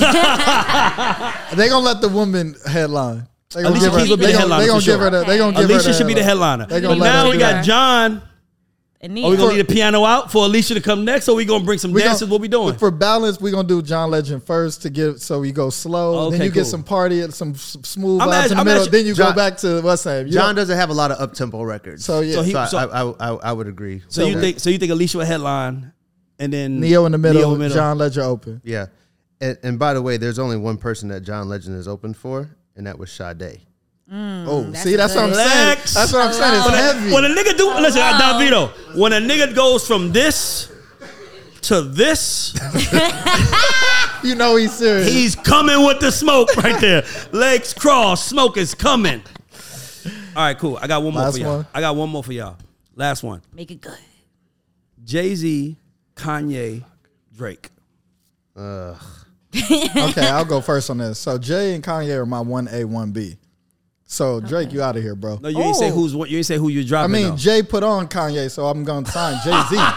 Speaker 4: They gonna let the woman headline. They gonna
Speaker 2: Alicia
Speaker 4: give her.
Speaker 2: Keys will be
Speaker 4: They
Speaker 2: the
Speaker 4: gonna,
Speaker 2: headliner
Speaker 4: they gonna
Speaker 2: for
Speaker 4: give
Speaker 2: sure.
Speaker 4: her. The, they gonna give her.
Speaker 2: Alicia should be the headliner.
Speaker 4: They
Speaker 2: But
Speaker 4: gonna let
Speaker 2: now we
Speaker 4: do
Speaker 2: got
Speaker 1: that.
Speaker 2: John.
Speaker 1: And
Speaker 2: Are we gonna
Speaker 1: Nia.
Speaker 2: leave the piano out for Alicia to come next, or we gonna bring some
Speaker 4: We
Speaker 2: dancers?
Speaker 4: gonna-
Speaker 2: what we doing?
Speaker 4: For balance, we gonna do John Legend first to get so we go slow. then
Speaker 2: Okay,
Speaker 4: you get
Speaker 2: cool.
Speaker 4: some party, and some s- smooth
Speaker 2: I'm
Speaker 4: vibes
Speaker 2: asking-
Speaker 4: in the
Speaker 2: I'm
Speaker 4: middle.
Speaker 2: asking-
Speaker 4: then you
Speaker 3: John-
Speaker 4: go back to what's that? You
Speaker 3: John
Speaker 4: know-
Speaker 3: doesn't have a lot of up tempo records.
Speaker 4: So yeah,
Speaker 2: So he-
Speaker 3: So I,
Speaker 2: so-
Speaker 3: I, I, I, I would agree.
Speaker 2: so you think? So you think Alicia will headline, and then
Speaker 4: Ne-Yo in the middle,
Speaker 2: Ne-Yo in the middle.
Speaker 4: John Legend open.
Speaker 3: Yeah. And, and by the way, there's only one person that John Legend is open for, and that was Sade.
Speaker 4: Mm, oh,
Speaker 1: that's
Speaker 4: see, that's what I'm saying.
Speaker 2: Relax.
Speaker 4: That's what I'm saying. It's
Speaker 2: When a,
Speaker 4: heavy.
Speaker 2: when a nigga do listen,
Speaker 1: Hello.
Speaker 2: Davido, when a nigga goes from this to this,
Speaker 4: you know he's serious.
Speaker 2: he's coming with the smoke right there. Legs crossed, smoke is coming. All right, cool. I got one more
Speaker 4: Last
Speaker 2: for y'all.
Speaker 4: one?
Speaker 2: I got one more for y'all. Last one.
Speaker 1: Make it good.
Speaker 2: Jay Z, Kanye, Drake.
Speaker 4: okay, I'll go first on this. So Jay and Kanye are my one A, one B. So Drake, you out of here, bro.
Speaker 2: No, you ain't say
Speaker 1: Oh.
Speaker 2: who's what. You ain't say who you're
Speaker 4: I mean,
Speaker 2: though.
Speaker 4: Jay put on Kanye, so I'm gonna sign Jay Z.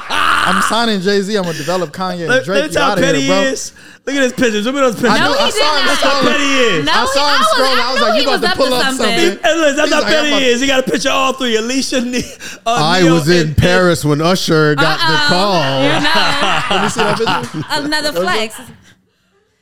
Speaker 4: I'm signing Jay Z. I'm gonna develop Kanye and
Speaker 2: Let,
Speaker 4: Drake.
Speaker 2: let's
Speaker 4: You
Speaker 2: how
Speaker 4: out of
Speaker 2: petty
Speaker 4: here, bro.
Speaker 2: he is. Look at his pictures. Look at those pictures.
Speaker 4: I
Speaker 1: No,
Speaker 4: knew-
Speaker 1: he
Speaker 4: I
Speaker 1: did
Speaker 4: saw him
Speaker 1: not.
Speaker 2: That's how
Speaker 4: scrolling.
Speaker 2: petty he is.
Speaker 1: No,
Speaker 4: I
Speaker 1: he-
Speaker 4: saw him
Speaker 1: I was-
Speaker 4: scrolling.
Speaker 1: I
Speaker 4: I was
Speaker 1: knew
Speaker 4: like,
Speaker 1: he
Speaker 4: you about
Speaker 1: was
Speaker 4: to
Speaker 1: up
Speaker 4: pull
Speaker 1: to
Speaker 4: up
Speaker 1: something.
Speaker 4: something.
Speaker 2: Hey, listen, that's
Speaker 4: He's
Speaker 2: how
Speaker 4: like,
Speaker 2: petty
Speaker 4: I'm
Speaker 2: he
Speaker 4: a-
Speaker 2: is. He got a picture of all three. Alicia, Ne- uh,
Speaker 3: I
Speaker 2: Ne-Yo,
Speaker 3: was in
Speaker 2: and-
Speaker 3: Paris when Usher got the
Speaker 1: Uh-oh.
Speaker 3: call.
Speaker 1: You're not.
Speaker 4: Let me see that picture.
Speaker 1: Another flex.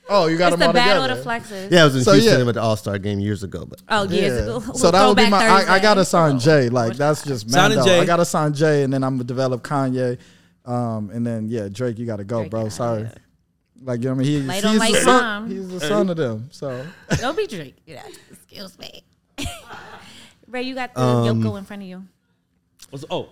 Speaker 4: Oh, you got
Speaker 1: It's
Speaker 4: them
Speaker 1: the
Speaker 4: all
Speaker 1: battle
Speaker 4: together.
Speaker 1: of the flexes.
Speaker 3: Yeah, I was in
Speaker 4: So,
Speaker 3: Houston
Speaker 4: yeah.
Speaker 3: at the All Star game years ago. But
Speaker 1: Oh, years
Speaker 4: Yeah.
Speaker 1: ago.
Speaker 4: So that would be my. I, I gotta sign Jay. Like that's just
Speaker 2: Signing
Speaker 4: Mando.
Speaker 2: Jay.
Speaker 4: I gotta sign Jay, and then I'm gonna develop Kanye. Um, and then yeah, Drake, you gotta go,
Speaker 1: Drake,
Speaker 4: bro. Sorry.
Speaker 1: yeah.
Speaker 4: Like you know what I mean? He,
Speaker 1: Light
Speaker 4: he's
Speaker 1: on
Speaker 4: the son. He's the son of them. So
Speaker 1: Don't be Drake. Yeah. Excuse me. Ray, you got the
Speaker 4: Um,
Speaker 1: Yoko in front of you.
Speaker 2: What's- Oh,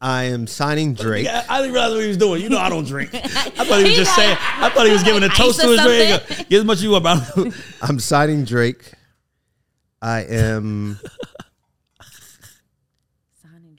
Speaker 3: I am signing Drake.
Speaker 2: I, I didn't realize what he was doing. You know I don't drink. I thought he was just saying. I thought he was giving a toast to his drink. Get as much as you want.
Speaker 3: I'm signing Drake. I am.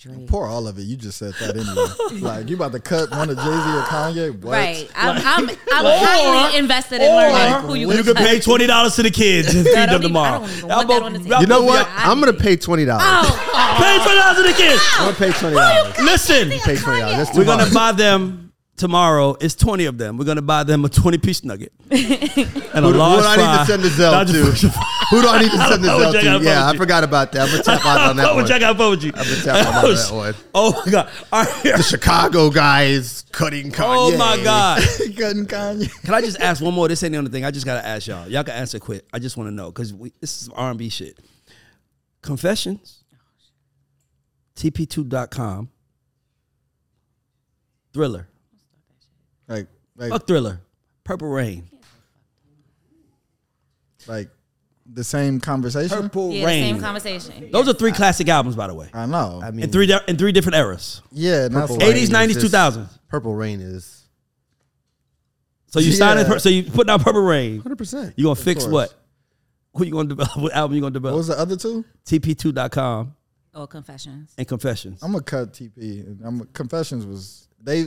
Speaker 1: Signing Drake.
Speaker 4: pour all of it. You just said that anyway. like you about to cut one of Jay Z or Kanye? What?
Speaker 1: Right. I'm, I'm, I'm highly invested in learning who you, want.
Speaker 2: you can pay twenty dollars to the kids and feed them
Speaker 1: even-
Speaker 2: tomorrow.
Speaker 1: I don't
Speaker 2: Y'all
Speaker 1: want that
Speaker 2: both-
Speaker 1: on the
Speaker 2: y'all
Speaker 1: table.
Speaker 3: You know what?
Speaker 1: I
Speaker 3: I'm gonna pay twenty dollars.
Speaker 1: Oh, oh,
Speaker 2: Pay twenty dollars to the kids.
Speaker 3: I'm gonna pay twenty dollars.
Speaker 2: Listen,
Speaker 3: Pay twenty dollars.
Speaker 2: We're gonna buy them tomorrow. It's twenty of them. We're gonna buy them a twenty piece nugget and a
Speaker 3: Who, who
Speaker 2: large
Speaker 3: do I
Speaker 2: fry.
Speaker 3: need to send the Zell
Speaker 2: Dodger-
Speaker 3: to? Who do I need to send
Speaker 2: this out
Speaker 3: to? Yeah, I forgot about that. I'm gonna tap out on that one.
Speaker 2: check out with.
Speaker 3: I'm gonna tap out on that oh, one.
Speaker 2: Oh my god! All right.
Speaker 3: The Chicago guys cutting Kanye.
Speaker 2: Oh my god!
Speaker 4: Cutting Kanye.
Speaker 2: Can I just ask one more? This ain't the only thing. I just gotta ask y'all. Y'all can answer quick. I just want to know because this is R and B shit. Confessions. TP2.com. Thriller.
Speaker 4: Like like
Speaker 2: Fuck Thriller. Purple Rain.
Speaker 4: like the same conversation.
Speaker 2: Purple
Speaker 1: yeah, the
Speaker 2: Rain.
Speaker 1: same conversation.
Speaker 2: Those are three classic albums, by the way,
Speaker 4: I know.
Speaker 3: I mean,
Speaker 2: in three di- in three different eras.
Speaker 4: yeah, and that's
Speaker 3: Purple Rain
Speaker 2: 80s,
Speaker 3: is
Speaker 2: 90s,
Speaker 3: just-
Speaker 2: 2000s.
Speaker 3: Purple Rain is
Speaker 2: So you
Speaker 4: Yeah.
Speaker 2: signing. So you putting out Purple Rain.
Speaker 3: 100. percent
Speaker 2: You gonna fix
Speaker 4: course.
Speaker 2: what? Who you gonna develop? What album you gonna develop?
Speaker 4: What
Speaker 2: develop?
Speaker 4: was the other two?
Speaker 2: TP2.com
Speaker 1: Or confessions.
Speaker 2: and Confessions.
Speaker 4: I'm gonna cut TP. I'm Confessions was they.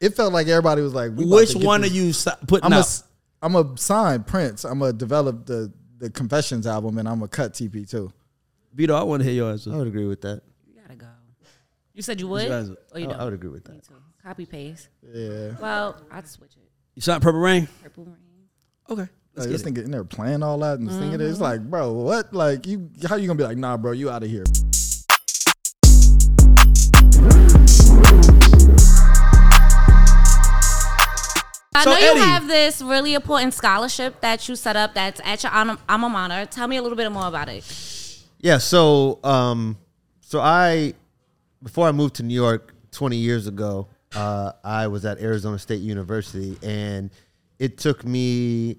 Speaker 4: It felt like everybody was like, we about
Speaker 2: Which
Speaker 4: to get
Speaker 2: one
Speaker 4: this-
Speaker 2: are you si- putting
Speaker 4: I'm a,
Speaker 2: out?
Speaker 4: I'm a sign Prince. I'm gonna develop the the Confessions album, and I'm gonna cut TP too.
Speaker 2: Vito, I want to hear your answer.
Speaker 3: I would agree with that.
Speaker 1: You gotta go. You said you would?
Speaker 2: your answer?
Speaker 1: Or you
Speaker 3: I,
Speaker 1: don't?
Speaker 3: I would agree with
Speaker 1: Me
Speaker 3: that.
Speaker 1: too. Copy paste.
Speaker 4: Yeah.
Speaker 1: Well, I'd switch it.
Speaker 2: You signed Purple Rain?
Speaker 1: Purple rain.
Speaker 2: Okay. Let's
Speaker 4: Like, this
Speaker 2: get it.
Speaker 4: nigga in there playing all that and singing it.
Speaker 1: Mm-hmm.
Speaker 4: It's like, bro, what? Like, you? How you gonna be like, nah, bro, you out of here?
Speaker 1: I
Speaker 2: So,
Speaker 1: know you
Speaker 2: Eddie-
Speaker 1: have this really important scholarship that you set up that's at your alma alma mater. Tell me a little bit more about it.
Speaker 3: Yeah. So, um, so I before I moved to New York 20 years ago, uh, I was at Arizona State University, and it took me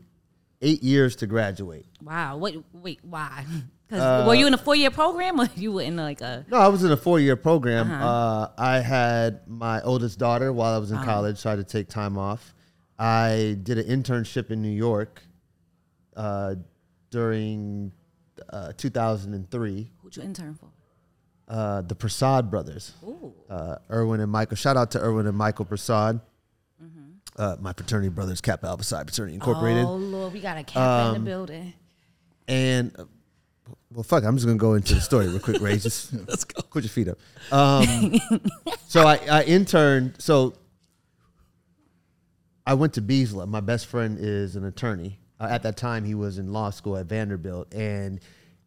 Speaker 3: eight years to graduate.
Speaker 1: Wow. Wait, wait, why?
Speaker 3: Uh,
Speaker 1: were you in a four year program or you were in like a
Speaker 3: No, I was in a four year program.
Speaker 1: Uh-huh.
Speaker 3: uh I had my oldest daughter while I was in
Speaker 1: Uh-huh.
Speaker 3: college, so I had to take time off. I did an internship in New York uh, during uh, 2003.
Speaker 1: who'd you intern for?
Speaker 3: Uh, the Prasad brothers,
Speaker 1: Ooh.
Speaker 3: uh, Erwin and Michael. Shout out to Erwin and Michael Prasad, uh, my fraternity brothers, Kappa Alpha Psi Fraternity Incorporated.
Speaker 1: Oh Lord, we got a cap in
Speaker 3: Um,
Speaker 1: the building.
Speaker 3: And uh, well, fuck. I'm just gonna go into the story real quick, Ray. Just
Speaker 2: Let's go.
Speaker 3: put your feet up. Um, so I, I interned. So I went to BESLA. My best friend is an attorney. Uh, at that time, he was in law school at Vanderbilt, and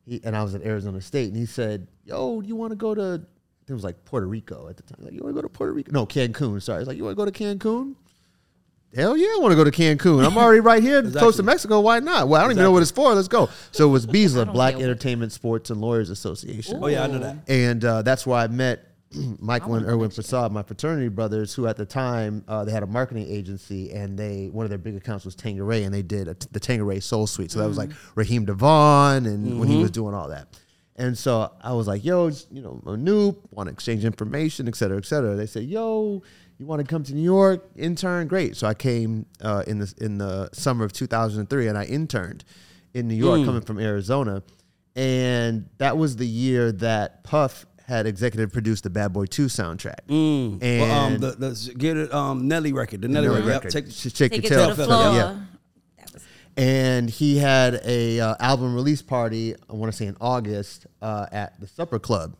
Speaker 3: he and I was at Arizona State. And he said, "Yo, do you want to go to?" It was like Puerto Rico at the time. Like, you want to go to Puerto Rico? No, Cancun. Sorry, it's like you want to go to Cancun. Hell yeah, I want to go to Cancun. I'm already right here, close to
Speaker 2: Exactly.
Speaker 3: Mexico. Why not? Well, I don't even know what it's for. Let's go. So it was
Speaker 1: I
Speaker 3: Black
Speaker 1: get what-
Speaker 3: Entertainment Sports and Lawyers Association
Speaker 2: Oh yeah, I know that.
Speaker 3: and uh, that's where I met Michael and Erwin Prasad, my fraternity brothers, who at the time uh, they had a marketing agency, and they one of their big accounts was Tanqueray, and they did a, the Tanqueray Soul Suite. So that was like Raheem DeVaughn, and when he was doing all that. And so I was like, "Yo, you know, noob, want to exchange information, et cetera, et cetera." They said, "Yo, you want to come to New York, intern? Great." So I came uh, in the in the summer of 2003, and I interned in New York, coming from Arizona, and that was the year that Puff had executive produced the Bad Boy 2 soundtrack.
Speaker 2: Mm.
Speaker 3: And
Speaker 2: Well, um, the, the get it um Nelly record, the Nelly,
Speaker 3: Nelly
Speaker 2: record. Yep,
Speaker 3: record.
Speaker 2: take-
Speaker 3: Sh- Shake
Speaker 1: Take
Speaker 3: Your
Speaker 1: it
Speaker 3: Tail
Speaker 1: to the floor.
Speaker 3: yeah.
Speaker 1: Was
Speaker 3: and he had a uh, album release party. I want to say in August uh, at the Supper Club.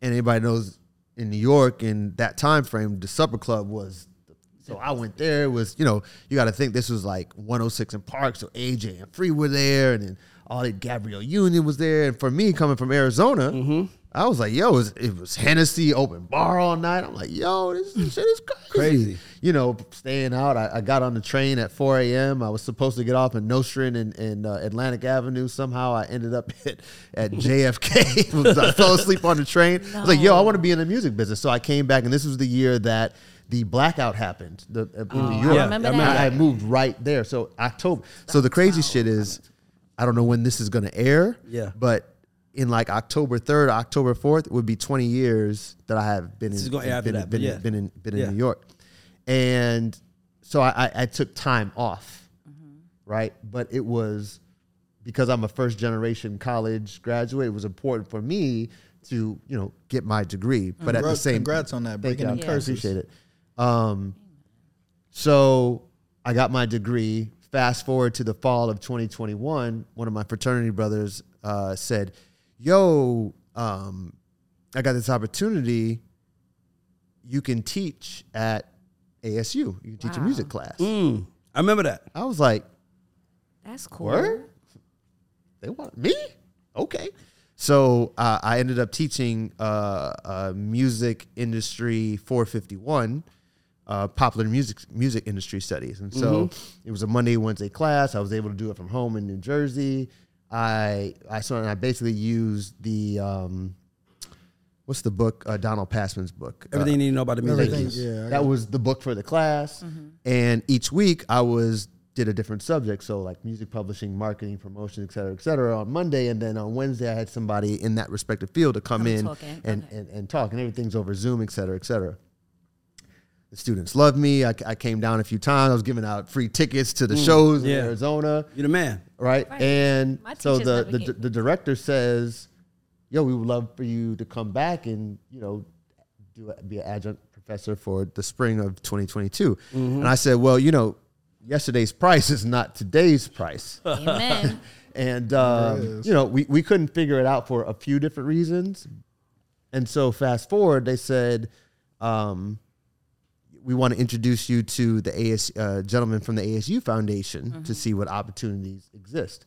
Speaker 3: And anybody knows in New York in that time frame, the Supper Club was. So I went there. It was you know you got to think this was like 106 & Park. So AJ and Free were there, and then all the Gabrielle Union was there. And for me coming from Arizona, I was like, yo, it was, it was Hennessy open bar all night. I'm like, yo, this, this shit is crazy.
Speaker 2: Crazy.
Speaker 3: You know, staying out. I, I got on the train at 4 a.m. I was supposed to get off in Nostrand and, and uh, Atlantic Avenue. Somehow I ended up at, at JFK. I fell asleep on the train. I was like, yo, I want to be in the music business. So I came back, and this was the year that the blackout happened the, uh, in New York.
Speaker 2: Yeah,
Speaker 1: remember
Speaker 2: I remember
Speaker 1: that.
Speaker 3: I, I moved right there. So October. So the crazy shit is, I don't know when this is going to air.
Speaker 2: Yeah.
Speaker 3: But in like October third, October fourth, it would be twenty years that I have been in.
Speaker 2: gonna
Speaker 3: been,
Speaker 2: that,
Speaker 3: been,
Speaker 2: yeah.
Speaker 3: been in been in
Speaker 2: Yeah.
Speaker 3: New York, and so I, I, I took time off, right? But it was because I'm a first generation college graduate. It was important for me to you know get my degree, but at the same
Speaker 4: congrats on that, breaking
Speaker 3: I
Speaker 4: curses.
Speaker 3: appreciate it. Um, so I got my degree. Fast forward to the fall of 2021, one of my fraternity brothers uh, said, "Yo, um, I got this opportunity. You can teach at ASU. You can teach a
Speaker 1: Wow.
Speaker 3: music class."
Speaker 2: Mm. I remember that.
Speaker 3: I was like,
Speaker 1: That's cool.
Speaker 3: Word? They want me? Okay. So uh, I ended up teaching uh, uh, music industry 451, uh, popular music music industry studies, and so it was a Monday Wednesday class. I was able to do it from home in New Jersey. I I so I basically used the um, what's the book? Uh, Donald Passman's book. Uh,
Speaker 2: Everything you need to know about the music.
Speaker 4: Everything, yeah. I
Speaker 3: that
Speaker 4: got-
Speaker 3: was the book for the class. And each week i was did a different subject. So like music publishing marketing promotion et cetera et cetera. On monday and then on wednesday i had somebody in that respective field to come
Speaker 1: Come
Speaker 3: in
Speaker 1: talk in,
Speaker 3: and,
Speaker 1: okay.
Speaker 3: and, and talk. And everything's over zoom et cetera et cetera the students loved me I, I came down a few times i was giving out free tickets to the shows in arizona
Speaker 2: You're the man.
Speaker 3: right?
Speaker 1: Right.
Speaker 3: And
Speaker 1: My
Speaker 3: so the, the
Speaker 1: gave-
Speaker 3: the director says, "Yo, we would love for you to come back and you know do a, be an adjunct professor for the spring of 2022." And I said, "Well, you know, yesterday's price is not today's price."
Speaker 1: Amen.
Speaker 3: and um,
Speaker 4: it is.
Speaker 3: you know, we we couldn't figure it out for a few different reasons. And so fast forward, they said. Um, we want to introduce you to the AS uh, gentleman from the ASU Foundation to see what opportunities exist.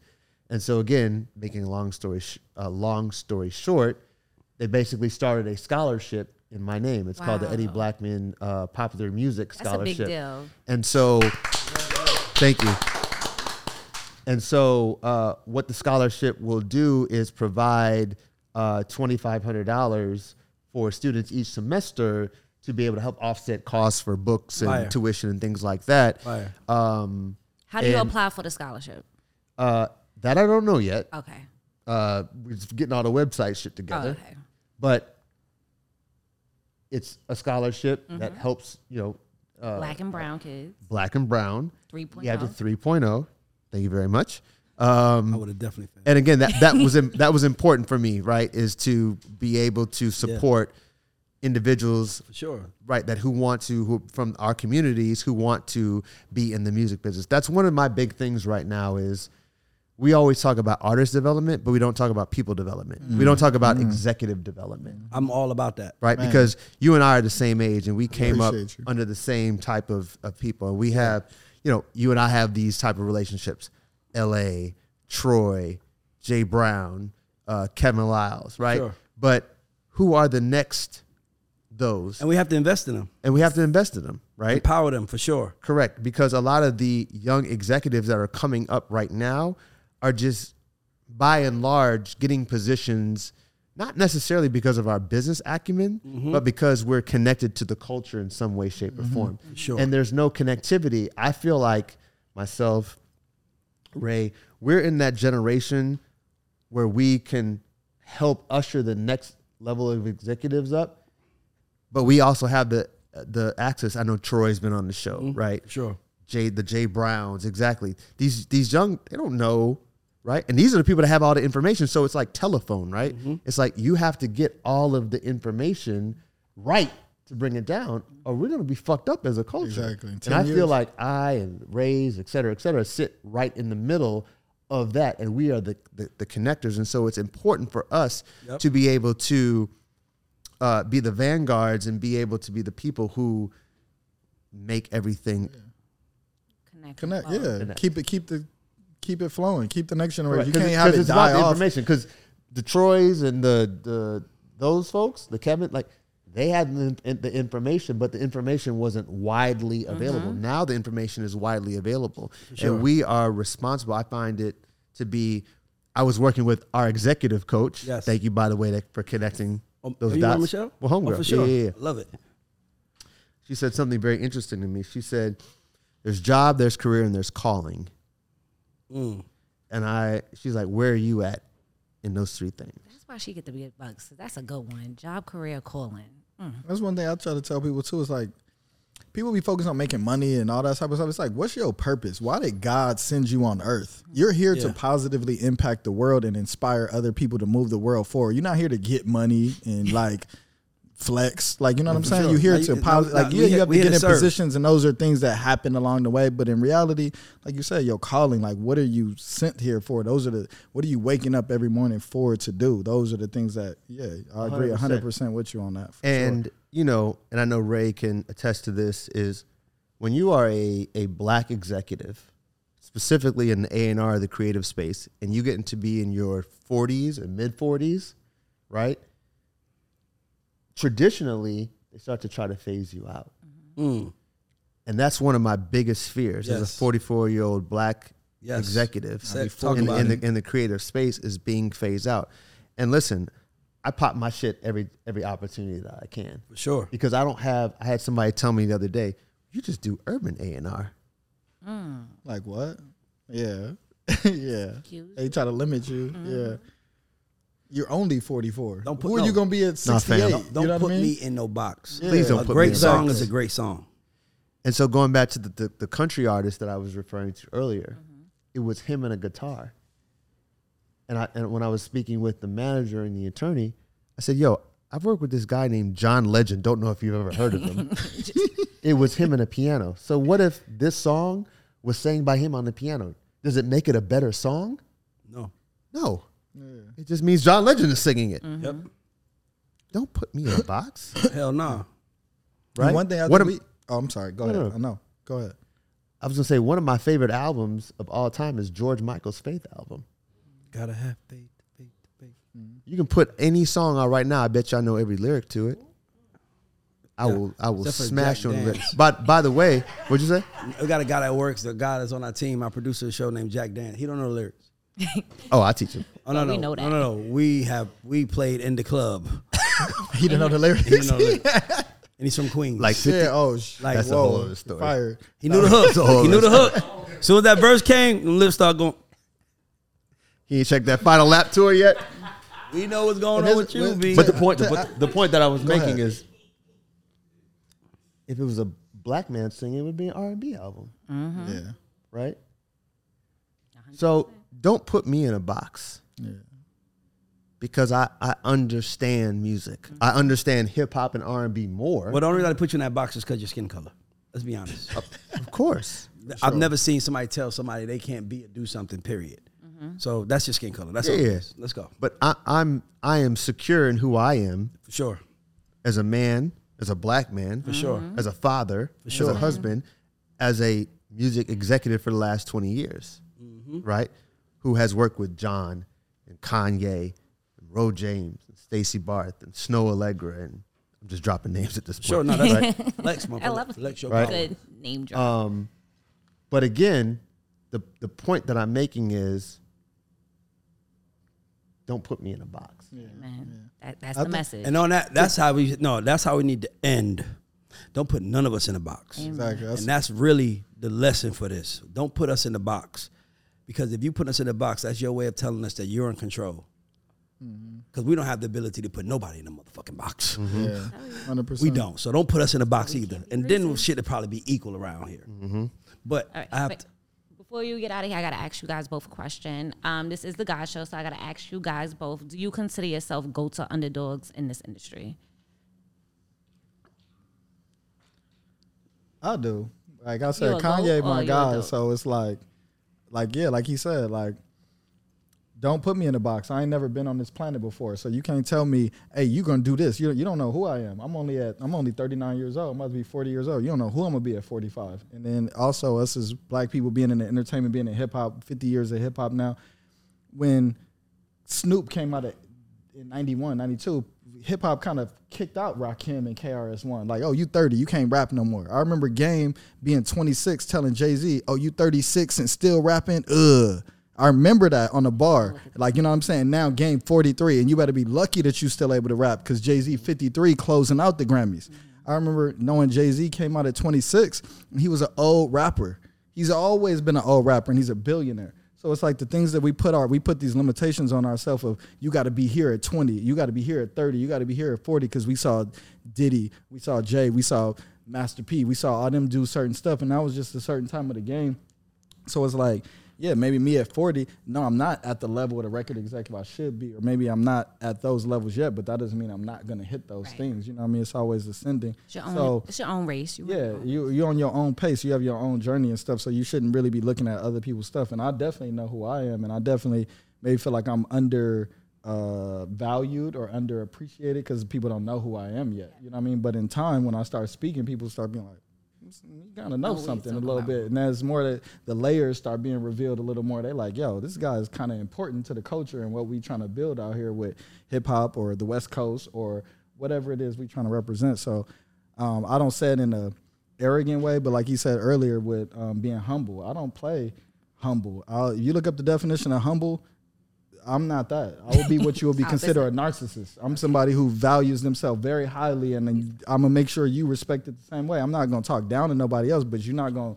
Speaker 3: And so again, making a long story sh- a long story short, they basically started a scholarship in my name. It's called the Eddie Blackmon uh, Popular Music Scholarship.
Speaker 1: big deal.
Speaker 3: And so, thank you. And so, uh, what the scholarship will do is provide uh, $2,500 for students each semester to be able to help offset costs for books and
Speaker 2: Fire.
Speaker 3: tuition and things like that.
Speaker 2: Fire.
Speaker 3: Um,
Speaker 1: How do you
Speaker 3: And-
Speaker 1: apply for the scholarship?
Speaker 3: uh, that I don't know yet.
Speaker 1: Okay.
Speaker 3: Uh, we're just getting all the website shit
Speaker 1: Oh,
Speaker 3: together.
Speaker 1: okay.
Speaker 3: But it's a scholarship that helps, you know, uh,
Speaker 1: Black and brown kids.
Speaker 3: black and brown.
Speaker 1: 3.0.
Speaker 3: You have the 3.0. Thank you very much. Um,
Speaker 2: I would have definitely. Failed.
Speaker 3: and again, that that was im- that was important for me, right? Is to be able to support individuals,
Speaker 2: For sure.
Speaker 3: right? That who want to who from our communities who want to be in the music business. That's one of my big things right now. Is we always talk about artist development, but we don't talk about people development. We don't talk about executive development,
Speaker 2: I'm all about that.
Speaker 3: right?
Speaker 4: Man.
Speaker 3: Because you and I are the same age and we came up
Speaker 4: you.
Speaker 3: under the same type of, of people. We have, you know, you and I have these type of relationships. L.A., Troy, Jay Brown, uh, Kevin Liles, right?
Speaker 2: Sure.
Speaker 3: But who are the next those?
Speaker 2: And we have to invest in them,
Speaker 3: And we have to invest in them, right?
Speaker 2: empower them for sure.
Speaker 3: Correct, because a lot of the young executives that are coming up right now are just, by and large, getting positions not necessarily because of our business acumen, mm-hmm. but because we're connected to the culture in some way, shape, or mm-hmm. form.
Speaker 2: Sure.
Speaker 3: And there's no connectivity. I feel like myself, Ray, we're in that generation where we can help usher the next level of executives up, but we also have the the access. I know Troy's been on the show, mm-hmm. right?
Speaker 2: Sure.
Speaker 3: Jay, the Jay Browns, exactly. These these young, they don't know, right? And these are the people that have all the information. So it's like telephone, right? Mm-hmm. It's like you have to get all of the information right to bring it down, or we're gonna be fucked up as a culture.
Speaker 4: Exactly.
Speaker 3: And
Speaker 4: 10
Speaker 3: I feel like I and Rays, et cetera, et cetera, sit right in the middle of that, and we are the the, the connectors. And so it's important for us
Speaker 2: Yep.
Speaker 3: to be able to uh, be the vanguards and be able to be the people who make everything
Speaker 1: Connect.
Speaker 4: Connect,
Speaker 1: Well,
Speaker 4: yeah.
Speaker 3: Connect.
Speaker 4: Keep it, keep the, keep it flowing. Keep the next generation.
Speaker 3: Right,
Speaker 4: You
Speaker 3: 'cause
Speaker 4: can't
Speaker 3: it-
Speaker 4: have
Speaker 3: 'cause
Speaker 4: it
Speaker 3: it's
Speaker 4: die
Speaker 3: about the
Speaker 4: off.
Speaker 3: information because the Troys and the the those folks, the Kevin, like they had the, the information, but the information wasn't widely available. Now the information is widely available,
Speaker 2: Sure.
Speaker 3: and we are responsible. I find it to be. I was working with our executive coach.
Speaker 2: Yes.
Speaker 3: Thank you, by the way, that, for connecting
Speaker 2: Um,
Speaker 3: those
Speaker 2: are you know
Speaker 3: dots.
Speaker 2: Michelle?
Speaker 3: Well, homegirl.
Speaker 2: Oh, for sure.
Speaker 3: Yeah, yeah, yeah.
Speaker 2: Love it.
Speaker 3: She said something very interesting to me. She said, "There's job, there's career, and there's calling."
Speaker 2: Mm.
Speaker 3: And I, she's like, "Where are you at in those three things?"
Speaker 1: That's why she get the big bucks. That's a good one. Job, career, calling. Mm.
Speaker 4: That's one thing I try to tell people too. Is like people be focused on making money and all that type of stuff. It's like, what's your purpose? Why did God send you on earth? You're here to positively impact the world and inspire other people to move the world forward. You're not here to get money and like flex. Like you know what I'm saying?
Speaker 2: sure.
Speaker 4: You're here
Speaker 2: Like,
Speaker 4: to like yeah, you have to get in
Speaker 2: serve.
Speaker 4: positions and those are things that happen along the way. But in reality, like you said, your calling, like what are you sent here for? Those are the what are you waking up every morning for to do? Those are the things that yeah, I agree
Speaker 3: 100%.
Speaker 4: with you on that. for sure.
Speaker 3: and you know, and I know Ray can attest to this is when you are a a black executive, specifically in the A and R, the creative space, and you get to be in your 40s and mid 40s, right? Traditionally, they start to try to phase you out,
Speaker 2: Mm.
Speaker 3: and that's one of my biggest fears as a 44 year old black
Speaker 2: Yes.
Speaker 3: executive
Speaker 2: Say-
Speaker 3: in, in the, in the creative space is being phased out. And listen, I pop my shit every every opportunity that I can
Speaker 2: For sure.
Speaker 3: because I don't have. I had somebody tell me the other day, "You just do urban A and R."
Speaker 4: Like what? Yeah. yeah.
Speaker 1: Cues.
Speaker 4: They try to limit you. Yeah. You're only 44.
Speaker 2: Don't put-
Speaker 4: Who are you going to be at 68?
Speaker 3: fam.
Speaker 2: Don't, don't
Speaker 4: you know
Speaker 2: put
Speaker 4: what I mean?
Speaker 2: me in no box.
Speaker 4: Yeah.
Speaker 3: Please don't
Speaker 2: a
Speaker 3: put
Speaker 2: great
Speaker 3: me in
Speaker 2: song
Speaker 4: box.
Speaker 2: Great song is a great song.
Speaker 3: And so going back to the, the, the country artist that I was referring to earlier, it was him and a guitar. And I and when I was speaking with the manager and the attorney, I said, "Yo, I've worked with this guy named John Legend. Don't know if you've ever heard of him. it was him and a piano. So what if this song was sang by him on the piano? Does it make it a better song?
Speaker 2: No.
Speaker 3: No. It just means John Legend is singing it. Mm-hmm.
Speaker 2: Yep.
Speaker 3: Don't put me in a box,
Speaker 2: Hell no.
Speaker 4: And
Speaker 3: right?
Speaker 4: One thing I
Speaker 3: What
Speaker 4: think
Speaker 3: am-
Speaker 4: we, Oh, I'm sorry. Go
Speaker 3: No,
Speaker 4: ahead.
Speaker 3: no.
Speaker 4: I know. Go ahead.
Speaker 3: I was gonna say one of my favorite albums of all time is George Michael's Faith album.
Speaker 2: Gotta have faith, faith, faith. Mm-hmm.
Speaker 3: You can put any song out right now. I bet y'all know every lyric to it. I
Speaker 2: Yeah.
Speaker 3: will. I will
Speaker 2: Except
Speaker 3: smash
Speaker 2: Jack
Speaker 3: you on the
Speaker 2: Daniels.
Speaker 3: But by the way, what'd you say?
Speaker 2: We got a guy that works, the guy that's on our team, our producer of the show named Jack Dan. He don't know the lyrics.
Speaker 3: Oh, I teach him.
Speaker 2: Oh no,
Speaker 1: Well,
Speaker 2: no,
Speaker 1: we know
Speaker 2: no,
Speaker 1: that.
Speaker 2: no, no. We have we played in the club.
Speaker 4: He didn't know the lyrics.
Speaker 2: He know the lyrics. and he's from Queens.
Speaker 3: Like 50,
Speaker 4: Yeah. Oh, sh-
Speaker 2: Like-
Speaker 3: That's a
Speaker 4: whoa,
Speaker 3: whole other story.
Speaker 4: Fire.
Speaker 2: he knew the hook.
Speaker 3: a whole
Speaker 2: He knew the hook. Soon as that verse came, the lips start going.
Speaker 3: he ain't checked that final lap tour yet.
Speaker 2: We know what's going on with you, B.
Speaker 3: But the point, the, but the point that I was
Speaker 4: Go
Speaker 3: making
Speaker 4: ahead.
Speaker 3: is, if it was a black man singing, it would be an R and B album, mm-hmm.
Speaker 4: Yeah.
Speaker 3: right? So don't put me in a box.
Speaker 4: Yeah.
Speaker 3: because I, I understand music. Mm-hmm. I understand hip hop and R and B more.
Speaker 2: well, the only reason I put you in that box is because your skin color. Let's be honest.
Speaker 3: of course.
Speaker 2: I've never seen somebody tell somebody they can't be or do something. Period. Mm-hmm. So that's your skin color. That's
Speaker 3: Yeah,
Speaker 2: all it
Speaker 3: yeah.
Speaker 2: Let's go
Speaker 3: But I, I'm I am secure in who I am
Speaker 2: for sure.
Speaker 3: as a man, as a black man,
Speaker 2: For sure. Mm-hmm.
Speaker 3: as a father, for
Speaker 2: sure.
Speaker 3: As a husband, as a music executive for the last 20 years,
Speaker 2: Mm-hmm.
Speaker 3: right? Who has worked with John and Kanye and Ro James and Stacy Barthe and Snoh Aalegra and I'm just dropping names at this point.
Speaker 2: Sure. No, that's right. Lex, my
Speaker 1: I love it.
Speaker 2: Lex, your
Speaker 3: Right.
Speaker 1: Good name drop.
Speaker 3: Um, but again, the the point that I'm making is, don't put me in a box.
Speaker 1: Man, that, that's
Speaker 4: I
Speaker 1: the
Speaker 4: think-
Speaker 1: message.
Speaker 2: And on that, that's how we no, that's how we need to end. Don't put none of us in a box.
Speaker 4: Exactly.
Speaker 2: And that's really the lesson for this. Don't put us in the box. Because if you put us in a box, that's your way of telling us that you're in control.
Speaker 4: Mm-hmm.
Speaker 2: Because we don't have the ability to put nobody in a motherfucking box.
Speaker 4: yeah, hundred percent.
Speaker 2: We don't. So don't put us in a box either. And then shit will probably be equal around here. But
Speaker 1: All right,
Speaker 2: I have
Speaker 1: wait.
Speaker 2: to,
Speaker 1: Before you get out of here, I gotta ask you guys both a question. Um, this is the GAUDS Show, so I gotta ask you guys both: Do you consider yourself goats or underdogs in this industry?
Speaker 4: I do. Like I said, Kanye, my
Speaker 1: you a
Speaker 4: guy. So it's like, like yeah, like he said, like, don't put me in a box. I ain't never been on this planet before, so you can't tell me, hey, you gonna do this. You you don't know who I am. I'm only at I'm only 39 years old. I'm be 40 years old. You don't know who I'm gonna be at 45. And then also us as black people being in the entertainment, being in hip hop, 50 years of hip hop now. When Snoop came out of, in 91, 92, hip hop kind of kicked out Rakim and KRS-One. Like, oh, you 30, you can't rap no more. I remember Game being 26 telling Jay-Z, oh, you 36 and still rapping? Ugh. I remember that on the bar. Like, you know what I'm saying? Now Game 43, and you better be lucky that you still able to rap because Jay-Z 53 closing out the Grammys. I remember knowing Jay-Z came out at 26 and he was an old rapper. He's always been an old rapper and he's a billionaire. So it's like the things that we put our we put these limitations on ourselves of you got to be here at 20, you got to be here at 30, you got to be here at 40 because we saw Diddy, we saw Jay, we saw Master P, we saw all them do certain stuff and that was just a certain time of the game. So it's like, yeah, maybe me at 40, no, I'm not at the level of the record executive I should be, or maybe I'm not at those levels yet, but that doesn't mean I'm not gonna hit those
Speaker 1: Right.
Speaker 4: things. You know what I mean? It's always ascending.
Speaker 1: It's your own,
Speaker 4: So
Speaker 1: it's your own race. You
Speaker 4: yeah, you you're on your own pace. You have your own journey and stuff. So you shouldn't really be looking at other people's stuff. And I definitely know who I am, and I definitely maybe feel like I'm under uh, valued or underappreciated because people don't know who I am yet. You know what I mean? But in time, when I start speaking, people start being like, "You gotta know
Speaker 1: Oh,
Speaker 4: something a little
Speaker 1: about?
Speaker 4: bit." And as more that the layers start being revealed a little more, they like, "Yo, this guy is kind of important to the culture and what we trying to build out here with hip hop or the West Coast or whatever it is we trying to represent." So um, I don't say it in a arrogant way, but like you said earlier, with um, being humble, I don't play humble. I'll, you look up the definition of humble. I'm not that. I will be what you will be oh, considered a narcissist. I'm somebody who values themselves very highly, and then I'm gonna make sure you respect it the same way. I'm not gonna talk down to nobody else, but you're not gonna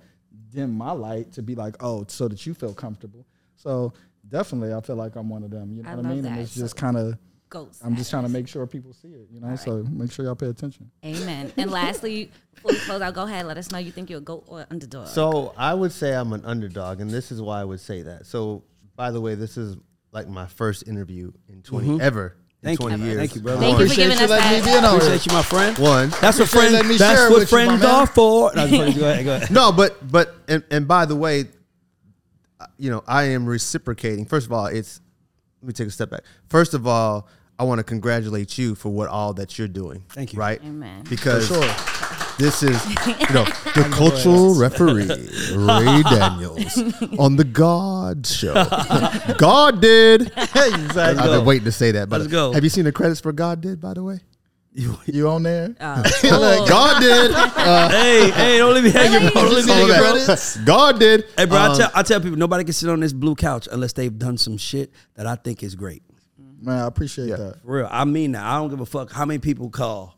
Speaker 4: dim my light to be like, oh, so that you feel comfortable. So definitely, I feel like I'm one of them. You know
Speaker 1: I
Speaker 4: what I
Speaker 1: love
Speaker 4: mean? And
Speaker 1: that.
Speaker 4: it's just kind of.
Speaker 1: goats.
Speaker 4: I'm just trying to make sure people see it. You know, so make sure y'all pay attention.
Speaker 1: Amen. And lastly, before we close out, go ahead. Let us know you think you're a goat or underdog.
Speaker 3: So I would say I'm an underdog, and this is why I would say that. So, by the way, this is like my first interview in 20 mm-hmm. ever in
Speaker 2: Thank you.
Speaker 3: years.
Speaker 2: Thank you, brother.
Speaker 1: Thank you for giving us
Speaker 4: letting me
Speaker 1: that.
Speaker 4: be in on it.
Speaker 2: appreciate you, my friend.
Speaker 3: One.
Speaker 2: That's what friends. That's what
Speaker 4: with you, my
Speaker 2: friends
Speaker 4: man.
Speaker 2: are for. No, go ahead. Go ahead.
Speaker 3: no, but but and, and by the way, you know, I am reciprocating. First of all, it's let me take a step back. First of all, I want to congratulate you for what all that you're doing.
Speaker 2: Thank you.
Speaker 3: Right?
Speaker 1: Amen.
Speaker 3: Because
Speaker 4: sure.
Speaker 3: This is you know the cultural referee Ray Daniels on the GAUDS Show. God did.
Speaker 4: exactly.
Speaker 3: I've
Speaker 2: go.
Speaker 3: been waiting to say that. But
Speaker 2: Let's go.
Speaker 3: Have you seen the credits for God did? By the way,
Speaker 4: You you on there?
Speaker 1: Uh, cool.
Speaker 3: God did. Uh,
Speaker 2: hey, hey, don't leave me hanging, bro. Don't leave me hanging, bro.
Speaker 3: God did.
Speaker 2: Hey, bro, I,
Speaker 3: Um,
Speaker 2: tell, I tell people nobody can sit on this blue couch unless they've done some shit that I think is great.
Speaker 4: Man, I appreciate that.
Speaker 2: For real. I mean that. I don't give a fuck how many people call.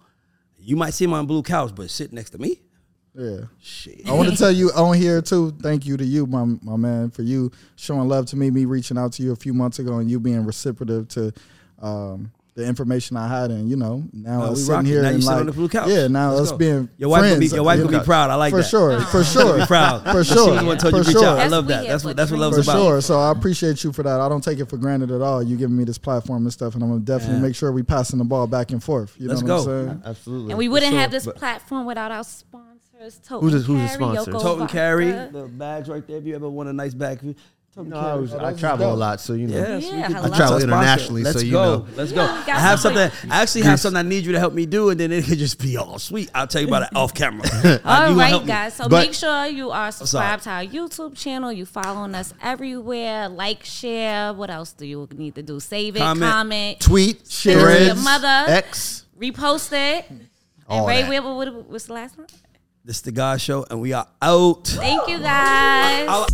Speaker 2: You might see him on blue couch, but sit next to me?
Speaker 4: Yeah.
Speaker 2: Shit.
Speaker 4: I want to tell you on here too. Thank you to you, my my man, for you showing love to me. Me reaching out to you a few months ago, and you being reciprocative to um, the information I had, and you know now us
Speaker 2: we
Speaker 4: sitting here
Speaker 2: Now
Speaker 4: and
Speaker 2: sit
Speaker 4: like
Speaker 2: on the blue couch.
Speaker 4: yeah, now
Speaker 2: Let's
Speaker 4: us
Speaker 2: go.
Speaker 4: being
Speaker 2: Your wife gonna
Speaker 4: friends,
Speaker 2: be- your wife will be proud. I like
Speaker 4: for
Speaker 2: that.
Speaker 4: sure, for sure,
Speaker 2: Be proud.
Speaker 4: for sure,
Speaker 2: was the one told you
Speaker 4: for
Speaker 2: reach
Speaker 4: sure.
Speaker 2: out. I love that. That's what
Speaker 1: for
Speaker 2: that's what love's
Speaker 4: For
Speaker 1: dreams.
Speaker 2: about.
Speaker 4: sure. So I appreciate you for that. I don't take it for granted at all. You giving me this platform and stuff, and I'm gonna definitely
Speaker 2: Yeah.
Speaker 4: make sure we passing the ball back and forth. You
Speaker 2: Let's
Speaker 4: know what
Speaker 2: go.
Speaker 4: I'm saying?
Speaker 3: Absolutely.
Speaker 1: And we wouldn't
Speaker 3: For
Speaker 1: have this platform without our sponsors. Tote
Speaker 3: Who's
Speaker 1: and
Speaker 3: the- who's the
Speaker 1: Carry,
Speaker 3: sponsor?
Speaker 2: Tote and carry the bags right there. If you ever want a nice bag, Tote
Speaker 3: No, I, was,
Speaker 4: Oh,
Speaker 3: I
Speaker 4: that's
Speaker 3: travel a lot, so you know.
Speaker 2: Yes,
Speaker 1: Yeah,
Speaker 2: can-
Speaker 1: hello.
Speaker 2: that's
Speaker 3: I travel internationally, so you
Speaker 2: go.
Speaker 3: know.
Speaker 2: Let's go.
Speaker 1: Yeah, you got
Speaker 2: I have
Speaker 1: something.
Speaker 2: something. I actually have something I need you to help me do, and then it could just be all sweet. I'll tell you about it off camera. You
Speaker 1: All
Speaker 2: gonna
Speaker 1: right,
Speaker 2: help me.
Speaker 1: guys. So
Speaker 3: But-
Speaker 1: make sure you are subscribed to our YouTube channel. You following us everywhere. Like, share. What else do you need to do? Save it,
Speaker 2: Comment.
Speaker 1: comment,
Speaker 3: Tweet,
Speaker 1: share it your mother.
Speaker 3: X.
Speaker 1: repost it. And Ray,
Speaker 3: that.
Speaker 1: what, what, what's the last one?
Speaker 2: This is the GAUDS Show, and we are out.
Speaker 1: Thank you, guys.
Speaker 2: I'll-